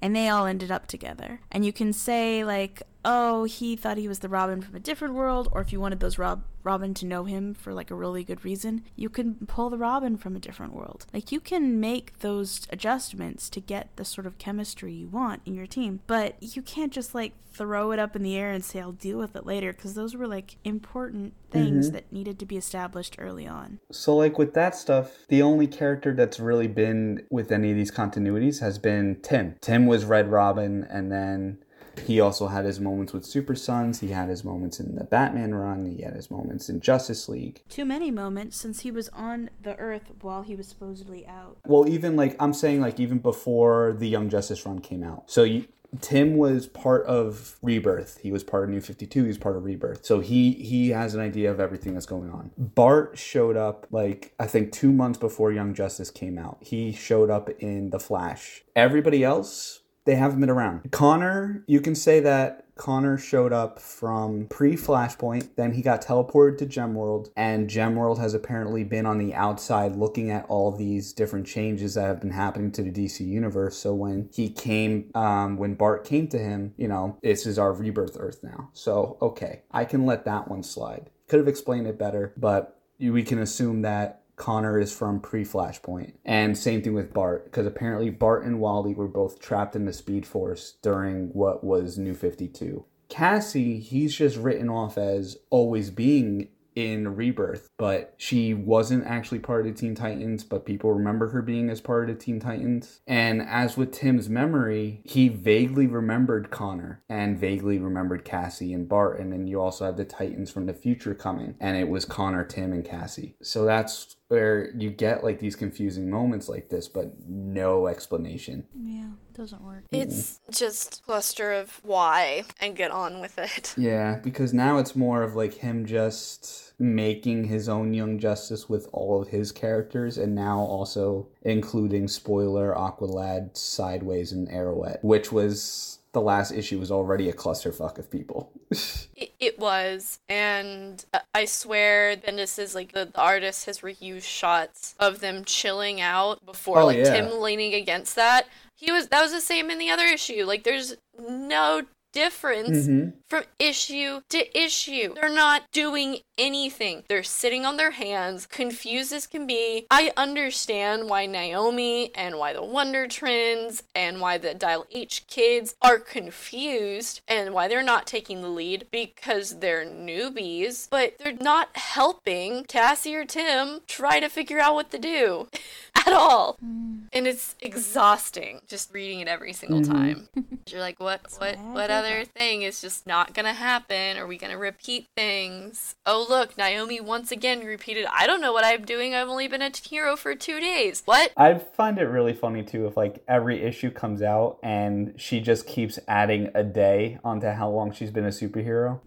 and they all ended up together. And you can say like, oh, he thought he was the Robin from a different world, or if you wanted those Rob Robin to know him for like a really good reason, you can pull the Robin from a different world. Like you can make those adjustments to get the sort of chemistry you want in your team, but you can't just like throw it up in the air and say I'll deal with it later because those were like important things mm-hmm. that needed to be established early on. So like with that stuff, the only character that's really been with any of these continuities has been Tim. Tim was Red Robin and then he also had his moments with Super Sons. He had his moments in the Batman run. He had his moments in Justice League. Too many moments since he was on the Earth while he was supposedly out. Well, even like I'm saying, like even before the Young Justice run came out. So you, Tim was part of Rebirth. He was part of New 52. He was part of Rebirth. So he he has an idea of everything that's going on. Bart showed up like I think 2 months before Young Justice came out. He showed up in The Flash. Everybody else they haven't been around. Connor, you can say that Connor showed up from pre Flashpoint, then he got teleported to Gemworld, and Gemworld has apparently been on the outside looking at all these different changes that have been happening to the DC universe. So when he came, um, when Bart came to him, you know, this is our rebirth Earth now. So, okay, I can let that one slide. Could have explained it better, but we can assume that Connor is from pre Flashpoint. And same thing with Bart, because apparently Bart and Wally were both trapped in the Speed Force during what was New 52. Cassie, he's just written off as always being in Rebirth, but she wasn't actually part of the Teen Titans, but people remember her being as part of the Teen Titans. And as with Tim's memory, he vaguely remembered Connor and vaguely remembered Cassie and Bart. And then you also have the Titans from the future coming, and it was Connor, Tim, and Cassie. So that's where you get like these confusing moments like this, but no explanation. Yeah, doesn't work. It's mm-hmm. just cluster of why and get on with it. Yeah, because now it's more of like him just making his own Young Justice with all of his characters, and now also including spoiler Aqualad, Sideways, and Arrowette, which was the last issue was already a clusterfuck of people. It, it was, and I swear, Bendis is like the, the artist has reused shots of them chilling out before, Oh, like yeah. Tim leaning against that. He was that was the same in the other issue. Like, there's no difference Mhm. from issue to issue. They're not doing anything. They're sitting on their hands, confused as can be. I understand why Naomi and why the Wonder Twins and why the Dial H kids are confused and why they're not taking the lead because they're newbies, but they're not helping Cassie or Tim try to figure out what to do at all. Mm. And it's exhausting just reading it every single mm-hmm. time. You're like, what what what other thing is just not gonna happen? Are we gonna repeat things? Oh look, Naomi once again repeated, I don't know what I'm doing, I've only been a hero for two days. What? I find it really funny too if like every issue comes out and she just keeps adding a day onto how long she's been a superhero.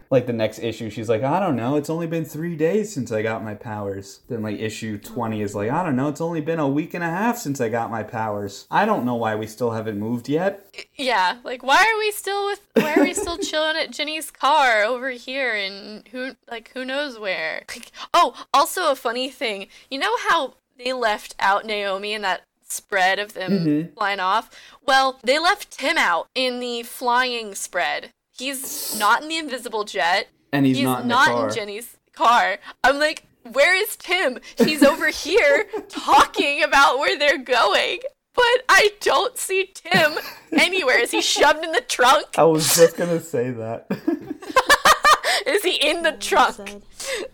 like the next issue, she's like, I don't know, it's only been three days since I got my powers. Then like issue 20 is like, I don't know, it's only been a week and a half since I got my powers. I don't know why we still haven't moved yet. Yeah, like why are we still with why are we still chilling at Jenny's car over here and who like who knows where? Like oh, also a funny thing. You know how they left out Naomi in that spread of them Mhm. flying off? Well, they left Tim out in the flying spread. He's not in the invisible jet. And he's, He's, not in not, in Jenny's car. I'm like, where is Tim? He's over here talking about where they're going. But I don't see Tim anywhere. Is he shoved in the trunk? I was just gonna say that. Is he in the trunk?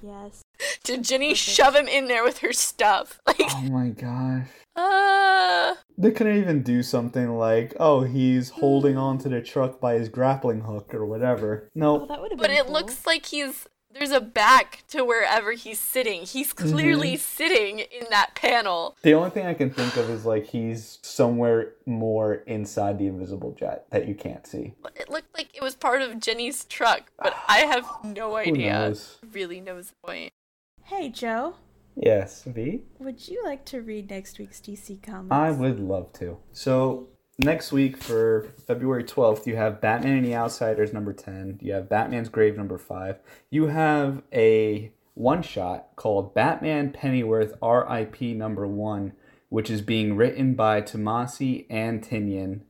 Yes. Did Jenny shove him in there with her stuff? Like, oh my gosh. uh, They couldn't even do something like, oh, he's holding onto the truck by his grappling hook or whatever. Oh, No, that would but been it cool. looks like he's there's a back to wherever he's sitting. He's Mm-hmm. clearly sitting in that panel. the only thing I can think of is like he's somewhere more inside the invisible jet that you can't see. It looked like it was part of Jenny's truck, but I have no Who idea. knows? Really knows the point. Hey, Joe. Yes, V? Would you like to read next week's DC comics? I would love to. So, next week for February 12th, you have Batman and the Outsiders number 10. You have Batman's Grave number 5. You have a one shot called Batman Pennyworth RIP number 1, which is being written by Tomasi and Tynion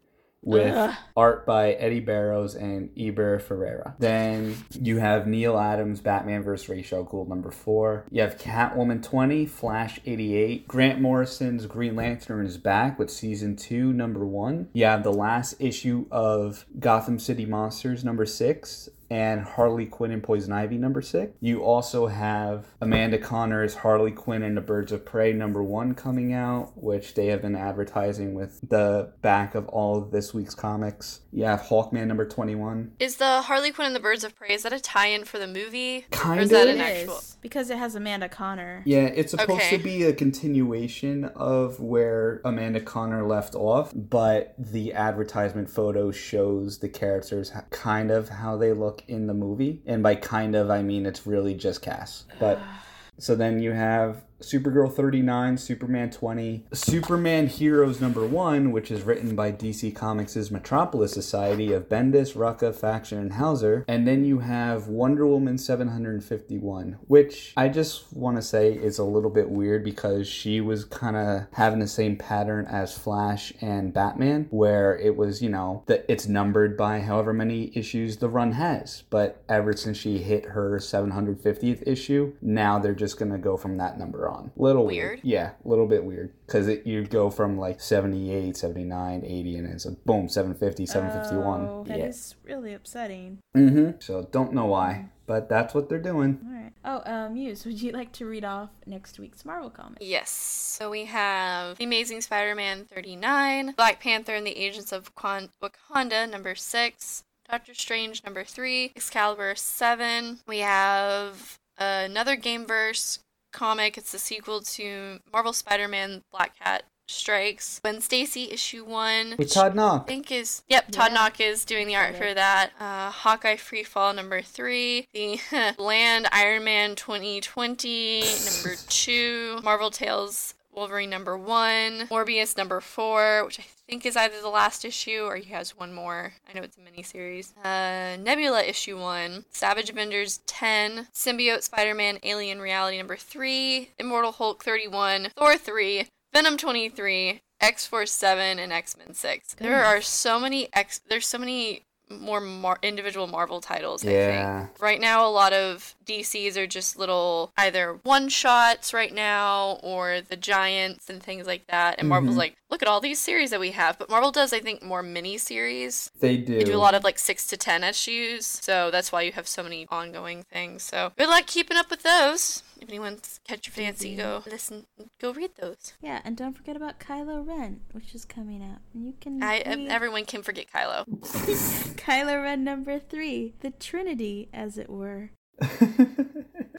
with Ugh. art by Eddy Barrows and Eber Ferreira. Then you have Neal Adams' Batman vs. Ra's al Ghul number four. You have Catwoman 20, Flash 88. Grant Morrison's Green Lantern is back with season two, number one. You have the last issue of Gotham City Monsters number six and Harley Quinn and Poison Ivy number six. You also have Amanda Conner's Harley Quinn and the Birds of Prey number one coming out, which they have been advertising with the back of all of this week's comics. You have Hawkman number 21. Is the Harley Quinn and the Birds of Prey is that a tie-in for the movie? Kind or is that of. an actual? is, because it has Amanda Conner. Yeah, it's supposed Okay. to be a continuation of where Amanda Conner left off, but the advertisement photo shows the characters kind of how they look in the movie. And by kind of, I mean it's really just Cass. But so then you have Supergirl 39, Superman 20, Superman Heroes number 1, which is written by DC Comics' Metropolis Society of Bendis, Rucka, Fraction, and Houser. And then you have Wonder Woman 751, which I just want to say is a little bit weird because she was kind of having the same pattern as Flash and Batman, where it was, you know, that it's numbered by however many issues the run has. But ever since she hit her 750th issue, now they're just going to go from that number on. Little weird. Weird. Yeah, a little bit weird. Because you go from like 78, 79, 80, and it's like boom, 750, 751. Oh, that yeah. is really upsetting. Mm-hmm. So don't know why, but that's what they're doing. All right. Oh, uh, Muse, would you like to read off next week's Marvel comic? Yes. So we have The Amazing Spider Man 39, Black Panther and the Agents of Wakon- Wakanda number 6, Doctor Strange number 3, Excalibur 7. We have another Gameverse comic. It's the sequel to Marvel Spider Man Black Cat Strikes. Gwen Stacy issue 1. With Todd I think is yep. Todd Yeah. Knock is doing the art for that. Uh, Hawkeye Free Fall number three. The Land Iron Man 2020 number two. Marvel Tales Wolverine number one. Morbius number four, which I think is either the last issue or he has one more. I know it's a miniseries. Uh, Nebula issue one. Savage Avengers 10. Symbiote Spider Man Alien Reality number three. Immortal Hulk 31. Thor 3. Venom 23. X Force 7 and X Men 6. There are so many X there's so many more mar- individual Marvel titles, I Yeah. think. Right now a lot of DCs are just little either one shots right now or the giants and things like that. And Marvel's Mhm. like, look at all these series that we have. But Marvel does I think more mini series. They do. They do a lot of like six to ten issues. So that's why you have so many ongoing things. So good luck keeping up with those. If anyone's catch your fancy, go listen go read those. Yeah, and don't forget about Kylo Ren, which is coming out. And you can I read uh, everyone can forget Kylo. Kylo Ren number three, the Trinity, as it were.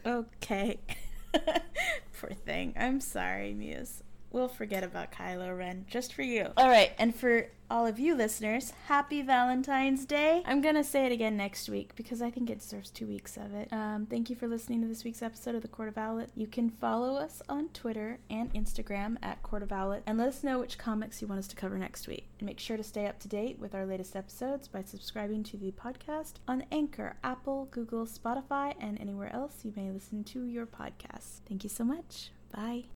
Okay. Poor thing. I'm sorry, Muse. We'll forget about Kylo Ren just for you. All right, and for all of you listeners, happy Valentine's Day. I'm gonna say it again next week because I think it deserves two weeks of it. Um, thank you for listening to this week's episode of the Court of Owlet. You can follow us on Twitter and Instagram at Court of Owlet and let us know which comics you want us to cover next week. And make sure to stay up to date with our latest episodes by subscribing to the podcast on Anchor, Apple, Google, Spotify, and anywhere else you may listen to your podcasts. Thank you so much. Bye.